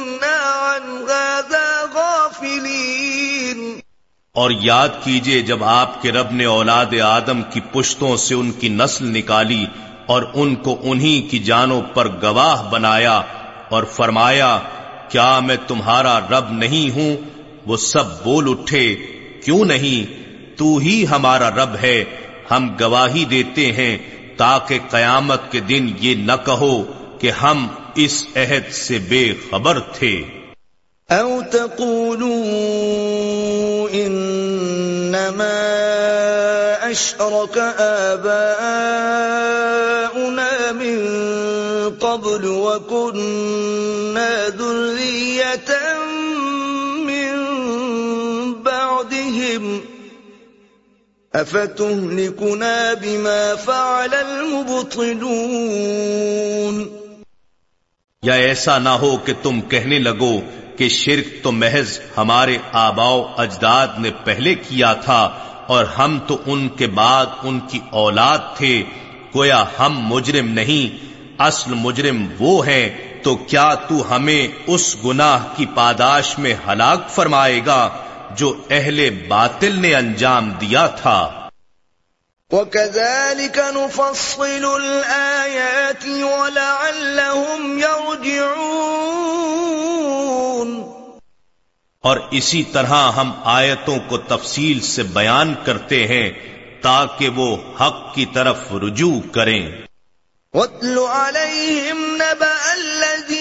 اور یاد کیجیے جب آپ کے رب نے اولاد آدم کی پشتوں سے ان کی نسل نکالی اور ان کو انہی کی جانوں پر گواہ بنایا اور فرمایا، کیا میں تمہارا رب نہیں ہوں؟ وہ سب بول اٹھے، کیوں نہیں؟ تو ہی ہمارا رب ہے، ہم گواہی دیتے ہیں تاکہ قیامت کے دن یہ نہ کہو کہ ہم اس عہد سے بے خبر تھے۔ او تقولوا انما اشرك آباؤنا من قبل وكنا ذرية من بعدهم افتهلكنا بما فعل المبطلون یا ایسا نہ ہو کہ تم کہنے لگو کہ شرک تو محض ہمارے آباؤ اجداد نے پہلے کیا تھا اور ہم تو ان کے بعد ان کی اولاد تھے، گویا ہم مجرم نہیں، اصل مجرم وہ ہیں، تو کیا تو ہمیں اس گناہ کی پاداش میں ہلاک فرمائے گا جو اہل باطل نے انجام دیا تھا؟ وَكَذَلِكَ نُفَصِّلُ الْآيَاتِ وَلَعَلَّهُمْ يَرْجِعُونَ اور اسی طرح ہم آیتوں کو تفصیل سے بیان کرتے ہیں تاکہ وہ حق کی طرف رجوع کریں۔ وَاتْلُ عَلَيْهِمْ نَبَأَ الَّذِي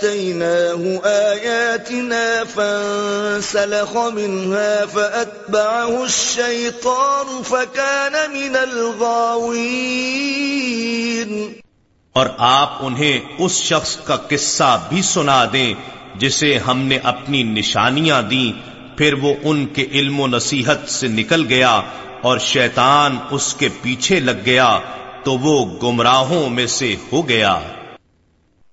آتَيْنَاهُ آيَاتِنَا فَانسَلَخَ مِنْهَا فَأَتْبَعَهُ الشَّيْطَانُ فَكَانَ مِنَ الْغَاوِينَ. اور آپ انہیں اس شخص کا قصہ بھی سنا دیں جسے ہم نے اپنی نشانیاں دیں، پھر وہ ان کے علم و نصیحت سے نکل گیا اور شیطان اس کے پیچھے لگ گیا تو وہ گمراہوں میں سے ہو گیا۔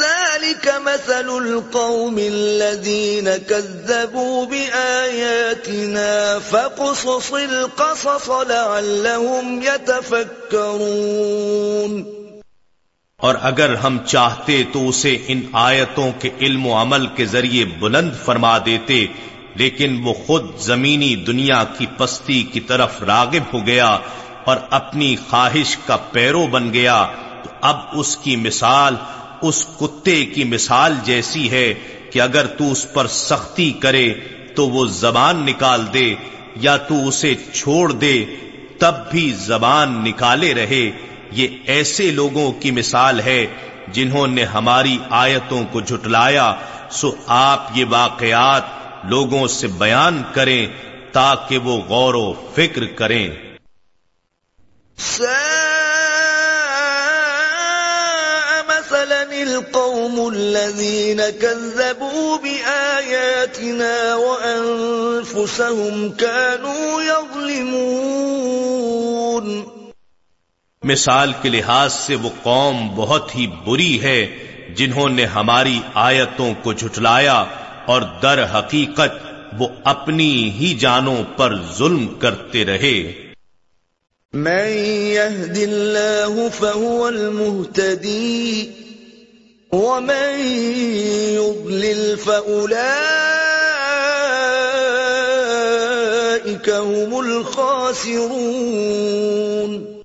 ذلك مثل القوم الذين كذبوا بآياتنا فقصص القصص لعلهم يتفكرون. اور اگر ہم چاہتے تو اسے ان آیتوں کے علم و عمل کے ذریعے بلند فرما دیتے، لیکن وہ خود زمینی دنیا کی پستی کی طرف راغب ہو گیا اور اپنی خواہش کا پیرو بن گیا، تو اب اس کی مثال اس کتے کی مثال جیسی ہے کہ اگر تو اس پر سختی کرے تو وہ زبان نکال دے یا تو اسے چھوڑ دے، تب بھی زبان نکالے رہے۔ یہ ایسے لوگوں کی مثال ہے جنہوں نے ہماری آیتوں کو جھٹلایا۔ سو آپ یہ واقعات لوگوں سے بیان کریں تاکہ وہ غور و فکر کریں۔ القوم الذين كذبوا بآياتنا وأنفسهم كانوا يظلمون. مثال کے لحاظ سے وہ قوم بہت ہی بری ہے جنہوں نے ہماری آیتوں کو جھٹلایا اور در حقیقت وہ اپنی ہی جانوں پر ظلم کرتے رہے۔ من يهد الله فهو المهتدي. ومن يضلل فأولئك هم الخاسرون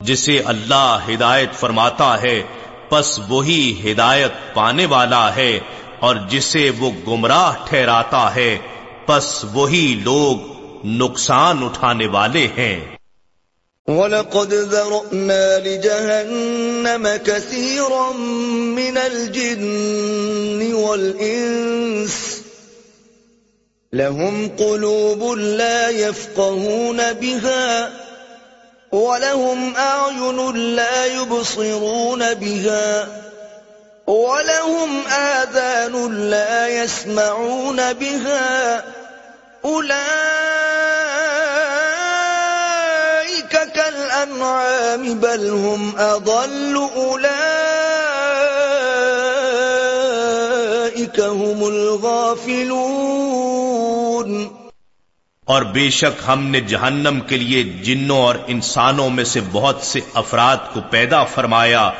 جسے اللہ ہدایت فرماتا ہے، پس وہی ہدایت پانے والا ہے، اور جسے وہ گمراہ ٹھہراتا ہے، پس وہی لوگ نقصان اٹھانے والے ہیں۔ وَلَقَدْ ذَرَأْنَا لِجَهَنَّمَ كَثِيرًا مِنَ الْجِنِّ وَالْإِنسِ لَهُمْ قُلُوبٌ لَا يَفْقَهُونَ بِهَا وَلَهُمْ أَعْيُنٌ لَا يُبْصِرُونَ بِهَا وَلَهُمْ آذَانٌ لَا يَسْمَعُونَ بِهَا أُولَئِكَ الْأَنْعَامِ بَلْ هُمْ أَضَلُّ أُولَئِكَ هُمُ الْغَافِلُونَ. اور بے شک ہم نے جہنم کے لیے جنوں اور انسانوں میں سے بہت سے افراد کو پیدا فرمایا،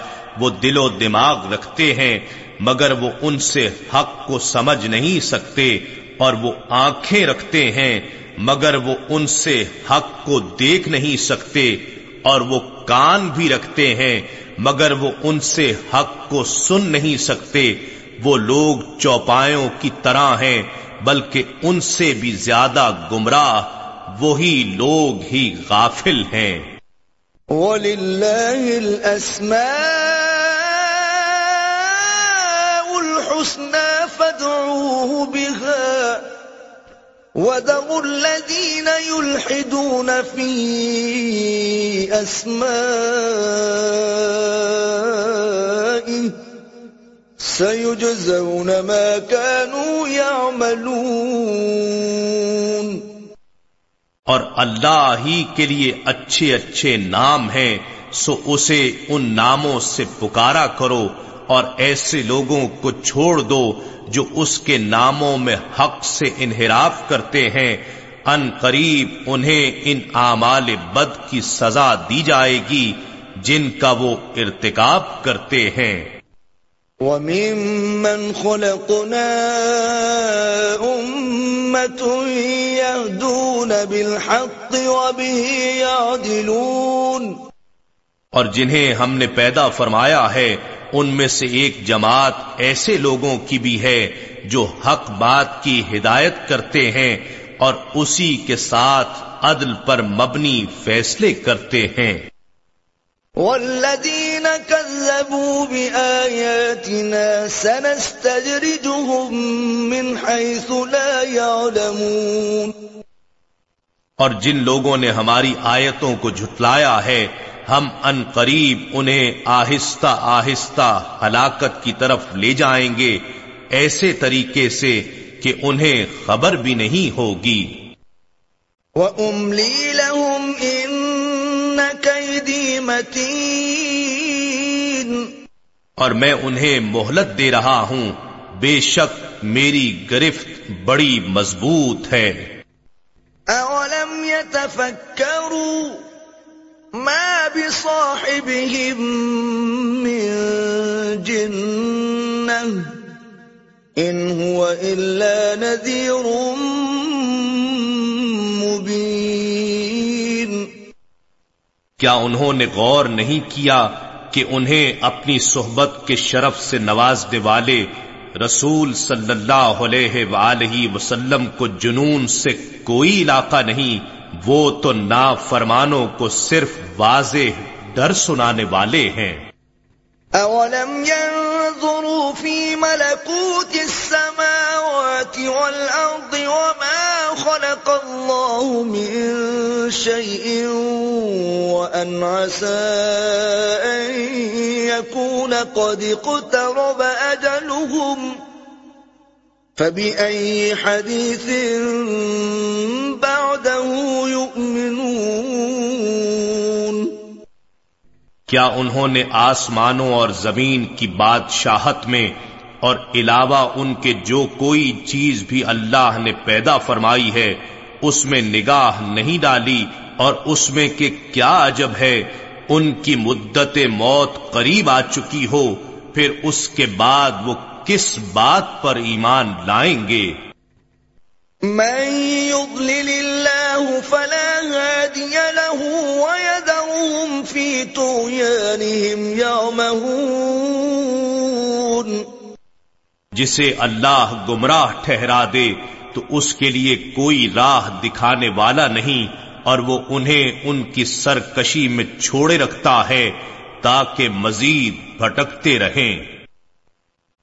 وہ دل و دماغ رکھتے ہیں، مگر وہ ان سے حق کو سمجھ نہیں سکتے اور وہ آنکھیں رکھتے ہیں، مگر وہ ان سے حق کو دیکھ نہیں سکتے۔ اور وہ کان بھی رکھتے ہیں، مگر وہ ان سے حق کو سن نہیں سکتے۔ وہ لوگ چوپایوں کی طرح ہیں، بلکہ ان سے بھی زیادہ گمراہ، وہی لوگ ہی غافل ہیں۔ وَلِلَّهِ الْأَسْمَاءُ الْحُسْنَى فَادْعُوهُ بِهَا وَذَرُوا الَّذِينَ يُلْحِدُونَ فِي أَسْمَائِهِ سَيُجْزَوْنَ مَا كَانُوا يَعْمَلُونَ اور اللہ ہی کے لیے اچھے اچھے نام ہیں، سو اسے ان ناموں سے پکارا کرو اور ایسے لوگوں کو چھوڑ دو جو اس کے ناموں میں حق سے انحراف کرتے ہیں۔ ان قریب انہیں ان اعمال بد کی سزا دی جائے گی جن کا وہ ارتکاب کرتے ہیں۔ وَمِمَّنْ خَلَقْنَا أُمَّةٌ يَهْدُونَ بِالْحَقِّ وَبِهِ يَعْدِلُونَ۔ اور جنہیں ہم نے پیدا فرمایا ہے ان میں سے ایک جماعت ایسے لوگوں کی بھی ہے جو حق بات کی ہدایت کرتے ہیں اور اسی کے ساتھ عدل پر مبنی فیصلے کرتے ہیں۔ والذین كذبوا بآیاتنا سنستجرجهم من حيث لا يعلمون اور جن لوگوں نے ہماری آیتوں کو جھٹلایا ہے ہم ان قریب انہیں آہستہ آہستہ ہلاکت کی طرف لے جائیں گے ایسے طریقے سے کہ انہیں خبر بھی نہیں ہوگی۔ وَأُمْلِي لَهُمْ إِنَّ كَيْدِي مَتِينَ۔ اور میں انہیں مہلت دے رہا ہوں بے شک میری گرفت بڑی مضبوط ہے۔ أَوَلَمْ يَتَفَكَّرُوا ما بصاحبهم من جنة إن هو إلا نذير مبين کیا انہوں نے غور نہیں کیا کہ انہیں اپنی صحبت کے شرف سے نوازنے والے رسول صلی اللہ علیہ وآلہ وسلم کو جنون سے کوئی علاقہ نہیں وہ تو نا فرمانوں کو صرف واضح ڈر سنانے والے ہیں۔ اولم ينظروا في ملكوت السماوات والارض وما خلق الله من شيء وان عسى ان يكون قد اقترب اجلهم فبأي حديث بعده يؤمنون کیا انہوں نے آسمانوں اور زمین کی بادشاہت میں اور علاوہ ان کے جو کوئی چیز بھی اللہ نے پیدا فرمائی ہے، اس میں نگاہ نہیں ڈالی اور اس میں کہ کیا عجب ہے، ان کی مدت موت قریب آ چکی ہو، پھر اس کے بعد وہ کس بات پر ایمان لائیں گے؟ من يضلل الله فلا هادي له ويدعوهم في طغيانهم يعمهون. جسے اللہ گمراہ ٹھہرا دے تو اس کے لیے کوئی راہ دکھانے والا نہیں اور وہ انہیں ان کی سرکشی میں چھوڑے رکھتا ہے تاکہ مزید بھٹکتے رہیں۔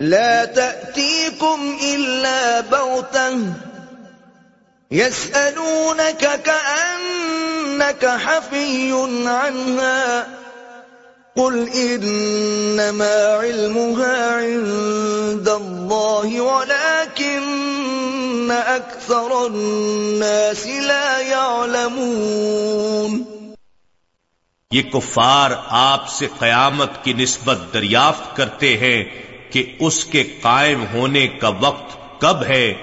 لا تأتيكم إلا بغتة. يسألونك كأنك حفي عنها. قل إنما علمها عند الله ولكن أكثر الناس لا يعلمون. یہ کفار آپ سے قیامت کی نسبت دریافت کرتے ہیں کہ اس کے قائم ہونے کا وقت کب ہے،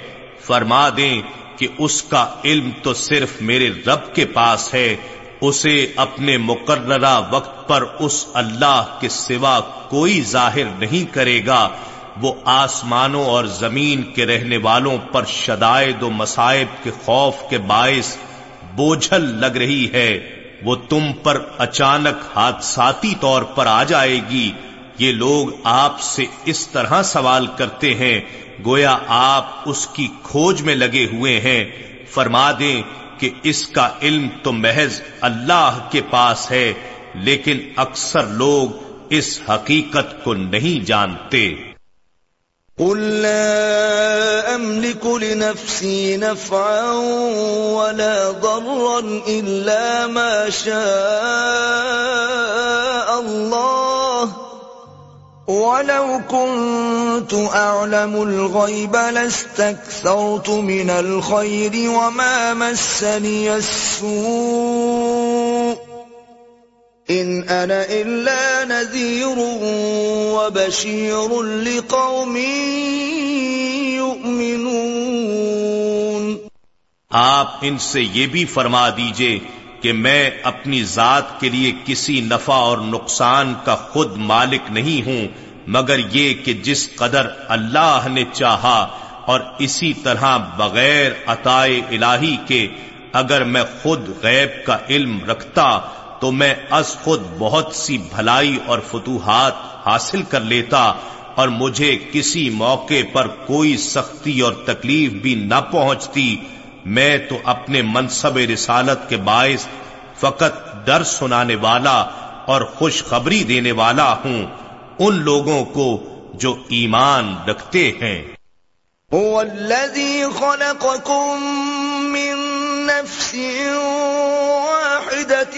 فرما دیں کہ اس کا علم تو صرف میرے رب کے پاس ہے، اسے اپنے مقررہ وقت پر اس اللہ کے سوا کوئی ظاہر نہیں کرے گا۔ وہ آسمانوں اور زمین کے رہنے والوں پر شدائد و مصائب کے خوف کے باعث بوجھل لگ رہی ہے۔ وہ تم پر اچانک حادثاتی طور پر آ جائے گی۔ یہ لوگ آپ سے اس طرح سوال کرتے ہیں، گویا آپ اس کی کھوج میں لگے ہوئے ہیں۔ فرما دیں کہ اس کا علم تو محض اللہ کے پاس ہے، لیکن اکثر لوگ اس حقیقت کو نہیں جانتے۔ قل لا أملك لنفسي نفعا ولا ضرا إلا ما شاء الله ولو كنت أعلم الغيب لاستكثرت من الخير وما مسني السوء إن أنا إلا نذير وبشير لقوم يؤمنون آپ ان سے یہ بھی فرما دیجیے کہ میں اپنی ذات کے لیے کسی نفع اور نقصان کا خود مالک نہیں ہوں مگر یہ کہ جس قدر اللہ نے چاہا اور اسی طرح بغیر عطائے الہی کے اگر میں خود غیب کا علم رکھتا تو میں از خود بہت سی بھلائی اور فتوحات حاصل کر لیتا اور مجھے کسی موقع پر کوئی سختی اور تکلیف بھی نہ پہنچتی، میں تو اپنے منصب رسالت کے باعث فقط ڈر سنانے والا اور خوشخبری دینے والا ہوں۔ ان لوگوں کو جو ایمان رکھتے ہیں۔ هو الذي خلقكم من نفس واحدة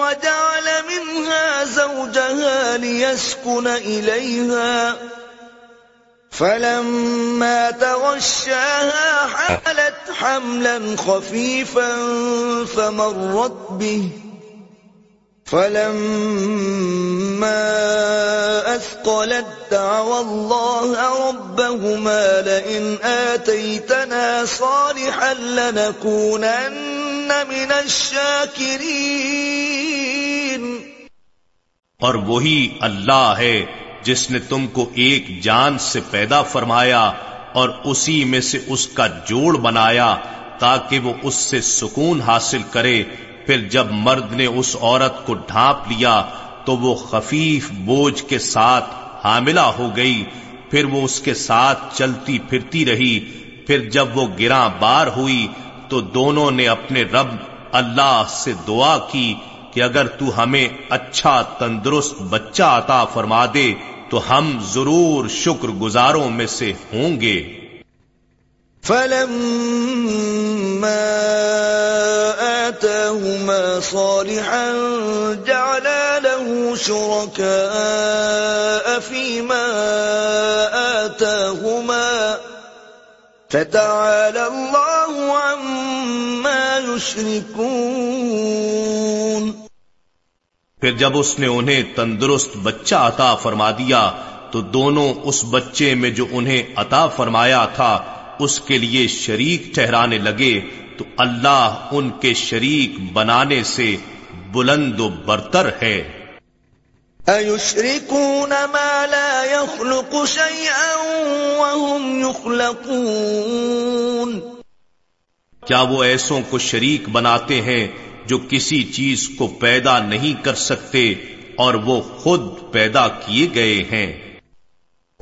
وجعل منها زوجها ليسكن إليها فلما تغشاها حملت حملا خفيفا فمرت به فلما أثقلت دعوى الله ربهما لئن آتيتنا صالحا لنكونن من الشاكرين اور وہی اللہ ہے جس نے تم کو ایک جان سے پیدا فرمایا اور اسی میں سے اس کا جوڑ بنایا تاکہ وہ اس سے سکون حاصل کرے پھر جب مرد نے اس عورت کو ڈھانپ لیا تو وہ خفیف بوجھ کے ساتھ حاملہ ہو گئی، پھر وہ اس کے ساتھ چلتی پھرتی رہی، پھر جب وہ گراں بار ہوئی تو دونوں نے اپنے رب اللہ سے دعا کی کہ اگر تو ہمیں اچھا تندرست بچہ عطا فرما دے تو ہم ضرور شکر گزاروں میں سے ہوں گے۔ فلما آتاهما صالحا جعلا له شركاء فيما آتاهما. فتعالى الله عما يشركون. پھر جب اس نے انہیں تندرست بچہ عطا فرما دیا تو دونوں اس بچے میں جو انہیں عطا فرمایا تھا اس کے لیے شریک ٹھہرانے لگے تو اللہ ان کے شریک بنانے سے بلند و برتر ہے۔ أَيُشْرِكُونَ مَا لَا يَخْلُقُ شَيْئًا وَهُمْ يُخْلَقُونَ؟ کیا وہ ایسوں کو شریک بناتے ہیں جو کسی چیز کو پیدا نہیں کر سکتے اور وہ خود پیدا کیے گئے ہیں؟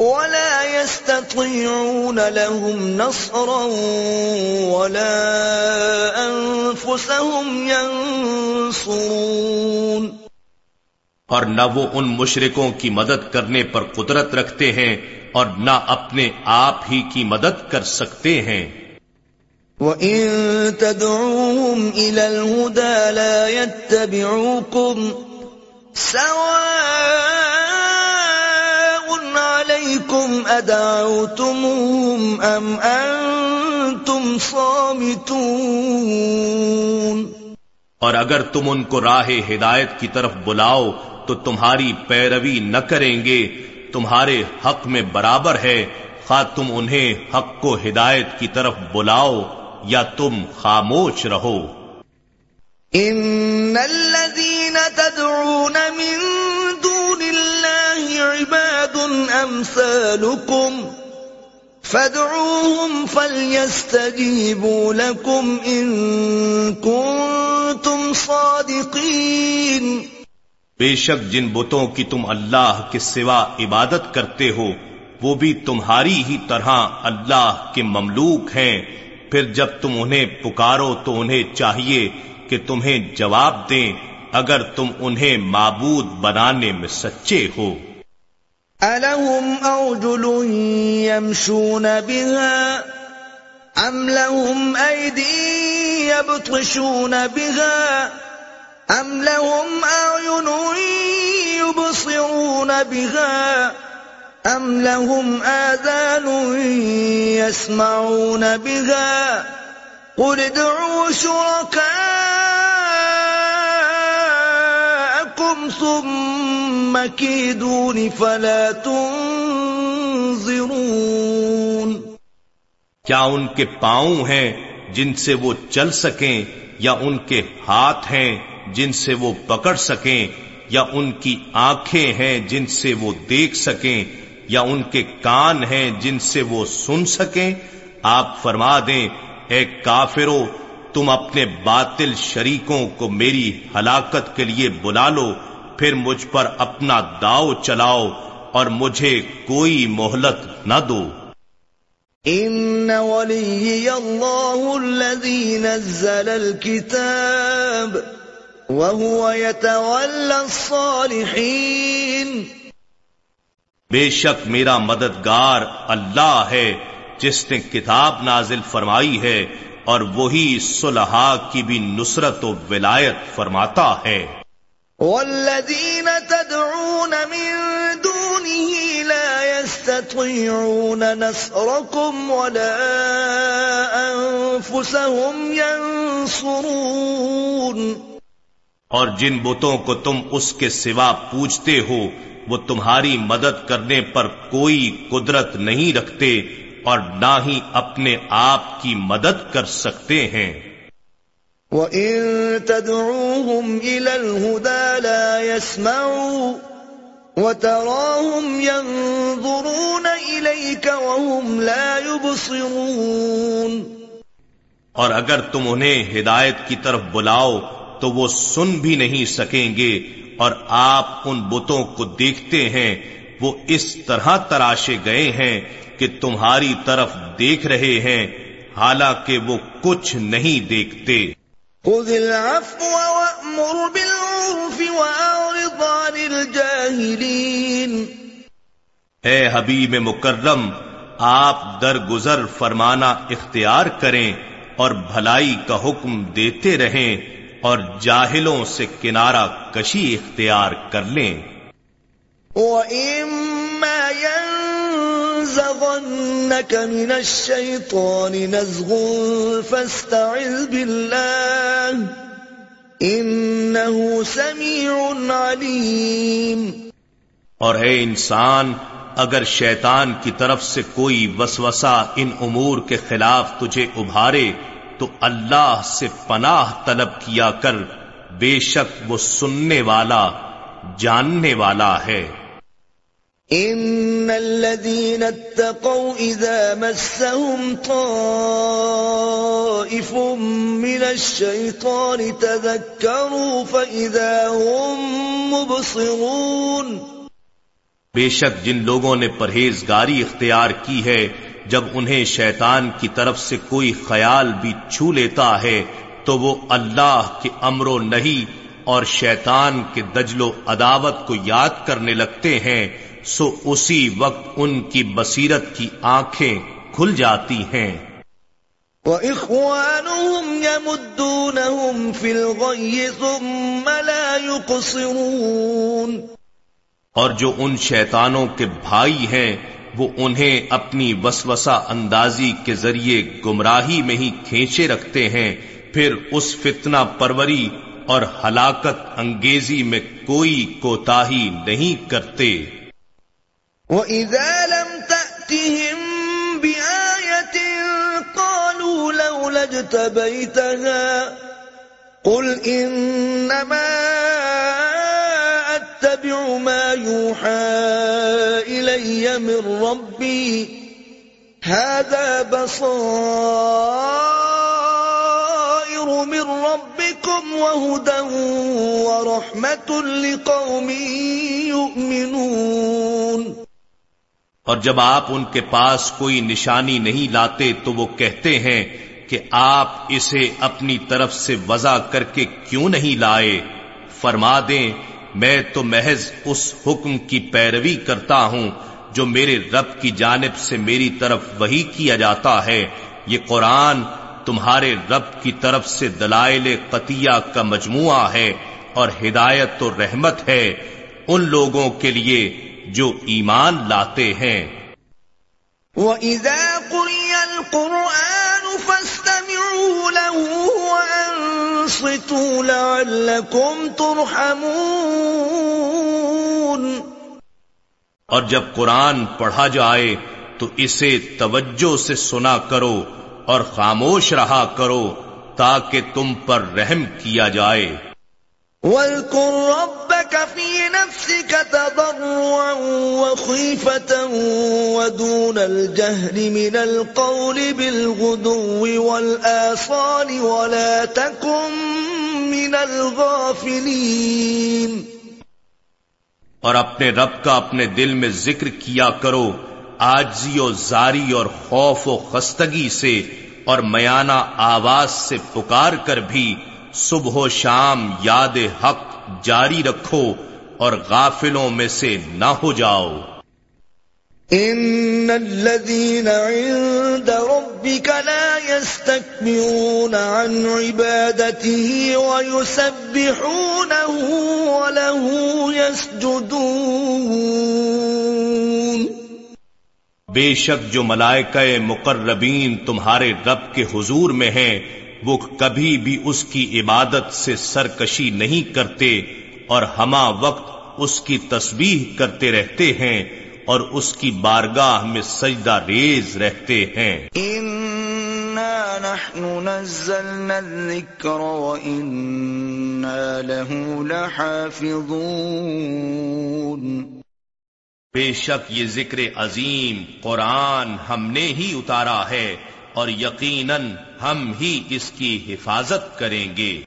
ولا يستطيعون لهم نصرا ولا أنفسهم ينصرون. اور نہ وہ ان مشرکوں کی مدد کرنے پر قدرت رکھتے ہیں اور نہ اپنے آپ ہی کی مدد کر سکتے ہیں۔ وَإِن تَدْعُوهُمْ إِلَى الْهُدَى لَا يَتَّبِعُوكُمْ سَوَاءٌ عَلَيْكُمْ أَدَعَوْتُمُوهُمْ أَمْ أَنْتُمْ صَامِتُونَ؟ اور اگر تم ان کو راہ ہدایت کی طرف بلاؤ تو تمہاری پیروی نہ کریں گے تمہارے حق میں برابر ہے۔ خواہ تم انہیں حق کو ہدایت کی طرف بلاؤ یا تم خاموش رہو۔ ان الذين تدعون من دون الله عباد امثالكم فادعوهم فليستجيبوا لكم ان كنتم صادقين. بے شک جن بتوں کی تم اللہ کے سوا عبادت کرتے ہو، وہ بھی تمہاری ہی طرح اللہ کے مملوک ہیں۔ پھر جب تم انہیں پکارو تو انہیں چاہیے کہ تمہیں جواب دیں، اگر تم انہیں معبود بنانے میں سچے ہو۔ أَلَهُمْ أَرْجُلٌ يَمْشُونَ بِهَا أَمْ لَهُمْ أَيْدِي يَبْطِشُونَ بِهَا أَمْ لَهُمْ أَعْيُنٌ يُبْصِرُونَ بِهَا أَمْ لَهُمْ آذَانٌ يَسْمَعُونَ بِهَا قُلِ ادْعُوا شُرَكَاءَكُمْ ثُمَّ كِيدُونِ فَلَا تُنظِرُونَ کیا ان کے پاؤں ہیں جن سے وہ چل سکیں یا ان کے ہاتھ ہیں جن سے وہ پکڑ سکیں یا ان کی آنکھیں ہیں جن سے وہ دیکھ سکیں یا ان کے کان ہیں جن سے وہ سن سکیں؟ آپ فرما دیں، اے کافرو، تم اپنے باطل شریکوں کو میری ہلاکت کے لیے بلا لو پھر مجھ پر اپنا داؤ چلاؤ اور مجھے کوئی مہلت نہ دو۔ ان الله الذي نزل الكتاب وهو يتولى الصالحين۔ بے شک میرا مددگار اللہ ہے جس نے کتاب نازل فرمائی ہے اور وہی صلحا کی بھی نصرت و ولایت فرماتا ہے۔ والذين تدعون من دونه لا يستطيعون نصركم ولا أنفسهم ينصرون اور جن بتوں کو تم اس کے سوا پوجتے ہو، وہ تمہاری مدد کرنے پر کوئی قدرت نہیں رکھتے اور نہ ہی اپنے آپ کی مدد کر سکتے ہیں۔ وَإِن تَدْعُوهُمْ إِلَى الْهُدَى لَا يَسْمَعُوا وَتَرَاهُمْ يَنظُرُونَ إِلَيْكَ وَهُمْ لَا يُبْصِرُونَ اور اگر تم انہیں ہدایت کی طرف بلاؤ تو وہ سن بھی نہیں سکیں گے اور آپ ان بتوں کو دیکھتے ہیں، وہ اس طرح تراشے گئے ہیں کہ تمہاری طرف دیکھ رہے ہیں، حالانکہ وہ کچھ نہیں دیکھتے۔ خذ العفو وأمر بالعرف وأعرض عن الجاهلين. اے حبیب مکرم آپ درگزر فرمانا اختیار کریں اور بھلائی کا حکم دیتے رہیں اور جاہلوں سے کنارہ کشی اختیار کر لیں۔ وَإِمَّا يَنزَغَنَّكَ مِنَ الشَّيْطَانِ نَزْغٌ فَاسْتَعِذْ بِاللَّهِ. إِنَّهُ سَمِيعٌ عَلِيمٌ. اور اے انسان، اگر شیطان کی طرف سے کوئی وسوسہ ان امور کے خلاف تجھے ابھارے، تو اللہ سے پناہ طلب کیا کر، بے شک وہ سننے والا، جاننے والا ہے۔ ان الذين اتقوا اذا مسهم طائف من الشيطان تذكروا فاذا هم مبصرون بے شک جن لوگوں نے پرہیزگاری اختیار کی ہے، جب انہیں شیطان کی طرف سے کوئی خیال بھی چھو لیتا ہے، تو وہ اللہ کے امر و نہیں اور شیطان کے دجل و عداوت کو یاد کرنے لگتے ہیں۔ سو اسی وقت ان کی بصیرت کی آنکھیں کھل جاتی ہیں۔ وَإِخْوَانُهُمْ يَمُدُّونَهُمْ فِي الْغَيِّ ثُمَّ لَا يُقْصِرُونَ۔ اور جو ان شیطانوں کے بھائی ہیں وہ انہیں اپنی وسوسہ اندازی کے ذریعے گمراہی میں ہی کھینچے رکھتے ہیں۔ پھر اس فتنہ پروری اور ہلاکت انگیزی میں کوئی کوتاہی نہیں کرتے۔ وَإِذَا لَمْ تَأْتِهِمْ بِآيَةٍ قَالُوا لَوْلَا اجْتَبَيْتَهَا قُلْ إِنَّمَا أَتَّبِعُ مَا يُوحَى إِلَيَّ مِنْ رَبِّي هَذَا بَصَائِرُ مِنْ رَبِّكُمْ وَهُدًى وَرَحْمَةٌ لِقَوْمٍ يُؤْمِنُونَ اور جب آپ ان کے پاس کوئی نشانی نہیں لاتے تو وہ کہتے ہیں کہ آپ اسے اپنی طرف سے وضع کر کے کیوں نہیں لائے؟ فرما دیں، میں تو محض اس حکم کی پیروی کرتا ہوں جو میرے رب کی جانب سے میری طرف وہی کیا جاتا ہے۔ یہ قرآن تمہارے رب کی طرف سے دلائل قطیہ کا مجموعہ ہے اور ہدایت و رحمت ہے۔ ان لوگوں کے لیے جو ایمان لاتے ہیں۔ وَإِذَا الْقُرْآنُ فَاسْتَمِعُوا لَهُ وَأَنصِتُوا لَعَلَّكُمْ تُرْحَمُونَ۔ اور جب قرآن پڑھا جائے تو اسے توجہ سے سنا کرو اور خاموش رہا کرو تاکہ تم پر رحم کیا جائے۔ وَاذْكُرْ رَبَّكَ فِي نَفْسِكَ تَضَرُّعًا وَخِيفَةً وَدُونَ الْجَهْرِ مِنَ الْقَوْلِ بِالْغُدُوِّ وَالْآصَالِ وَلَا تَكُن مِّنَ الْغَافِلِينَ. اور اپنے رب کا اپنے دل میں ذکر کیا کرو، آجزی و زاری اور خوف و خستگی سے اور میانہ آواز سے پکار کر بھی صبح و شام یاد حق جاری رکھو اور غافلوں میں سے نہ ہو جاؤ۔ ان الذين عند ربك لا يستكبرون عن عبادته ويسبحونه وله يسجدون بے شک جو ملائکہ مقربین تمہارے رب کے حضور میں ہیں وہ کبھی بھی اس کی عبادت سے سرکشی نہیں کرتے اور ہما وقت اس کی تسبیح کرتے رہتے ہیں اور اس کی بارگاہ میں سجدہ ریز رہتے ہیں۔ نحن نزلنا الذكر وإنا له لحافظون۔ بے شک یہ ذکر عظیم قرآن ہم نے ہی اتارا ہے اور یقیناً ہم ہی اس کی حفاظت کریں گے۔